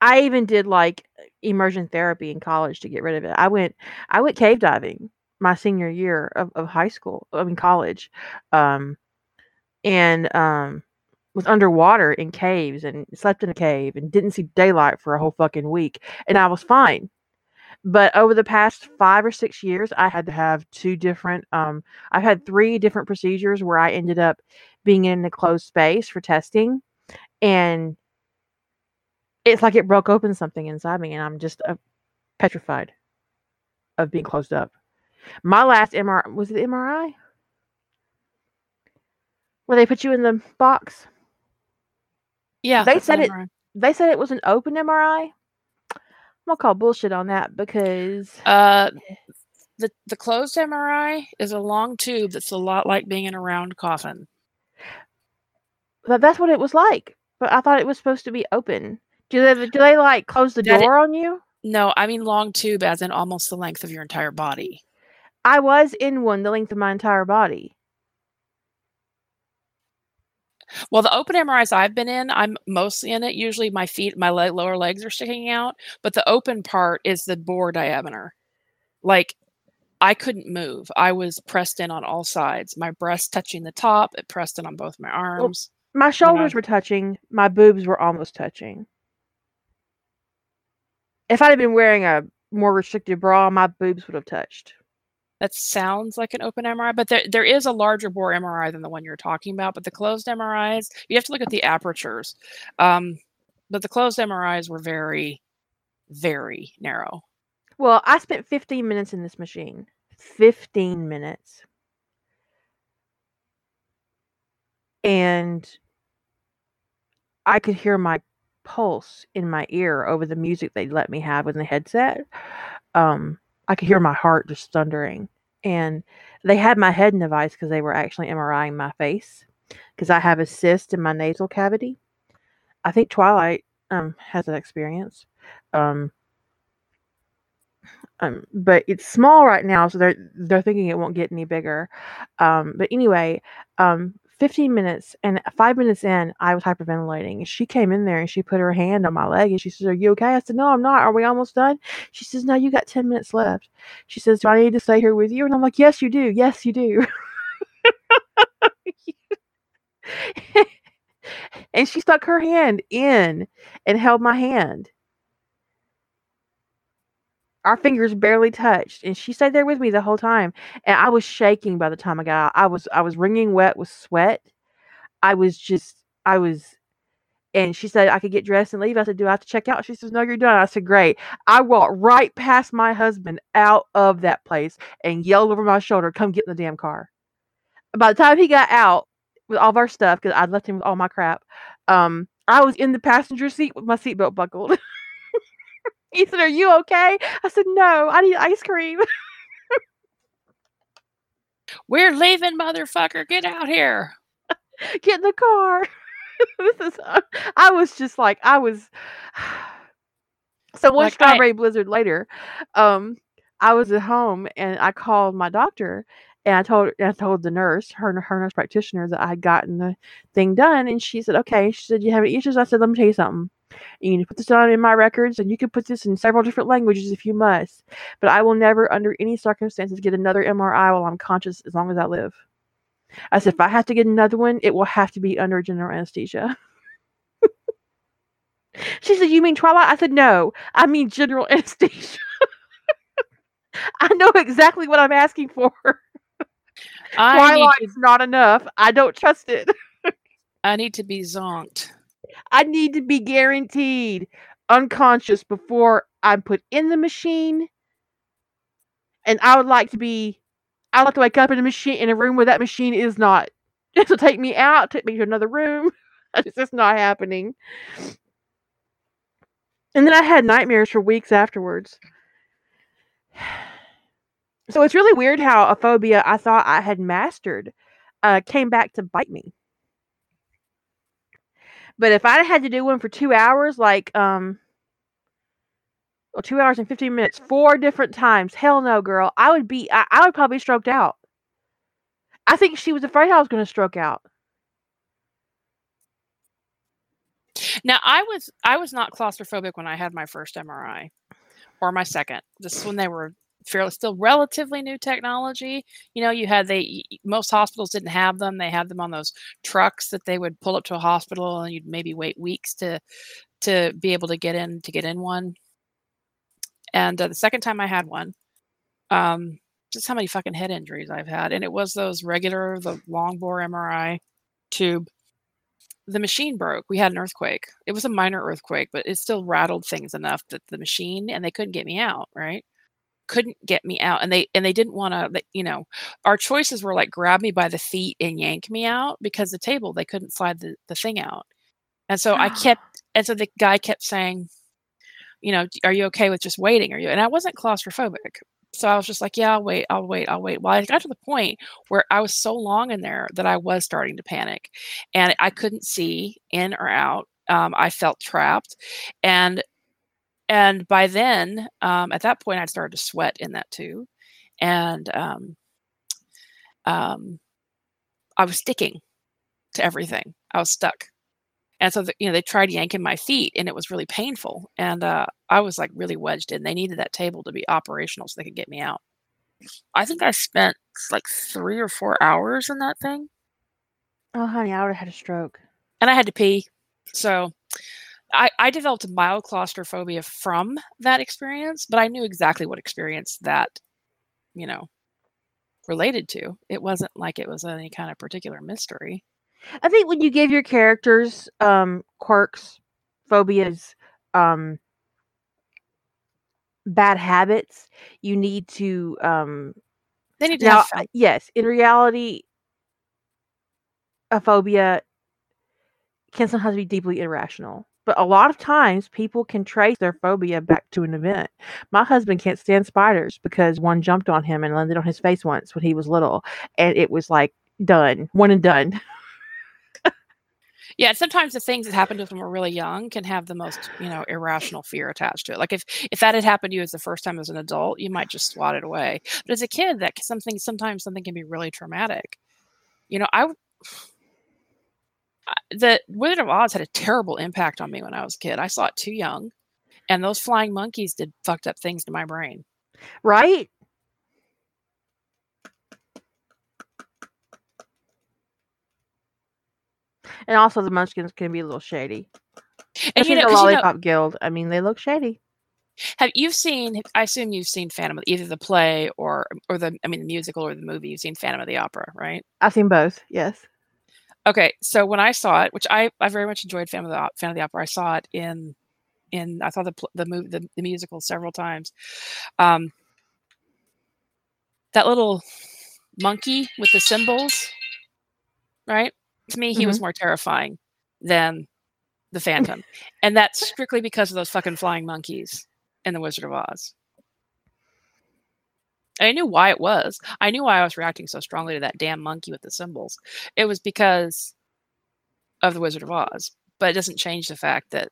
I even did like immersion therapy in college to get rid of it. I went, I went cave diving my senior year of, of high school. I mean college, um, and um, was underwater in caves and slept in a cave and didn't see daylight for a whole fucking week, and I was fine. But over the past five or six years, I had to have two different. Um, I've had three different procedures where I ended up being in a closed space for testing, and it's like it broke open something inside me, and I'm just uh, petrified of being closed up. My last MRI was it MRI where they put you in the box. yeah, they said it- MRI. They said it was an open MRI. I'm gonna call bullshit on that because Uh, the the closed MRI is a long tube that's a lot like being in a round coffin. but that's what it was like. But I thought it was supposed to be open. Do they do they like close the That it- door on you? No, I mean long tube, as in almost the length of your entire body. I was in one the length of my entire body. Well, the open MRIs I've been in, I'm mostly in it. Usually, my feet, my leg, lower legs are sticking out, but the open part is the bore diameter. Like, I couldn't move. I was pressed in on all sides. My breast touching the top, it pressed in on both my arms. My shoulders were touching. My boobs were almost touching. If I'd have been wearing a more restrictive bra, my boobs would have touched. That sounds like an open MRI, but there, there is a larger bore MRI than the one you're talking about. But the closed MRIs, you have to look at the apertures. Um, but the closed MRIs were very, very narrow. Well, I spent 15 minutes in this machine. 15 minutes. And I could hear my pulse in my ear over the music they let me have in the headset. Um, I could hear my heart just thundering. And they had my head in a vice because they were actually MRIing my face because I have a cyst in my nasal cavity. I think Twilight um, has that experience. Um, um, but it's small right now, so they're they're thinking it won't get any bigger. Um, but anyway, um, 15 minutes and five minutes in, I was hyperventilating. She came in there and she put her hand on my leg and she says, Are you okay? I said, No, I'm not. Are we almost done? She says, No, you got 10 minutes left. She says, Do I need to stay here with you? And I'm like, Yes, you do. Yes, you do. and she stuck her hand in and held my hand. Our fingers barely touched, and she stayed there with me the whole time. And I was shaking by the time I got out. I was I was wringing wet with sweat. I was just I was and she said I could get dressed and leave. I said, Do I have to check out? She says, No, you're done. I said, Great. I walked right past my husband out of that place and yelled over my shoulder, Come get in the damn car. By the time he got out with all of our stuff, because I'd left him with all my crap, um, I was in the passenger seat with my seatbelt buckled. said, Are you okay? I said, No, I need ice cream. We're leaving, motherfucker. Get out here. Get in the car. this is uh, I was just like I was so one Like, I- strawberry blizzard later, um, I was at home and I called my doctor and I told I told the nurse, her her nurse practitioner, that I had gotten the thing done, and she said, "Okay." She said, "You have any issues?" I said, "Let me tell you something. You need to put this down in my records, and you can put this in several different languages if you must. But I will never, under any circumstances, get another MRI while I'm conscious as long as I live." I said, "If I have to get another one, it will have to be under general anesthesia." She said, You mean Twilight? I said, No, I mean general anesthesia. I know exactly what I'm asking for. I Twilight's not enough. I don't trust it. I need to be zonked. I need to be guaranteed unconscious before I'm put in the machine. And I would like to be, I like to wake up in a machine in a room where that machine is not. So take me out, take me to another room. It's just not happening. And then I had nightmares for weeks afterwards. So it's really weird how a phobia I thought I had mastered uh, came back to bite me. But if I had to do one for two hours, like um, well, two hours and fifteen minutes, four different times, hell no, girl, I would be, I, I would probably stroked out. I think she was afraid I was going to stroke out. Now I was I was not claustrophobic when I had my first MRI or my second. This is when they were fairly still relatively new technology. You know, you had they most hospitals didn't have them. They had them on those trucks that they would pull up to a hospital and you'd maybe wait weeks to to be able to get in to get in one. And uh, the second time I had one, um, just how many fucking head injuries I've had, and it was those regular the long bore MRI tube the machine broke. We had an earthquake. It was a minor earthquake, but it still rattled things enough that the machine and they couldn't get me out, right? Couldn't get me out. And they and they didn't want to, you know, our choices were like grab me by the feet and yank me out because the table they couldn't slide the, the thing out. And so I kept and so the guy kept saying, you know, are you okay with just waiting? Are you? And I wasn't claustrophobic. So I was just like, yeah, I'll wait, I'll wait, I'll wait. Well, I got to the point where I was so long in there that I was starting to panic and I couldn't see in or out. Um, I felt trapped. And and by then, um, at that point, I'd started to sweat in that too. And um, um, I was sticking to everything. I was stuck. And so, the, you know, they tried yanking my feet and it was really painful. And uh, I was like really wedged in. They needed that table to be operational so they could get me out. I think I spent like three or four hours in that thing. Oh, honey, I would have had a stroke. And I had to pee. So I, I developed mild claustrophobia from that experience, but I knew exactly what experience that, you know, related to. It wasn't like it was any kind of particular mystery. I think when you give your characters um, quirks, phobias, um, bad habits, you need to. Um, They need to now, have yes, in reality, a phobia can sometimes be deeply irrational. But a lot of times, people can trace their phobia back to an event. My husband can't stand spiders because one jumped on him and landed on his face once when he was little, and it was like done, one and done. Yeah, sometimes the things that happen to us when we're really young can have the most, you know, irrational fear attached to it. Like if if that had happened to you as the first time as an adult, you might just swat it away. But as a kid, that something sometimes something can be really traumatic. You know, I- the Wizard of Oz had a terrible impact on me when I was a kid. I saw it too young, and those flying monkeys did fucked up things to my brain. Right? And also, the Munchkins can be a little shady. And you know, the 'cause you know, Lollipop Guild. I mean, they look shady. have you seen? I assume you've seen Phantom, of- either the play or or the I mean the musical or the movie. You've seen Phantom of the Opera, right? I've seen both. Yes. Okay, so when I saw it, which I, I very much enjoyed Fan of the Phantom of the Opera, I saw it in in I saw the the movie the, the musical several times. Um, that little monkey with the cymbals, right? To me, he was more terrifying than the Phantom, and that's strictly because of those fucking flying monkeys in the Wizard of Oz. I knew why it was. I knew why I was reacting so strongly to that damn monkey with the cymbals. It was because of the Wizard of Oz, but it doesn't change the fact that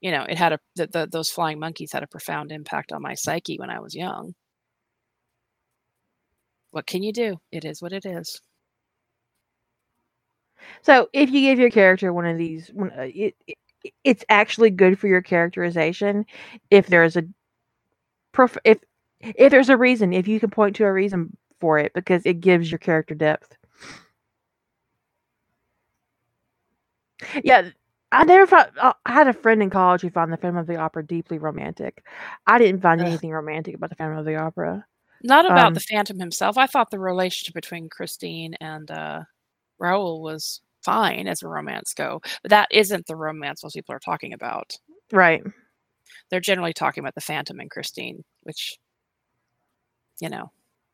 you know it had a that the, those flying monkeys had a profound impact on my psyche when I was young. What can you do? It is what it is. So, if you give your character one of these, one, uh, it, it it's actually good for your characterization if there's a prof- if if there's a reason, if you can point to a reason for it, because it gives your character depth. Yeah, I never found. uh, I had a friend in college who found the Phantom of the Opera deeply romantic. I didn't find Ugh. anything romantic about the Phantom of the Opera. Not about Um, the Phantom himself. I thought the relationship between Christine and uh, Raoul was fine as a romance go, but that isn't the romance most people are talking about. Right. They're generally talking about the Phantom and Christine, which, you know,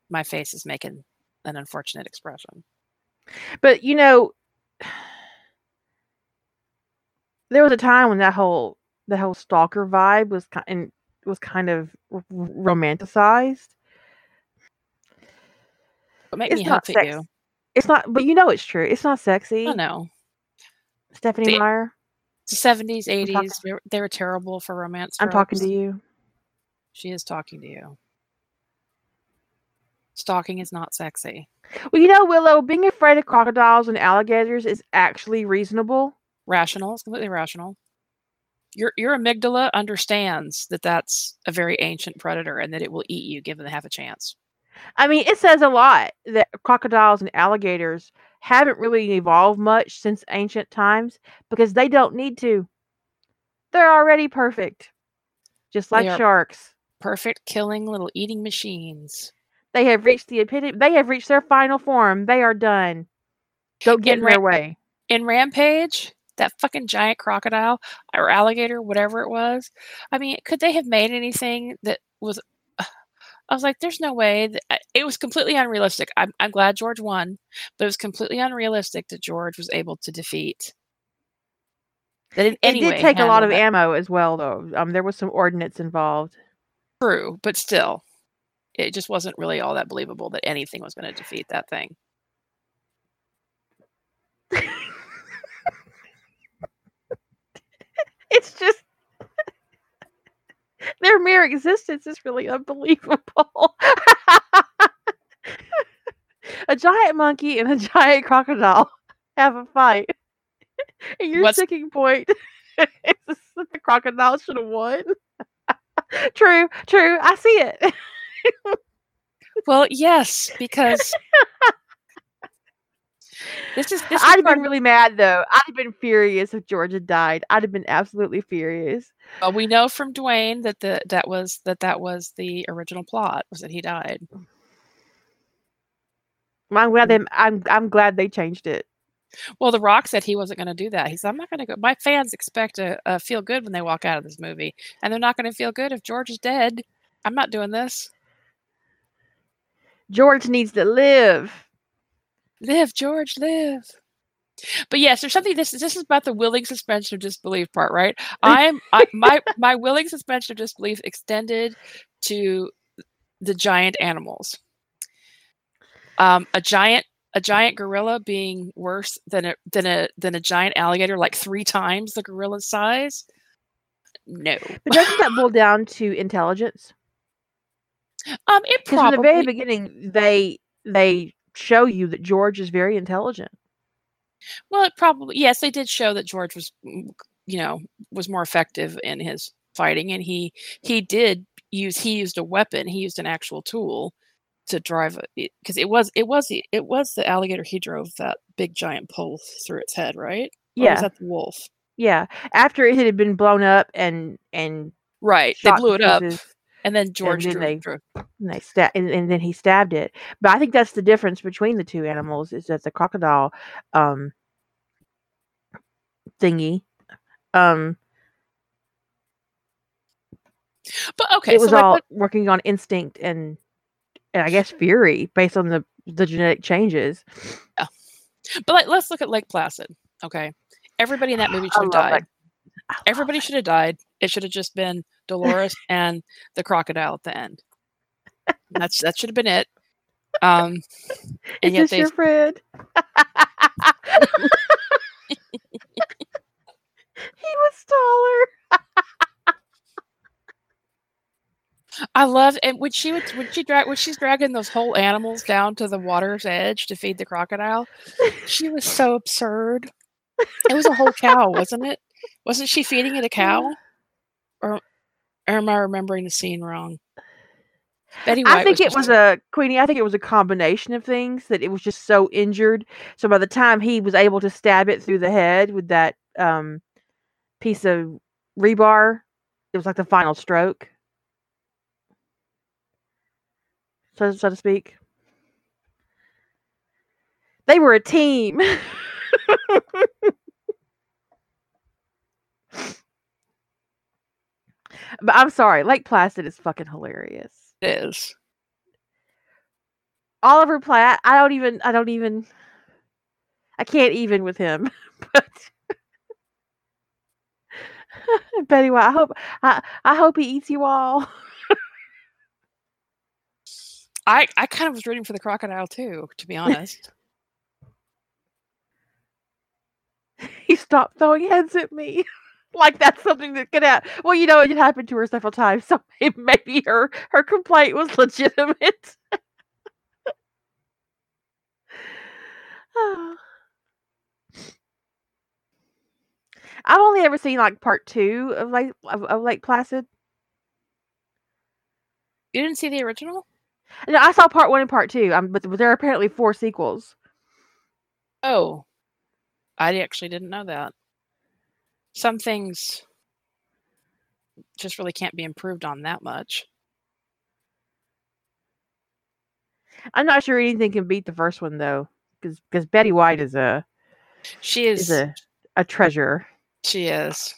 my face is making an unfortunate expression. But you know, there was a time when that whole the whole stalker vibe was kind and was kind of r- romanticized. What make It's me not hope you? It's not, but you know it's true. It's not sexy. Oh no, Stephanie The- Meyer, the seventies, eighties, they were- terrible for romance. I'm talking to you. She is talking to you. Stalking is not sexy. Well, you know, Willow, being afraid of crocodiles and alligators is actually reasonable. Rational. It's completely rational. Your your amygdala understands that that's a very ancient predator and that it will eat you given have a chance. I mean, it says a lot that crocodiles and alligators haven't really evolved much since ancient times because they don't need to. They're already perfect, just like sharks. Perfect killing little eating machines. They have reached the epitome. They have reached their final form. They are done. Don't get In in their way. In Rampage, that fucking giant crocodile or alligator, whatever it was. I mean, could they have made anything that was? I was like, "There's no way." That, it was completely unrealistic. I'm, I'm glad George won, but it was completely unrealistic that George was able to defeat. That in It did take a lot of that. ammo as well, though. Um, there was some ordnance involved. True, but still, it just wasn't really all that believable that anything was going to defeat that thing. It's just their mere existence is really unbelievable. a giant monkey and a giant crocodile have a fight. And your What's- sticking point is that the crocodile should have won. true, true. I see it. Well, yes, because this is this I'd have been really mad though. I'd have been furious if George had died. I'd have been absolutely furious. Well, we know from Dwayne that the that was that that was the original plot was that he died. I'm glad they. I'm I'm glad they changed it. Well, The Rock said he wasn't going to do that. He said, "I'm not going to go." My fans expect a, a feel good when they walk out of this movie, and they're not going to feel good if George is dead. I'm not doing this. George needs to live. Live, George, live. But yes, there's something. This this is about the willing suspension of disbelief part, right? I'm I, my my willing suspension of disbelief extended to the giant animals. Um, a giant a giant gorilla being worse than a than a than a giant alligator, like three times the gorilla's size. No, but doesn't that boil down to intelligence? Um, it because probably in the very beginning they they show you that George is very intelligent. Well, it probably yes, they did show that George was, mm, you know, was more effective in his fighting, and he he did use he used a weapon, he used an actual tool to drive it because it was it was the it was the alligator he drove that big giant pole through its head, right? Or Yeah. was that the wolf? Yeah, after it had been blown up and and Right, they blew it to up, pieces, and then George then drove, they- and they sta- and, and then he stabbed it. But I think that's the difference between the two animals is that the crocodile um thingy um But okay, it was so like, all working on instinct and and I guess fury based on the the genetic changes. Yeah. but like, let's look at Lake Placid. Okay, everybody in that movie should have died. Everybody should have died. It should have just been Dolores and the crocodile at the end. That's that should have been it. Um, and Is yet this they your friend? he was taller. I love and when she would when she drag when she's dragging those whole animals down to the water's edge to feed the crocodile, she was so absurd. It was a whole cow, wasn't it? Wasn't she feeding it a cow? Or, or am I remembering the scene wrong? Betty White I think it just- was a Queenie. I think it was a combination of things that it was just so injured. So by the time he was able to stab it through the head with that um, piece of rebar, it was like the final stroke, so so to speak. They were a team. but I'm sorry, Lake Placid is fucking hilarious. it is. Oliver Platt, I don't even I don't even I can't even with him. But Betty White, I hope I, I hope he eats you all. I I kind of was rooting for the crocodile too, to be honest. he stopped throwing heads at me. Like that's something that could happen. Well, you know, it happened to her several times, so may- maybe her her complaint was legitimate. I've only ever seen like part two of Lake of, of Lake Placid. you didn't see the original? No, I saw part one and part two. Um, but there are apparently four sequels. Oh, I actually didn't know that. Some things just really can't be improved on that much. I'm not sure anything can beat the first one though, because because Betty White is a She is is. a a treasure. She is.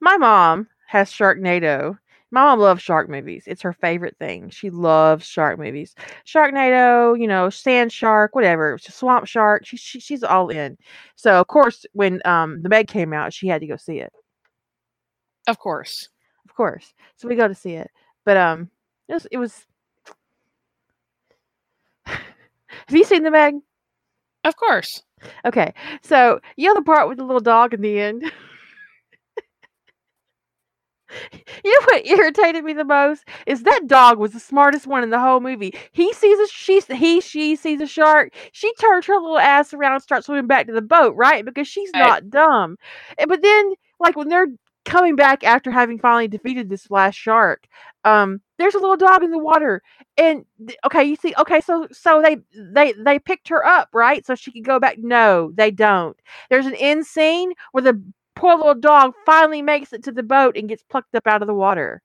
My mom has Sharknado. My mom loves shark movies. It's her favorite thing. She loves shark movies. Sharknado, you know, Sand Shark, whatever. Swamp Shark. She, she she's all in. So of course, when um the Meg came out, she had to go see it. Of course. Of course. So we go to see it. But um, it was. It was Have you seen the Meg? Of course. Okay, so you know the part with the little dog in the end. you know what irritated me the most is that dog was the smartest one in the whole movie. He sees a she, he she sees a shark. She turns her little ass around and starts swimming back to the boat, right? Because she's Right. not dumb. And- But then, like when they're coming back after having finally defeated this last shark, um, there's a little dog in the water, and okay, you see, okay, so so they they they picked her up, right? So she could go back. No, they don't. There's an end scene where the poor little dog finally makes it to the boat and gets plucked up out of the water.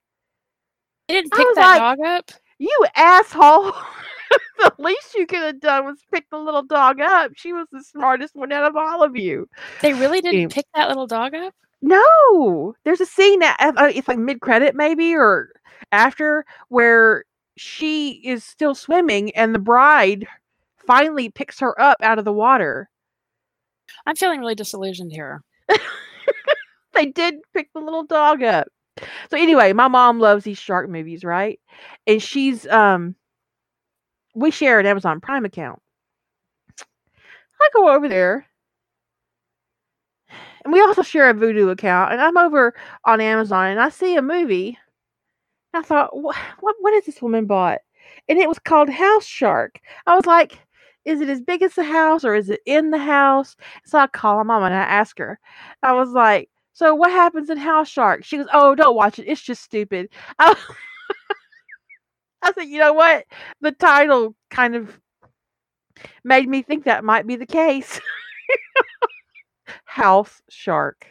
They didn't pick that like- dog up. You asshole. the least you could have done was pick the little dog up. She was the smartest one out of all of you. They really didn't pick that little dog up? No, there's a scene that uh, it's like mid credit maybe or after where she is still swimming and the bride finally picks her up out of the water. I'm feeling really disillusioned here. They did pick the little dog up. So anyway, my mom loves these shark movies, right? And she's um we share an Amazon Prime account. I go over there. And we also share a Vudu account. And I'm over on Amazon and I see a movie. I thought, what what what has this woman bought? And it was called House Shark. I was like, is it as big as the house or is it in the house? So I call my mom and I ask her. I was like, so what happens in House Shark? She goes, Oh, don't watch it. It's just stupid. I, I said, you know what? The title kind of made me think that might be the case. House Shark.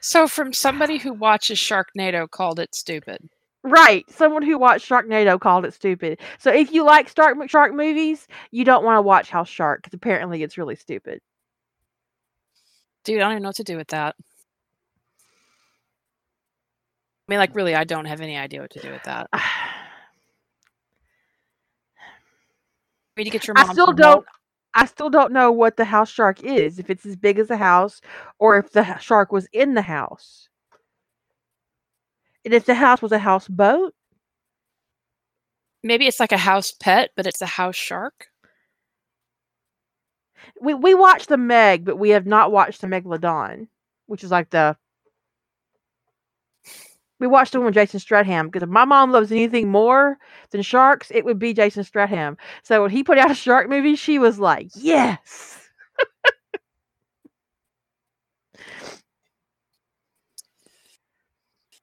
So, from somebody who watches Sharknado called it stupid. Right. Someone who watched Sharknado called it stupid. So if you like Shark Shark movies, you don't want to watch House Shark because apparently it's really stupid. Dude, I don't even know what to do with that. I mean, like, really, I don't have any idea what to do with that. Need to get your mom I still don't. I still don't know what the house shark is. If it's as big as a house, or if the shark was in the house. And if the house was a houseboat, Maybe it's like a house pet, but it's a house shark. we we watched the Meg, but we have not watched the Megalodon, which is like the. We watched the one with Jason Statham because if my mom loves anything more than sharks, it would be Jason Statham. So when he put out a shark movie, she was like, "Yes."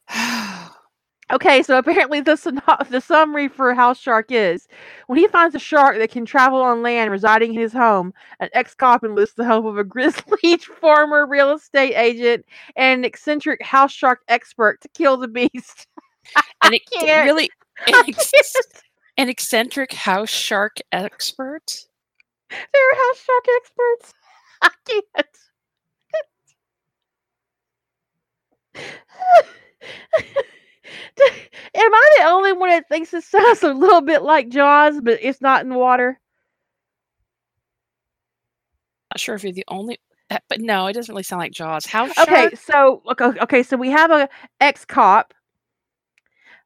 Okay, so apparently the syno- the summary for House Shark is when he finds a shark that can travel on land residing in his home, an ex-cop enlists the help of a grizzly former real estate agent and an eccentric house shark expert to kill the beast. and it can't. really an, ex- an eccentric house shark expert. They're house shark experts. I can't. Am I the only one that thinks it sounds a little bit like Jaws, but it's not in the water? Not sure if you're the only, uh, but no, it doesn't really sound like Jaws. House Okay, shark. so okay, okay, so we have a ex cop,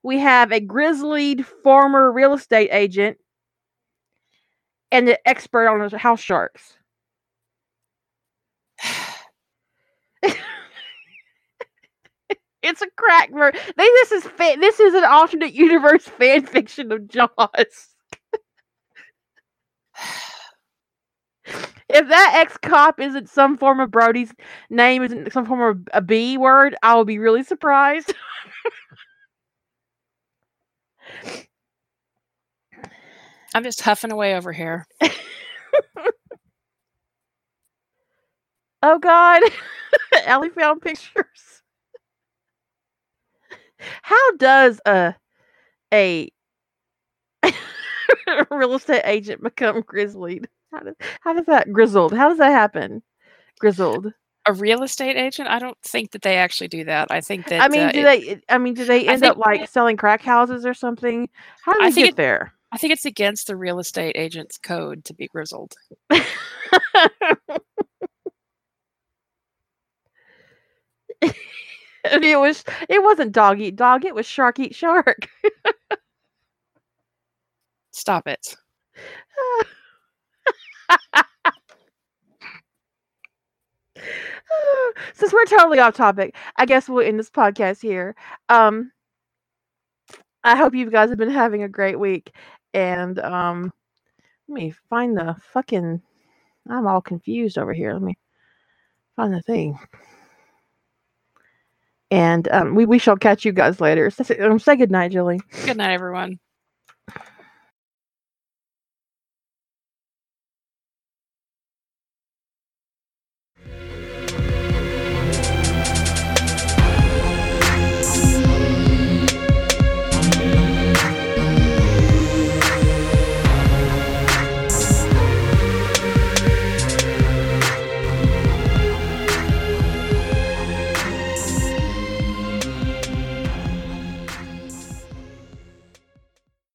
we have a grizzled former real estate agent, and an expert on house sharks. It's a crack ver- they, This is fa- this is an alternate universe fan fiction of Jaws. if that ex cop isn't some form of Brody's name, isn't some form of a B word, I will be really surprised. I'm just huffing away over here. Oh God, Ellie found pictures. How does a a real estate agent become grizzled? How does how does that grizzled? How does that happen? Grizzled. A real estate agent? I don't think that they actually do that. I think that. I mean, uh, do it- they? I mean, do they end up like selling crack houses or something? How do I they think get it- there? I think it's against the real estate agent's code to be grizzled. and it was it wasn't dog eat dog. It was shark eat shark. Stop it. Since we're totally off topic, I guess we'll end this podcast here. Um, I hope you guys have been having a great week. And um, let me find the fucking. I'm all confused over here. Let me find the thing. And um, we, we shall catch you guys later. So, um, say good night, Julie. Good night, everyone.